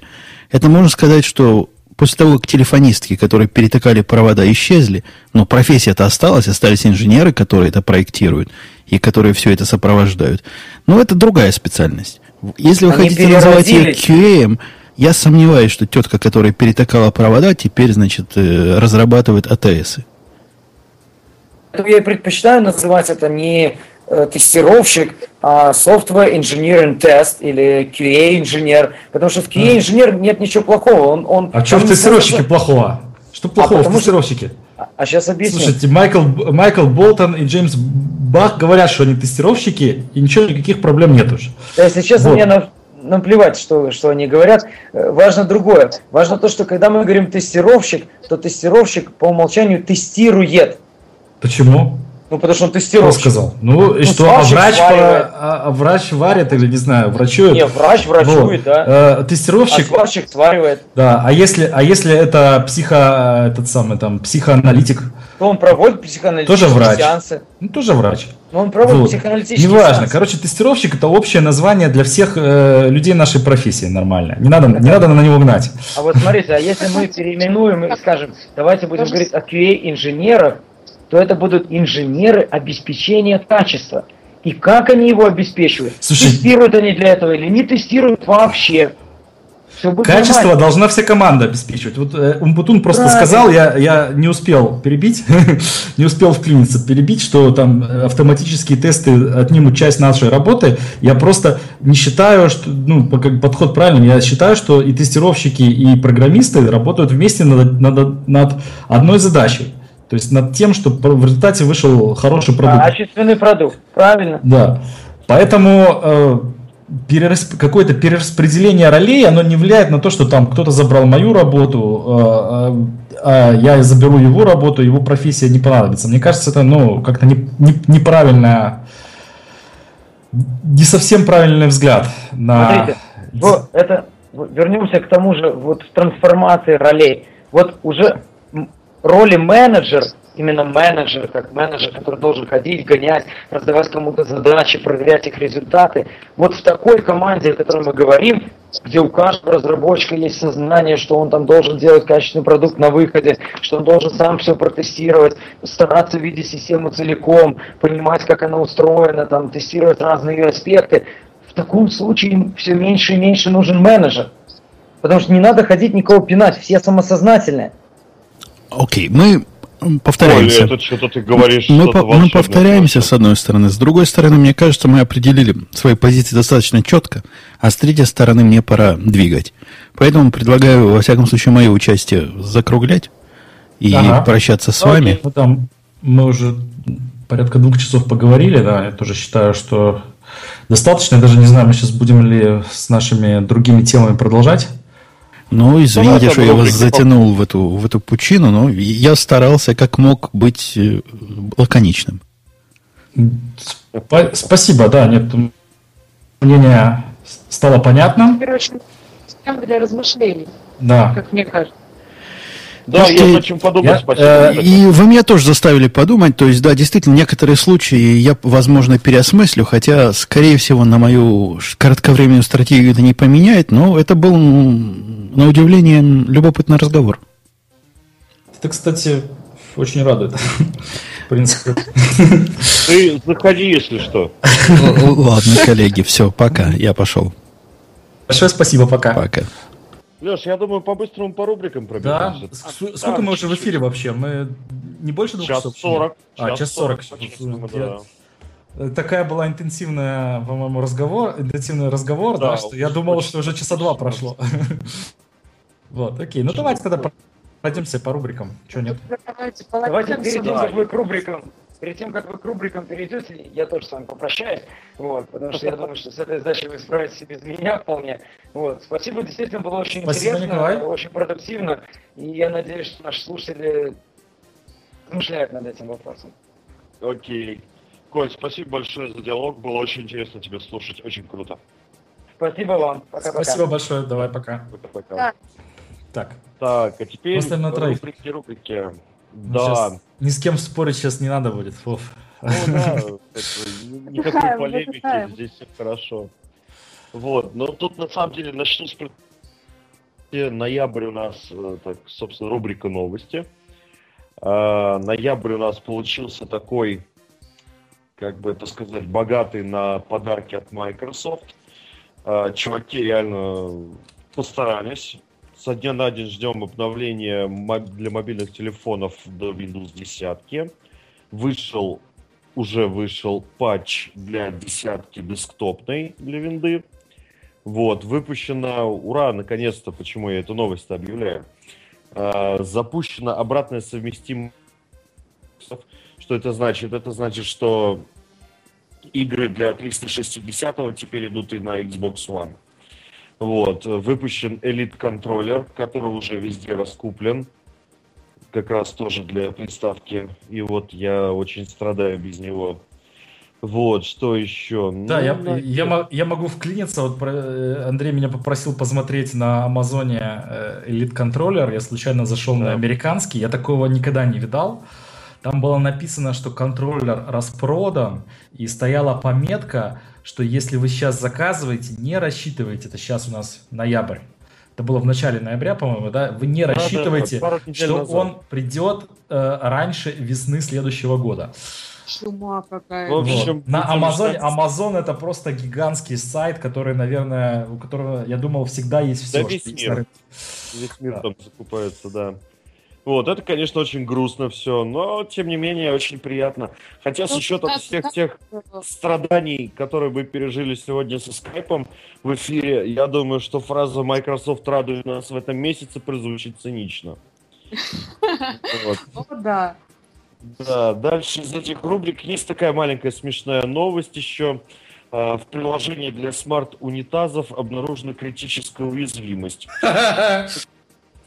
Это можно сказать, что После того, как телефонистки, которые перетыкали провода, исчезли, но профессия-то осталась, остались инженеры, которые это проектируют и которые все это сопровождают. Но это другая специальность. Если вы Они хотите называть ее QM, я сомневаюсь, что тетка, которая перетыкала провода, теперь, значит, э, разрабатывает АТСы. Я предпочитаю называть это не тестировщик, а Software Engineering Test или QA инженер, потому что в QA инженер нет ничего плохого. Он, он, а что в тестировщике плохого? Что а плохого а в тестировщике? Что... А, а сейчас объясню. Слушайте, Майкл, Майкл Болтон и Джеймс Бах говорят, что они тестировщики, и ничего, никаких проблем нет уже. Да, если честно, вот. мне на, наплевать, что, что они говорят. Э, важно другое. Важно то, что когда мы говорим тестировщик, то тестировщик по умолчанию тестирует. Почему? Ну, потому что он тестировщик. Сказал? Ну, и ну, что, а врач, по, а, а врач варит или, не знаю, врачует? Не, врач врачует, вот. да. Э, тестировщик... А сварщик сваривает. Да, а если, а если это психо... этот самый, там, психоаналитик? То он проводит психоаналитические тоже врач. сеансы. Ну, тоже врач. Но он проводит вот. психоаналитические Неважно. Сеансы. Короче, тестировщик это общее название для всех э, людей нашей профессии нормально. Не надо, не надо на него гнать. А вот смотрите, а если мы переименуем и скажем, давайте будем говорить о QA-инженерах, то это будут инженеры обеспечения качества. И как они его обеспечивают? Слушай, тестируют они для этого или не тестируют вообще? Качество нормально. должна вся команда обеспечивать. Вот э, Умпутун просто Правильно. сказал, я, я не успел перебить, [LAUGHS] не успел вклиниться, перебить, что там автоматические тесты отнимут часть нашей работы. Я просто не считаю, что, ну, как подход правильный, я считаю, что и тестировщики, и программисты работают вместе над, над, над одной задачей. То есть над тем, что в результате вышел хороший продукт. Качественный продукт, правильно. Да. Поэтому э, перерасп... какое-то перераспределение ролей, оно не влияет на то, что там кто-то забрал мою работу, э, э, а я заберу его работу, его профессия не понадобится. Мне кажется, это ну, как-то не, не, неправильная, не совсем правильный взгляд на... Смотрите, вот это, вернемся к тому же, вот в трансформации ролей. Вот уже роли менеджер, именно менеджер, как менеджер, который должен ходить, гонять, раздавать кому-то задачи, проверять их результаты. Вот в такой команде, о которой мы говорим, где у каждого разработчика есть сознание, что он там должен делать качественный продукт на выходе, что он должен сам все протестировать, стараться видеть систему целиком, понимать, как она устроена, там, тестировать разные ее аспекты. В таком случае все меньше и меньше нужен менеджер. Потому что не надо ходить никого пинать, все самосознательные. Окей, мы повторяемся. Оля, это что-то ты говоришь. Мы, что-то по- мы повторяемся, просто. с одной стороны. С другой стороны, мне кажется, мы определили свои позиции достаточно четко, а с третьей стороны мне пора двигать. Поэтому предлагаю, во всяком случае, мое участие закруглять и Ага. прощаться с Окей. вами. Ну, там мы уже порядка двух часов поговорили, да, я тоже считаю, что достаточно. Я даже не знаю, мы сейчас будем ли с нашими другими темами продолжать. Ну, извините, Давай что я вас затянул в эту, в эту пучину, но я старался как мог быть э, лаконичным. Спа- Спасибо, да, нет, мнение стало понятным, для размышлений, да. как мне кажется. Да, Слушайте, есть о чем подумать, я, спасибо. э, И вы меня тоже заставили подумать. То есть, да, действительно, некоторые случаи я, возможно, переосмыслю, хотя, скорее всего, на мою кратковременную стратегию это не поменяет, но это был, на удивление, любопытный разговор. Это, кстати, очень радует. [LAUGHS] В принципе. Ты заходи, если что. Ладно, коллеги, все, пока, я пошел. Большое спасибо, пока. Пока. Леш, я думаю, по-быстрому по рубрикам Да. пробежимся. С- Сколько мы уже в эфире вообще? Мы не больше двух Час часов? сорок. А, час сорок. Я- да. Такая была интенсивная, по-моему, разговор, интенсивный разговор, да, Да, что я думал, очень- что уже часа два прошло. [LAUGHS] Вот, окей. Ну давайте тогда пройдемся по рубрикам. Че нет? Давайте, вы к рубрикам, перед тем, как вы к рубрикам перейдете, я тоже с вами попрощаюсь, вот, потому что я думаю, что с этой задачей вы справитесь и без меня вполне. Вот, спасибо, действительно было очень Спасибо, интересно, Николай. очень продуктивно, и я надеюсь, что наши слушатели размышляют над этим вопросом. Окей. Коль, спасибо большое за диалог. Было очень интересно тебя слушать. Очень круто. Спасибо вам, пока-пока. Спасибо большое, давай пока. Пока-пока. Так, Так, а теперь Поставим на троих. рубрики, рубрики. Да. щас ни с кем спорить сейчас не надо будет. Вов. Ну да, [LAUGHS] никакой полемики, здесь все хорошо. Вот, но тут на самом деле начну с ноябрь у нас, э, так, собственно, рубрика новости. А, Ноябрь у нас получился такой, как бы это сказать, богатый на подарки от Microsoft. А, Чуваки реально постарались. Со дня на день ждем обновления для мобильных телефонов до Windows 10. Вышел, уже вышел патч для десятки десктопной для винды. Вот, выпущена, ура, наконец-то, почему я эту новость объявляю. А, запущена обратная совместимость. Что это значит? Это значит, что игры для 360 теперь идут и на Xbox One. Вот, выпущен Elite контроллер, который уже везде раскуплен. Как раз тоже для приставки. И вот я очень страдаю без него. Вот, что еще? Да, Ну, я, на- я, я могу вклиниться. Вот про- э, Андрей меня попросил посмотреть на Амазоне э, Elite Controller. Я случайно зашел на Да. американский. Я такого никогда не видал. Там было написано, что контроллер распродан, и стояла пометка, что если вы сейчас заказываете, не рассчитывайте, это сейчас у нас ноябрь, это было в начале ноября, по-моему, да, вы не Да, да, да, рассчитываете, недель что назад. он придет э, раньше весны следующего года. Чума какая. В общем, Вот. На Амазоне. Amazon это просто гигантский сайт, который, наверное, у которого, я думал, всегда есть все. Да весь мир. Весь мир Да. там закупается, да. Вот, это, конечно, очень грустно все, но, тем не менее, очень приятно. Хотя с Ну, учетом всех тех страданий, которые мы пережили сегодня со скайпом в эфире, я думаю, что фраза Microsoft радует нас в этом месяце прозвучит цинично. Вот. [LAUGHS] О, да. Да, дальше из этих рубрик есть такая маленькая смешная новость еще. А, В приложении для смарт-унитазов обнаружена критическая уязвимость. [LAUGHS]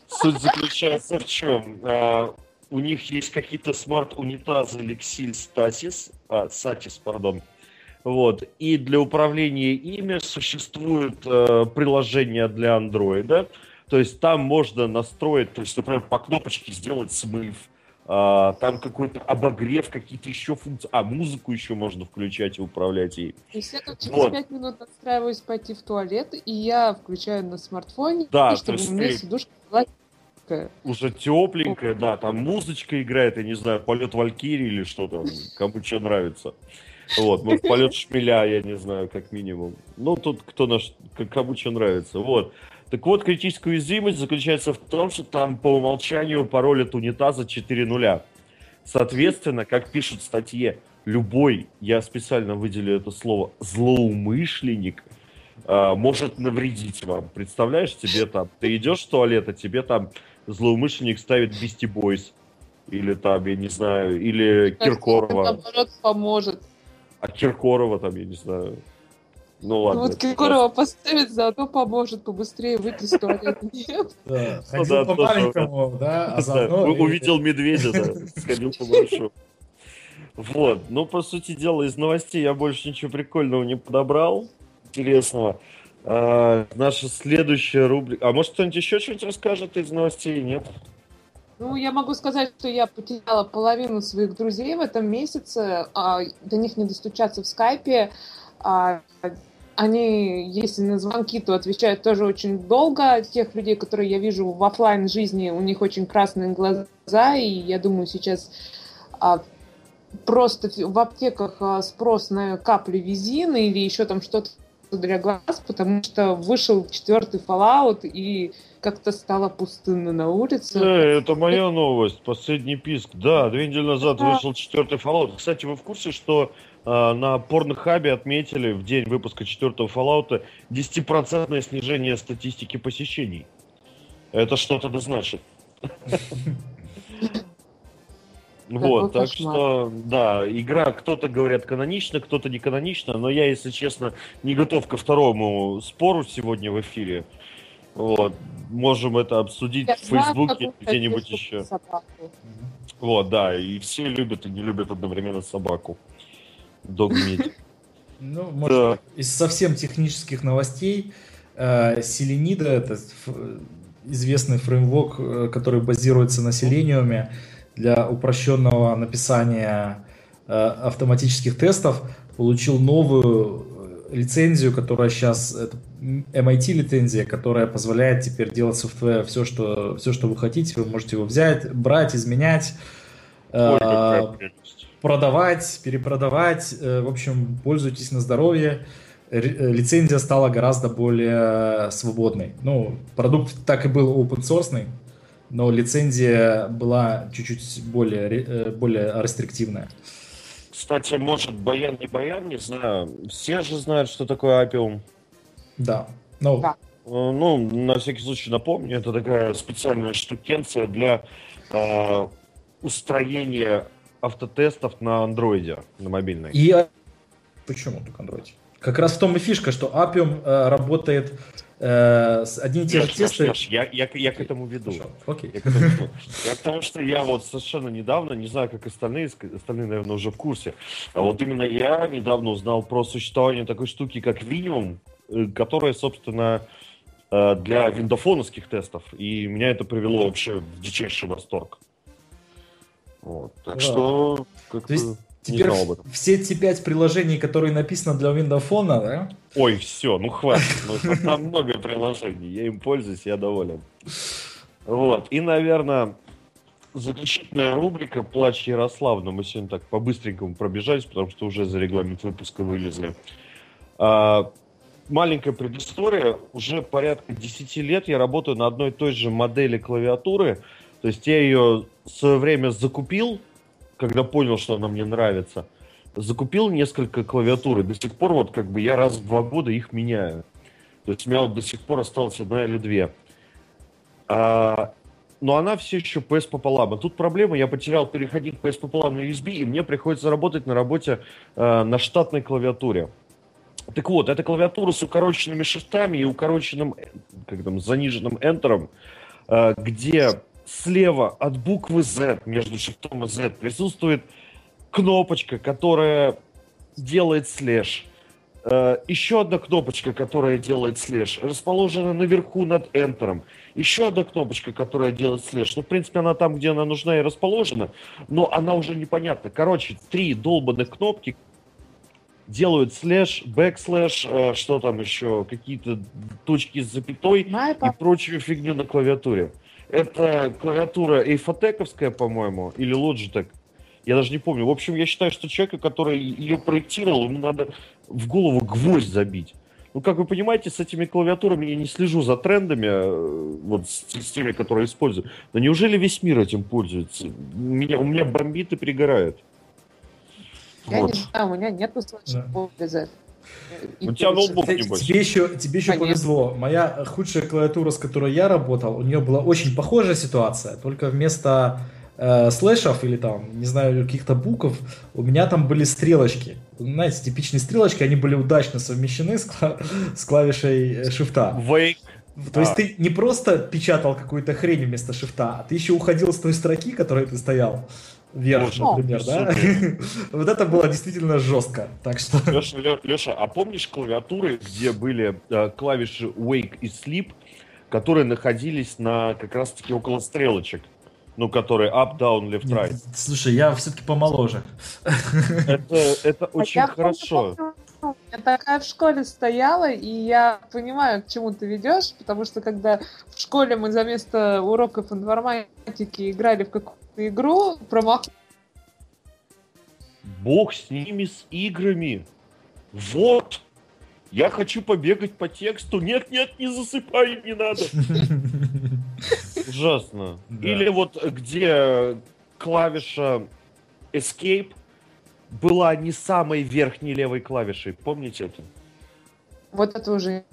Суть заключается в чем? А, У них есть какие-то смарт-унитазы Lexil Stasis, а, Satis, пардон. Вот. И для управления ими существует э, приложение для андроида. То есть там можно настроить, то есть, например, по кнопочке сделать смыв, там какой-то обогрев, какие-то еще функции. А, музыку еще можно включать и управлять ей. То есть я тут через Вот. пять минут настраиваюсь пойти в туалет, и я включаю на смартфоне, Да, то чтобы у меня ты- сидушка была. Уже тепленькая, да, там музычка играет, я не знаю, полет Валькирии или что там, кому что нравится. Вот, может, полет шмеля, я не знаю, как минимум. Ну, тут кто наш, кому что нравится. Вот. Так вот, критическая уязвимость заключается в том, что там по умолчанию пароль от унитаза 4 нуля. Соответственно, как пишут в статье, любой, я специально выделю это слово, злоумышленник э, может навредить вам. Представляешь, тебе там, ты идешь в туалет, а тебе там злоумышленник ставит Beastie Boys. Или там, я не знаю, или Киркорова. Наоборот, поможет. А Киркорова там, я не знаю. Ну Ну ладно. вот это Киркорова поставит, заодно поможет побыстрее выйти из туалета. Нет. [LAUGHS] Да, Ну [LAUGHS] ходил да, по тоже. маленькому, да, а заодно... увидел медведя, да, [LAUGHS] сходил по большому. Вот, ну, по сути дела, из новостей я больше ничего прикольного не подобрал, интересного. А, наша следующая рубрика... А может, кто-нибудь еще что-нибудь расскажет из новостей? Нет? Ну, я могу сказать, что я потеряла половину своих друзей в этом месяце. а, до них не достучаться в скайпе. А, они, если на звонки, то отвечают тоже очень долго. Тех людей, которые я вижу в офлайн жизни, у них очень красные глаза, и я думаю, сейчас а, просто в аптеках а, спрос на капли визины или еще там что-то для глаз, потому что вышел четвертый Fallout, и как-то стало пустынно на улице. Э, это моя новость, последний писк. Да, две недели назад Да. вышел четвертый Fallout. Кстати, вы в курсе, что на Порнхабе отметили в день выпуска четвертого Fallout 10% снижение статистики посещений? Это что-то да значит. [LAUGHS] Вот, так что, да, игра, кто-то говорят канонично, кто-то не канонично, но я, если честно, не готов ко второму спору сегодня в эфире. Вот, можем это обсудить Я в Фейсбуке, где-нибудь еще. собаку. Вот, да, и все любят и не любят одновременно собаку. Догмит. Ну, может, из совсем технических новостей, э, Селенида, это известный фреймворк, э, который базируется на Selenium для упрощенного написания э, автоматических тестов, получил новую лицензию, которая сейчас, это MIT лицензия, которая позволяет теперь делать софтвер все, что, все, что вы хотите, вы можете его взять, брать, изменять. Ой. Продавать, перепродавать. Э, В общем, пользуйтесь на здоровье. Э, Лицензия стала гораздо более свободной. Ну, продукт так и был open source, но лицензия была чуть-чуть более, э, более рестриктивная. Кстати, может, Баян не Баян, не знаю. Все же знают, что такое апиум. Да. Ну, Да. Ну, на всякий случай напомню, это такая специальная штукенция для э, устроения автотестов на андроиде, на мобильной. и... а, Почему только Android? Как раз в том и фишка, что Appium э, работает э, с одни и те же тесты. Я, я, я к этому веду. Хорошо, Окей. Я к этому веду. Я к тому, что я вот совершенно недавно, не знаю, как остальные, остальные, наверное, уже в курсе, а вот именно я недавно узнал про существование такой штуки, как Vinium, э, которая, собственно, э, для виндофоновских тестов. И меня это привело вообще в дичайший восторг. Вот. Так Да. что как То есть Теперь все эти пять приложений, которые написаны для Windows Phone, да? Ой, все, ну хватит. Ну, там- там много приложений, я им пользуюсь, я доволен. Вот, и, наверное, заключительная рубрика «Плач Ярославна». Мы сегодня так по-быстренькому пробежались, потому что уже за регламент выпуска вылезли. А, маленькая предыстория. Уже порядка 10 лет я работаю на одной и той же модели клавиатуры. То есть я ее свое время закупил, когда понял, что она мне нравится. Закупил несколько клавиатур, и до сих пор вот как бы я раз в два года их меняю. То есть у меня вот до сих пор осталось одна или две. А, но она все еще PS пополам. А тут проблема, я потерял переходник PS пополам на USB, и мне приходится работать на работе э, на штатной клавиатуре. Так вот, эта клавиатура с укороченными шифтами и укороченным, э, как там, заниженным энтером, э, где слева от буквы Z, между шифтом и Z, присутствует кнопочка, которая делает слэш. Еще одна кнопочка, которая делает слэш, расположена наверху над Enter. Еще одна кнопочка, которая делает слэш. Ну, в принципе, она там, где она нужна и расположена, но она уже непонятна. Короче, три долбанных кнопки делают слэш, бэкслэш, э, что там еще, какие-то точки с запятой и прочую фигню на клавиатуре. Это клавиатура эйфотековская, по-моему, или Logitech. Я даже не помню. В общем, я считаю, что человека, который ее проектировал, ему надо в голову гвоздь забить. Ну, как вы понимаете, с этими клавиатурами я не слежу за трендами, э, вот с, с теми, которые использую. Но неужели весь мир этим пользуется? У меня, у меня бомбит и пригорает. Я Вот. не знаю, у меня нету слэшевого без этого. У тебя ноутбук, небось. Тебе еще, тебе еще Конечно. повезло. Моя худшая клавиатура, с которой я работал, у нее была очень похожая ситуация, только вместо э, слэшев или там, не знаю, каких-то букв, у меня там были стрелочки. Знаете, типичные стрелочки, они были удачно совмещены с, кла- с клавишей э, шифта. Wake. То есть А. ты не просто печатал какую-то хрень вместо шифта, а ты еще уходил с той строки, которой ты стоял вверх, например, да? [LAUGHS] Вот это было действительно жестко. Так что... Леша, Леша, а помнишь клавиатуры, где были э, клавиши Wake и Sleep, которые находились на как раз-таки около стрелочек? Ну, которые up, down, left, Нет, right. Слушай, я все-таки помоложе. Это, это А очень я помню, хорошо. помню, Я такая в школе стояла, и я понимаю, к чему ты ведешь, потому что когда в школе мы за место уроков информатики играли в какую-то игру, промах... Бог с ними, с играми. Вот. Я хочу побегать по тексту. Нет, нет, не засыпай, не надо. [LAUGHS] Ужасно. Или вот где клавиша Escape была не самой верхней левой клавишей. Помните это? Вот это уже...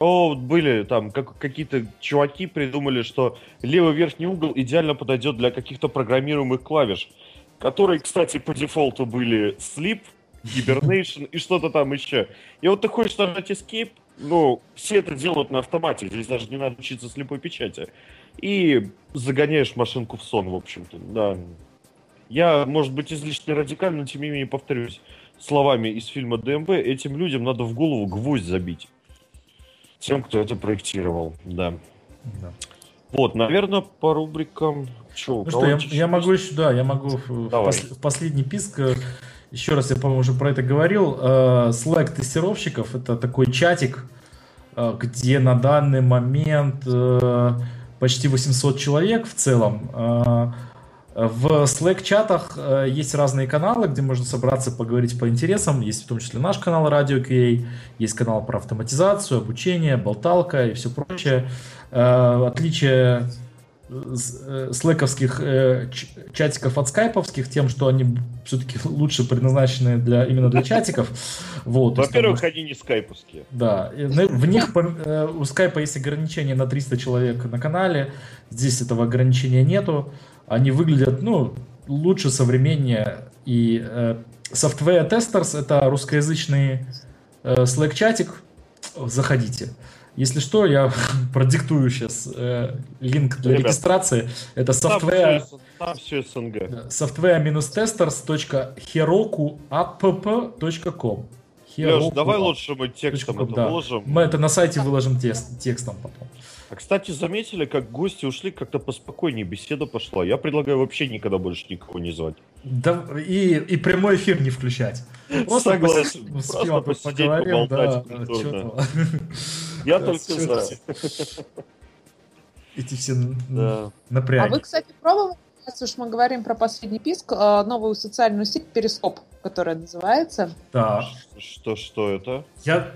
О, были там как, какие-то чуваки придумали, что левый верхний угол идеально подойдет для каких-то программируемых клавиш, которые, кстати, по дефолту были Sleep, Hibernation и что-то там еще. И вот ты хочешь нажать Escape, ну, все это делают на автомате, здесь даже не надо учиться слепой печати. И загоняешь машинку в сон, в общем-то, да. Я, может быть, излишне радикально, но тем не менее повторюсь. Словами из фильма ДМБ, этим людям надо в голову гвоздь забить. Тем, кто это проектировал, да. Да. Вот, наверное, по рубрикам... У Ну что, я, я могу еще, да, я могу в, в Давай. пос- в последний писк, э, еще раз, я, по-моему, уже про это говорил, э, Slack тестировщиков, это такой чатик, э, где на данный момент почти 800 человек в целом. В Slack-чатах э, есть разные каналы, где можно собраться, поговорить по интересам. Есть в том числе наш канал Radio QA, есть канал про автоматизацию, обучение, болталка и все прочее. Э, Отличие э, слэковских чатиков от скайповских тем, что они все-таки лучше предназначены для, именно для чатиков. Вот, Во-первых, они не скайповские. да, на- в них у скайпа есть ограничение на 300 человек на канале. Здесь этого ограничения нету. Они выглядят, ну, лучше, современнее. И э, Software Testers это русскоязычный э, Slack-чатик. Заходите. Если что, я [LAUGHS] продиктую сейчас э, линк для Ребят, регистрации. Это software, Там все СНГ. software-testers.heroku.app.com Леш, давай лучше мы текстом это да. выложим. Мы это на сайте выложим текст, текстом потом. А, кстати, заметили, как гости ушли, как-то поспокойнее беседа пошла. Я предлагаю вообще никогда больше никого не звать. Да, и, и прямой эфир не включать. Согласен. пос- Просто посидеть, да, поболтать культурно. чё-то. Я Да, [LAUGHS] только за. Эти все Да. А напряги. вы, кстати, пробовали, раз уж мы говорим про последний писк, э, новую социальную сеть Перископ, которая называется. Да. Что, что это? Я...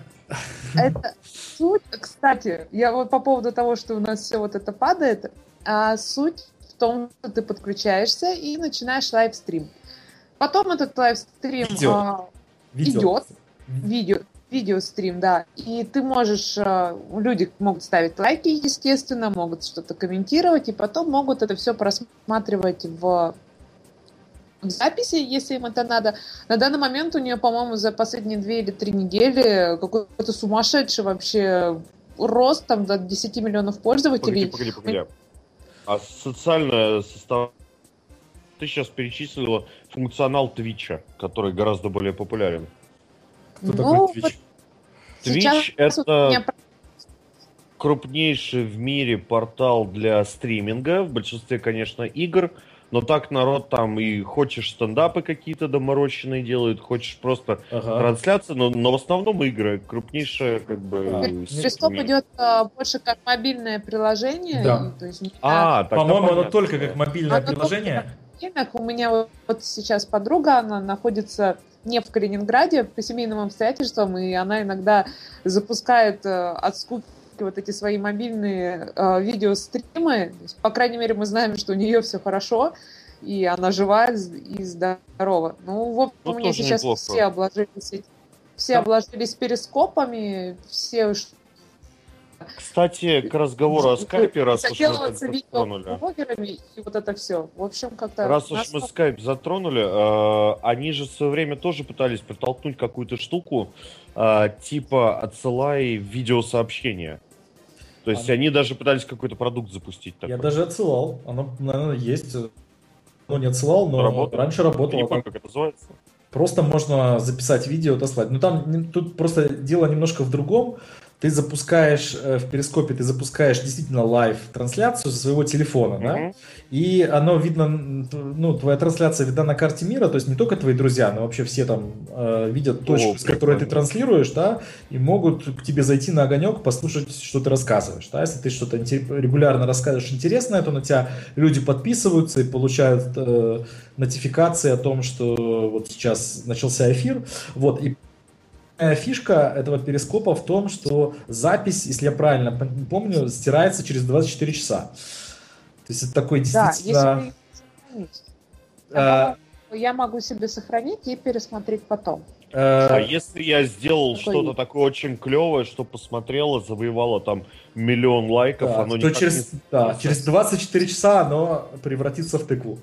Это суть, кстати, я вот по поводу того, что у нас все вот это падает, а суть в том, что ты подключаешься и начинаешь лайвстрим. Потом этот лайвстрим Видео. а, видел. идет, видео, видеострим, да, и ты можешь, а, люди могут ставить лайки, естественно, могут что-то комментировать, и потом могут это все просматривать в записи, если им это надо. На данный момент у нее, по-моему, за последние две или три недели какой-то сумасшедший вообще рост там до 10 миллионов пользователей. Погоди, погоди, погоди. А социальная состав... Ты сейчас перечислила функционал Твича, который гораздо более популярен. Кто Ну, такой Сейчас вот это- меня Крупнейший в мире портал для стриминга, в большинстве, конечно, игр, но так народ там и хочешь стендапы какие-то доморощенные делают, хочешь просто Ага. трансляции, но, но в основном игры. Крупнейшая как бы... А, Перископ мире. идет а, больше как мобильное приложение. Да. и, то есть, А, тогда По-моему, оно только как мобильное Оно приложение. на мобильных. У меня вот, вот сейчас подруга, она находится не в Калининграде по семейным обстоятельствам, и она иногда запускает э, от скуки вот эти свои мобильные э, видеостримы. По крайней мере, мы знаем, что у нее все хорошо, и она жива и здорова. Ну, в общем, Ну, у меня тоже сейчас неплохо. все обложились все обложились перископами, все Кстати, к разговору о скайпе, раз уж мы затронули. и вот это все. В общем, как-то... Раз уж мы скайп затронули, э, они же в свое время тоже пытались протолкнуть какую-то штуку, э, типа отсылай видеосообщения. То есть они даже пытались какой-то продукт запустить такой. Я даже отсылал. Оно, наверное, есть. Ну, не отсылал, но Работает? раньше Я работало. не помню, как это называется. Просто можно записать видео, отослать. Но там не- тут просто дело немножко в другом. Ты запускаешь э, в перископе, ты запускаешь действительно live-трансляцию со своего телефона, да? Мгм. И оно видно, ну, твоя трансляция видна на карте мира, то есть не только твои друзья, но вообще все там э, видят точку, О, с которой ты транслируешь, да, и могут к тебе зайти на огонек, послушать, что ты рассказываешь, да. Если ты что-то регулярно рассказываешь интересное, то на тебя люди подписываются и получают э, нотификации о том, что вот сейчас начался эфир, вот, и Фишка этого перископа в том, что запись, если я правильно пом- помню, стирается через 24 часа. То есть это такой Да, действительно... если сохранить. э, Я могу- я могу себе сохранить и пересмотреть потом. э, А если я сделал Такой- что-то такое очень клевое, что посмотрела, завоевала там миллион лайков, да, оно то через, не- да, через 24 часа оно превратится в тыкву.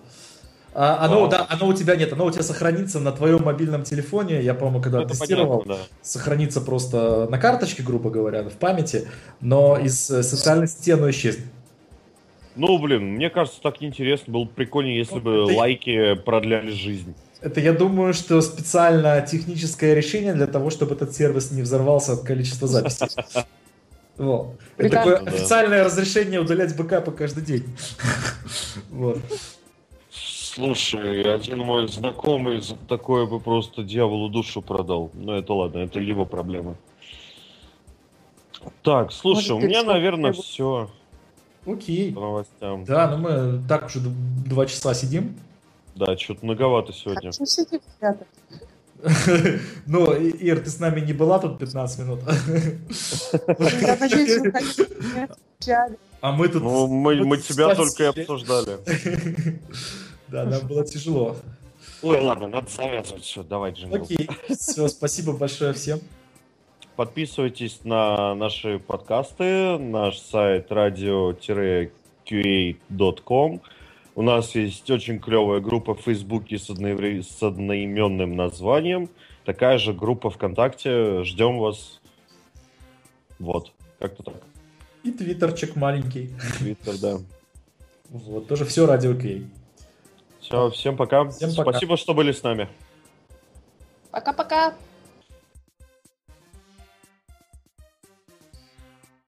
А, оно, Вау. да, оно у тебя нет, оно у тебя сохранится на твоем мобильном телефоне. Я, по-моему, когда Ну, Это тестировал, понятно, да. сохранится просто на карточке, грубо говоря, в памяти, но из э, социальной сети оно исчезнет. Ну, блин, мне кажется, так неинтересно. Было бы прикольнее, если бы Ну, ты- лайки продляли жизнь. Это, я думаю, что специально техническое решение для того, чтобы этот сервис не взорвался от количества записей. [LAUGHS] Вот. Такое официальное разрешение удалять бэкапы каждый день. [LAUGHS] Вот. Слушай, один мой знакомый за такое бы просто дьяволу душу продал. Но это ладно, это его проблемы. Так, слушай, Может, у меня, наверное, все Окей. по новостям. Да, ну мы так уже два часа сидим. Да, что-то многовато сегодня. Ребята. [LAUGHS] Ну, Ир, ты с нами не была тут 15 минут. [LAUGHS] Я надеюсь, вы. А мы тут... Ну, мы, тебя только и обсуждали. [LAUGHS] Да, нам было тяжело. Ой, ладно, надо завязывать все. Давай, Джингл. Окей, все, спасибо большое всем. Подписывайтесь на наши подкасты, наш сайт radio-qa.com. У нас есть очень клевая группа в Фейсбуке с, одновре- с одноименным названием. Такая же группа ВКонтакте. Ждем вас. Вот, как-то так. И твиттерчик маленький. Твиттер, да. Вот, тоже все радио Кей. Все, всем пока. Всем пока. Спасибо, что были с нами. Пока-пока.